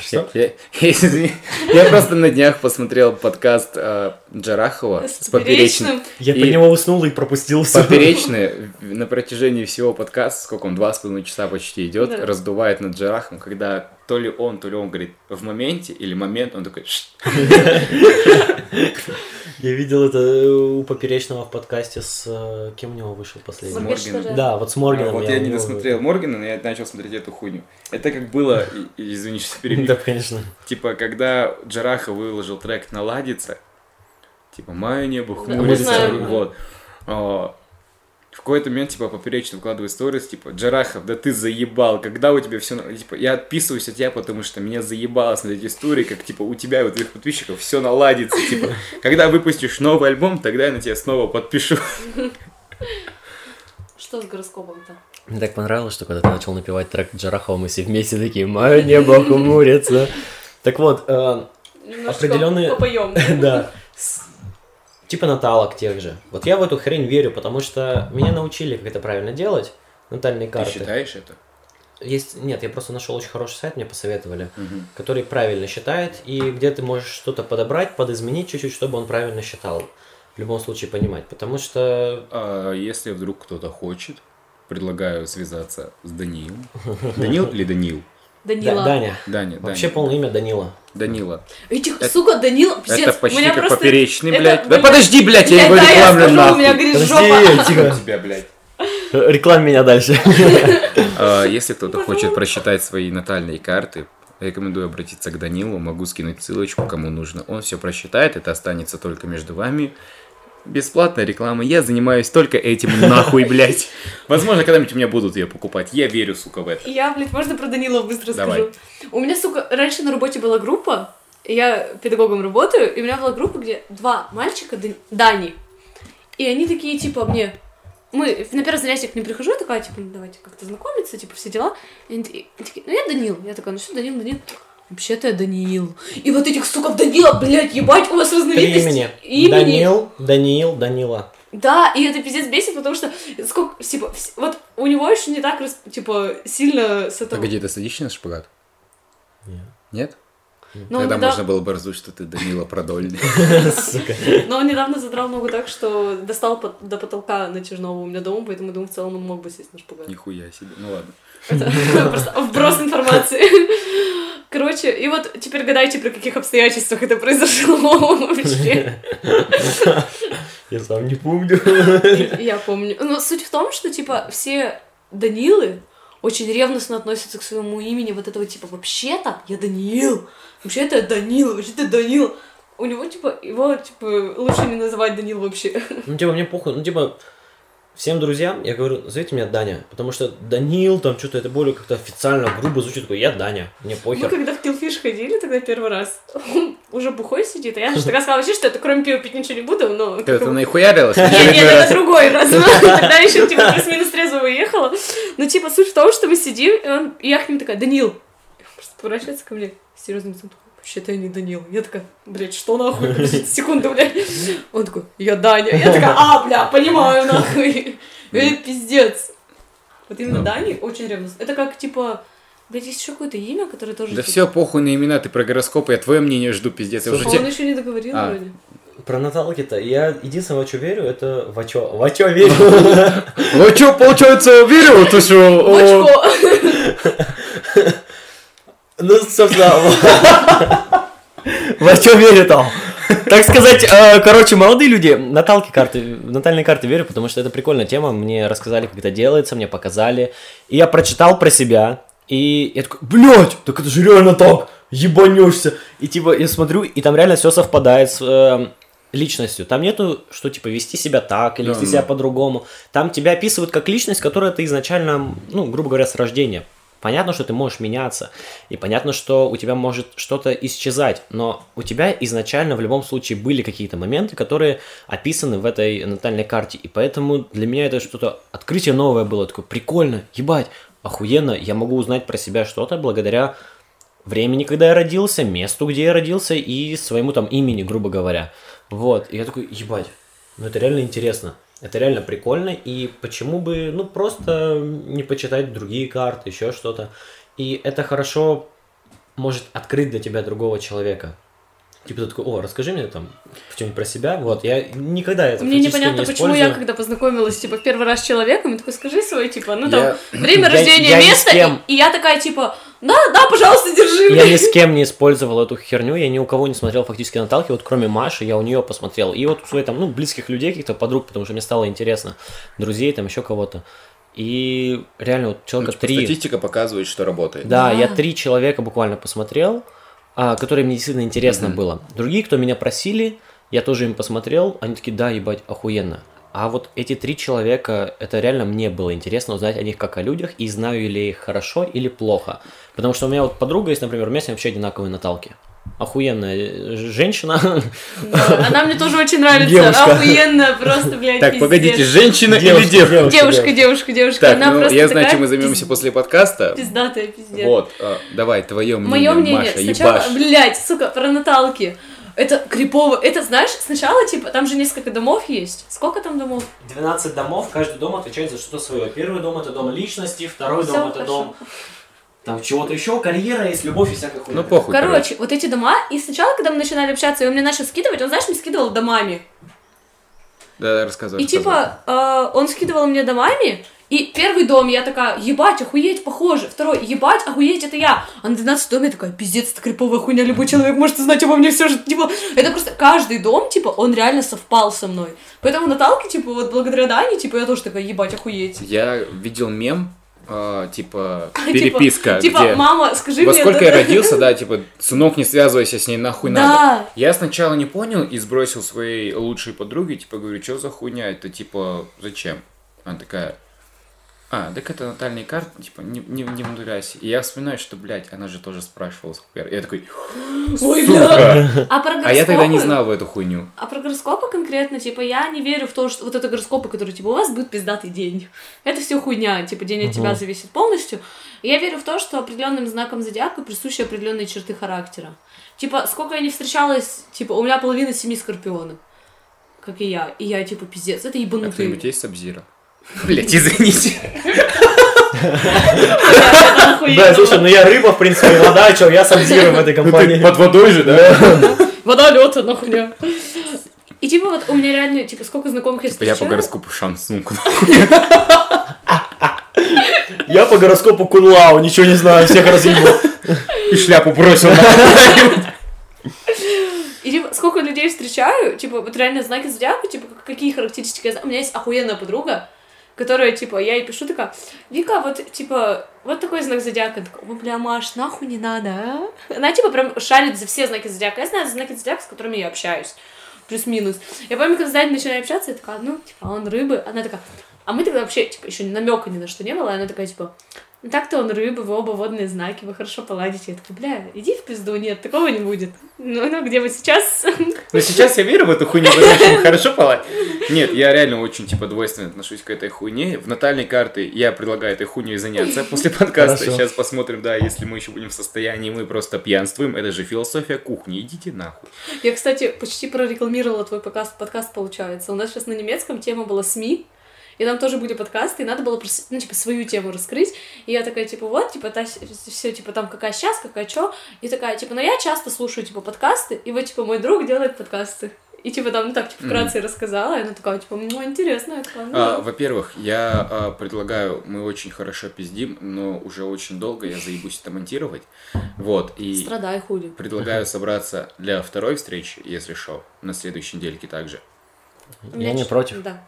Что? Я, я- извини, я просто на днях посмотрел подкаст э, Джарахова С с поперечным. Я И- по него уснул и пропустил всё. Поперечный на протяжении всего подкаста, сколько он, два с половиной часа почти идет, Да. раздувает над Джарахом, когда то ли он, то ли он говорит в моменте или момент, он такой. Я видел это э, у Поперечного в подкасте с... э, Кем у него вышел последний? Моргенштерн. Моргеном. Да, вот с Морганом. вот я у не досмотрел Моргана, но я начал смотреть эту хуйню. Это как было, извини, что перебил, Да, конечно. типа, когда Джараха выложил трек «Наладится», типа, «Мое небо хмурится», вот. В какой-то момент, типа, поперечно выкладываю сторис, типа, Джарахов, да ты заебал, когда у тебя все, типа, я отписываюсь от тебя, потому что меня заебало смотреть истории, как, типа, у тебя и у твоих подписчиков все наладится, типа, когда выпустишь новый альбом, тогда я на тебя снова подпишу. Что с гороскопом-то? Мне так понравилось, что когда ты начал напевать трек Джарахова, мы все вместе такие «Мое небо хмурится». Так вот, э, Определенные- попоем. да, типа наталок тех же. Вот я в эту хрень верю, потому что меня научили, как это правильно делать, натальные Ты карты. считаешь это? Есть, нет, я просто нашел очень хороший сайт, мне посоветовали, Мгм. который правильно считает, и где ты можешь что-то подобрать, подизменить чуть-чуть, чтобы он правильно считал. В любом случае понимать, потому что А если вдруг кто-то хочет, предлагаю связаться с Даниилом. Данил или Данил? Да- Данила. Даня, Даня, вообще Даня. полное имя Данила. Данила. Этих, Это- сука, Данила, пиздец, Это почти как просто- поперечный, это, блядь. Да блядь, подожди, блядь, я Я- его да, я рекламлю скажу, нахуй. у меня говорит Подожди, жопа. тихо. тебя, блядь. Реклам меня дальше. А, Если кто-то хочет просчитать свои натальные карты, рекомендую обратиться к Данилу, могу скинуть ссылочку, кому нужно. Он все просчитает, это останется только между вами. Бесплатная реклама, я занимаюсь только этим нахуй, блядь. Возможно, когда-нибудь у меня будут ее покупать. Я верю, сука, в это. Я, блядь, можно про Данила быстро Давай. скажу? У меня, сука, раньше на работе была группа, и я педагогом работаю, и у меня была группа, где два мальчика, Дан- Дани, и они такие, типа, мне... Мы на первое занятие к ним прихожу, я такая, типа, ну, давайте как-то знакомиться, типа, все дела. И они такие, ну, я Данил. Я такая, ну, что, Данил, Данил? Вообще-то я Даниил. И вот этих, сука, Данила, блядь, ебать, у вас Три разновидность имени. имени. Данил, Даниил, Данила. Да, и это пиздец бесит, потому что сколько, типа, вс- вот у него еще не так, типа, сильно с этого... Погоди, ты садишься на шпагат? Нет. Нет? Но он, Тогда недав- можно было бы раздуть, что ты Данила Продольный. Но он недавно задрал ногу так, что достал до потолка натяжного у меня дома, поэтому, думаю, в целом он мог бы сесть на шпагат. Нихуя себе. Ну ладно. Это просто вброс информации. Короче, и вот теперь гадайте, при каких обстоятельствах это произошло вообще. Я сам не помню. Я помню. Но суть в том, что, типа, все Данилы очень ревностно относятся к своему имени, вот этого, типа, вообще-то я Даниил, вообще-то я Данил, вообще-то Данил. У него, типа, его, типа, лучше не называть Данил вообще. Ну, типа, мне похуй. Ну, типа, всем друзьям я говорю, зовите меня Даня. Потому что Данил, там, что-то это более как-то официально, грубо звучит. Такой, я Даня. Мне Мы похер. когда в Килфиш ходили тогда первый раз, он уже бухой сидит, а я же тогда сказала вообще, что это кроме пива пить ничего не буду, но... Ты это наихуярилась? Нет, нет, это другой раз. Тогда еще, типа, плюс-минус трезво выехала. Ну, типа, суть в том, что мы сидим, и, я к нему такая, Данил. Просто поворачивается ко мне, серьезно, лицом такой, вообще-то я не Данил. Я такая, блядь, что нахуй? Подождите секунду, блядь. Он такой, я Даня. Я такая, а, бля, понимаю, нахуй. Это пиздец. Вот именно. Дани очень ревностно. Это как, типа, блядь, есть еще какое-то имя, которое тоже... Да типа- все, похуй на имена, ты про гороскоп, я твое мнение жду, пиздец. Я уже А он еще не договорил А. вроде. Про Наталки-то я единственное, во что верю, это во чё? Во чё верю? Ну что, получается, верю, то что... Ну, собственно, во чё верю-то? Так сказать, э, короче, молодые люди, наталки карты, натальные карты верю, потому что это прикольная тема, мне рассказали, как это делается, мне показали, и я прочитал про себя, и я такой, блядь, так это же реально так, ебанешься, и типа я смотрю, и там реально все совпадает с э, личностью, там нету, что типа вести себя так или Да, вести да. себя по-другому, там тебя описывают как личность, которая ты изначально, ну, грубо говоря, с рождения. Понятно, что ты можешь меняться, и понятно, что у тебя может что-то исчезать, но у тебя изначально в любом случае были какие-то моменты, которые описаны в этой натальной карте, и поэтому для меня это что-то открытие новое было, такое прикольно, ебать, охуенно, я могу узнать про себя что-то благодаря времени, когда я родился, месту, где я родился, и своему там имени, грубо говоря. Вот, и я такой, ебать, ну это реально интересно. Это реально прикольно, и почему бы, ну, просто не почитать другие карты, еще что-то. И это хорошо может открыть для тебя другого человека. Типа ты такой, о, расскажи мне там что-нибудь про себя. Вот, я никогда это Мне непонятно, не почему я, когда познакомилась, типа, в первый раз с человеком, я такой, скажи свой, типа, ну там, Я- время Я- рождения, я место, кем. и, и я такая, типа, да, да, пожалуйста, держи. Я ни с кем не использовал эту херню, я ни у кого не смотрел фактически Наталки, вот кроме Маши, я у нее посмотрел. И вот у своих там, ну, близких людей, каких-то подруг, потому что мне стало интересно, друзей, там еще кого-то. И реально вот Ну, человека типа, три. Статистика показывает, что работает. Да, Да. я три человека буквально посмотрел, а, которые мне действительно интересно Мгм. было. Другие, кто меня просили, я тоже им посмотрел, они такие, да, ебать, охуенно. А вот эти три человека, это реально мне было интересно узнать о них как о людях, и знаю ли я их хорошо или плохо. Потому что у меня вот подруга есть, например, у меня с ней вообще одинаковые Наталки. Охуенная женщина. Да, она мне тоже очень нравится. Девушка. Охуенная, просто, блядь, Так, пиздец. погодите, женщина или Девушка, девушка? Девушка, девушка, девушка. Так, она ну, просто я знаю, чем мы займемся пиз- после подкаста. Пиздатая, пиздец. Вот, э, давай, твое мнение, Мое мнение, Маша, сначала, ебашь. блядь, сука, про Наталки. Это крипово. Это, знаешь, сначала, типа, там же несколько домов есть. Сколько там домов? 12 домов, каждый дом отвечает за что-то свое. Первый дом это дом личности, второй Всё дом это хорошо. дом там чего-то еще, карьера есть, любовь и всякая хуйня. Ну, похуй, Короче, вот эти дома, и сначала, когда мы начинали общаться, и он мне начал скидывать, он, знаешь, мне скидывал домами. Да, рассказывай. И рассказывай. типа, э, он скидывал мне домами, и первый дом я такая, ебать, охуеть, похоже. Второй, ебать, охуеть, это я. А на 12 доме я такая, пиздец, это криповая хуйня, любой человек может узнать обо мне все, что, типа, это просто каждый дом, типа, он реально совпал со мной. Поэтому Наталке, типа, вот благодаря Дане, типа, я тоже такая, ебать, охуеть. Я видел мем, э, типа, переписка, Типа, где... мама, скажи Во мне... сколько это- я родился, да, типа, сынок, не связывайся с ней, нахуй надо. Да. Я сначала не понял и сбросил своей лучшей подруге, типа, говорю, что за хуйня, это, типа, зачем? Она такая, а, так это натальные карты, типа, не, не, не внудряйся. И я вспоминаю, что, блядь, она же тоже спрашивала, сколько я... Я такой, Ой, сука! А про А я тогда не знал в эту хуйню. А про гороскопы конкретно, типа, я не верю в то, что вот это гороскопы, которые, типа, у вас будет пиздатый день. Это все хуйня, типа, день от тебя Мгм. зависит полностью. И я верю в то, что определенным знаком зодиака присущи определенные черты характера. Типа, сколько я не встречалась, типа, у меня половина семьи скорпионы, как и я. И я, типа, пиздец, это А ебанутые. кто-нибудь есть Сабзира? Блять, извините. Да, слушай, ну я рыба, в принципе, вода, что, я сабзирую в этой компании. Под водой же, да? Вода, лед, одна хуйня. И типа вот у меня реально, типа, сколько знакомых я Типа Я по встречаю. гороскопу шансунку. Я по гороскопу кунлау, ничего не знаю, всех разъебал. И шляпу бросил. И типа, сколько людей встречаю, типа, вот реально знаки зодиака, типа, как- какие характеристики я знаю. У меня есть охуенная подруга, которая, типа, я ей пишу такая, Вика, вот, типа, вот такой знак зодиака. Я такая, бля, Маш, нахуй не надо, а? Она, типа, прям шарит за все знаки зодиака. Я знаю знаки зодиака, с которыми я общаюсь. Плюс-минус. Я помню, когда с Даней начинаю общаться, я такая, ну, типа, он рыбы. Она такая, а мы тогда вообще, типа, еще намека ни на что не было. И она такая, типа, ну так-то он рыбы, вы оба водные знаки, вы хорошо поладите. Я такая, бля, иди в пизду, нет, такого не будет. Ну, ну где вы сейчас? Но сейчас я верю в эту хуйню, потому что мы хорошо палать. Нет, я реально очень, типа, двойственно отношусь к этой хуйне. В натальной карты я предлагаю этой хуйней заняться после подкаста. Хорошо. Сейчас посмотрим, да, если мы еще будем в состоянии, мы просто пьянствуем. Это же философия кухни. Идите нахуй. Я, кстати, почти прорекламировала твой подкаст, подкаст получается. У нас сейчас на немецком тема была СМИ, и там тоже были подкасты, и надо было, ну, типа, свою тему раскрыть. И я такая, типа, вот, типа, все, типа, там, какая сейчас, какая чё. И такая, типа, ну, я часто слушаю, типа, подкасты, и вот, типа, мой друг делает подкасты. И, типа, там, ну, так, типа, вкратце рассказала, и она такая, типа, ну, интересно. Я ну, А, во-первых, я а, предлагаю, мы очень хорошо пиздим, но уже очень долго я заебусь это монтировать. Вот, и Страдай, хули. предлагаю собраться для второй встречи, если шо, на следующей недельке также. Меня Я не против. Да.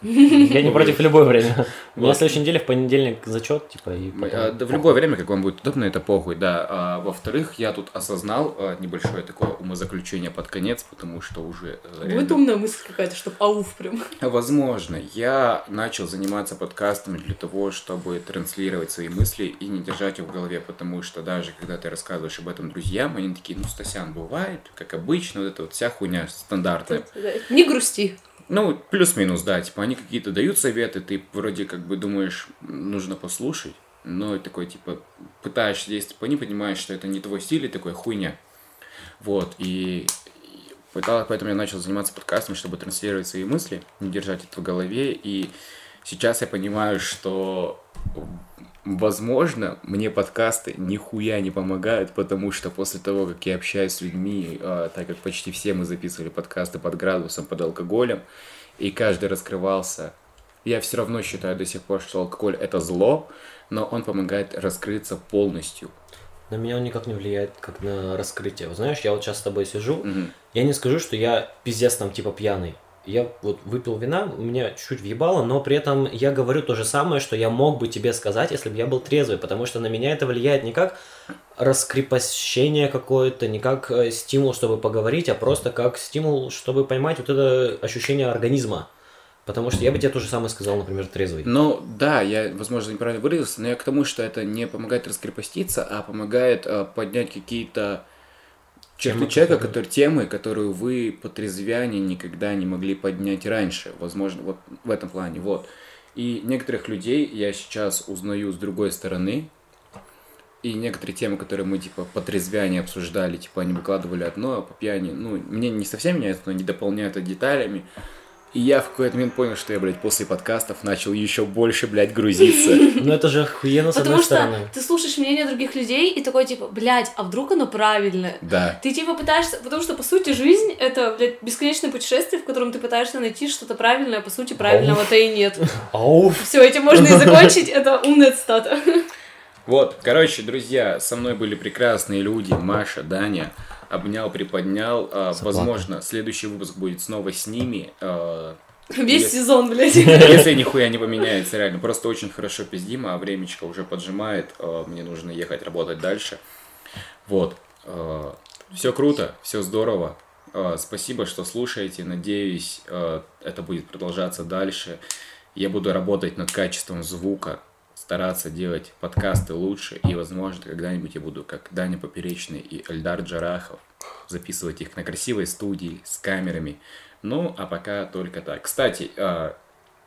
Я не против в любое время. У меня на следующей неделе в понедельник зачет, типа, и а, да в любое время, как вам будет удобно, это похуй, да. А, во-вторых, я тут осознал а, небольшое такое умозаключение под конец, потому что уже э, Будет умная мысль какая-то, чтоб ауф прям. Возможно, я начал заниматься подкастами для того, чтобы транслировать свои мысли и не держать их в голове, потому что даже когда ты рассказываешь об этом друзьям, они такие, ну, Стасян, бывает, как обычно, вот эта вот вся хуйня стандартная. Не грусти. Ну, плюс-минус, да, типа они какие-то дают советы, ты вроде как бы думаешь, нужно послушать, но такой, типа, пытаешься действовать по ним, понимаешь, что это не твой стиль, и такой хуйня. Вот, и и пытал- поэтому я начал заниматься подкастом, чтобы транслировать свои мысли, не держать это в голове, и сейчас я понимаю, что Возможно, мне подкасты нихуя не помогают, потому что после того, как я общаюсь с людьми, а, так как почти все мы записывали подкасты под градусом, под алкоголем, и каждый раскрывался, я все равно считаю до сих пор, что алкоголь это зло, но он помогает раскрыться полностью. На меня он никак не влияет, как на раскрытие. Вот знаешь, я вот сейчас с тобой сижу, Мгм. я не скажу, что я пиздец там типа пьяный. Я вот выпил вина, у меня чуть-чуть въебало, но при этом я говорю то же самое, что я мог бы тебе сказать, если бы я был трезвый, потому что на меня это влияет не как раскрепощение какое-то, не как э, стимул, чтобы поговорить, а просто как стимул, чтобы поймать вот это ощущение организма. Потому что я бы тебе то же самое сказал, например, трезвый. Ну, да, я, возможно, неправильно выразился, но я к тому, что это не помогает раскрепоститься, а помогает э, поднять какие-то черты человека, которые, темы, которую вы по трезвянию никогда не могли поднять раньше. Возможно, вот в этом плане, вот. И некоторых людей я сейчас узнаю с другой стороны, и некоторые темы, которые мы, типа, по трезвянию обсуждали, типа, они выкладывали одно, а по пьяни, ну, мне не совсем меняется, но они дополняют это деталями. И я в какой-то момент понял, что я, блядь, после подкастов начал еще больше, блядь, грузиться. Ну это же охуенно с Потому одной что стороны. ты слушаешь мнение других людей и такой, типа, блядь, а вдруг оно правильное? Да. Ты типа пытаешься, потому что по сути жизнь это, блядь, бесконечное путешествие, в котором ты пытаешься найти что-то правильное, а по сути правильного-то и нет. Все, этим можно и закончить, это умная цитата. Вот, короче, друзья, со мной были прекрасные люди, Маша, Даня. Обнял, приподнял. Заплакал. возможно, следующий выпуск будет снова с ними. А, Весь Если- сезон, блядь. Если нихуя не поменяется, реально. Просто очень хорошо пиздим, а времечко уже поджимает. а, Мне нужно ехать работать дальше. Вот. Все круто, все здорово. Спасибо, что слушаете. Надеюсь, это будет продолжаться дальше. Я буду работать над качеством звука, стараться делать подкасты лучше. И, возможно, когда-нибудь я буду, как Даня Поперечный и Эльдар Джарахов, записывать их на красивой студии с камерами. Ну, а пока только так. Кстати, а,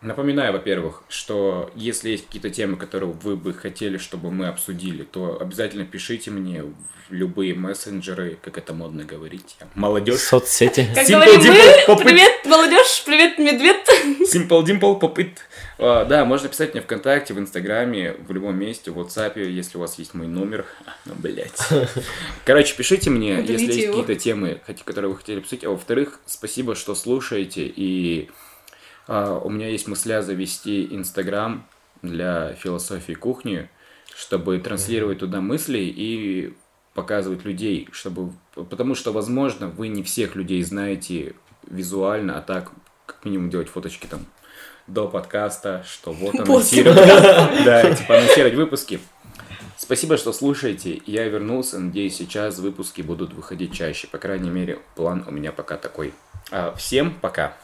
Напоминаю, во-первых, что если есть какие-то темы, которые вы бы хотели, чтобы мы обсудили, то обязательно пишите мне в любые мессенджеры, как это модно говорить. Молодежь. Соцсети. Как Simple говорим Dimple, мы, попыт. привет, молодежь, привет, медведь. Simple Dimple попыт. А, Да, можно писать мне ВКонтакте, в Инстаграме, в любом месте, в WhatsApp, если у вас есть мой номер. Ну, блядь. Короче, пишите мне, Удалите если есть его. какие-то темы, которые вы хотели обсудить. А во-вторых, спасибо, что слушаете. И а, у меня есть мысля завести Инстаграм для философии кухни, чтобы транслировать туда мысли и показывать людей, чтобы... Потому что, возможно, вы не всех людей знаете визуально, а так, как минимум, делать фоточки там до подкаста, что вот анонсировать. Да, типа анонсировать выпуски. Спасибо, что слушаете. Я вернулся. Надеюсь, сейчас выпуски будут выходить чаще. По крайней мере, план у меня пока такой. А, Всем пока.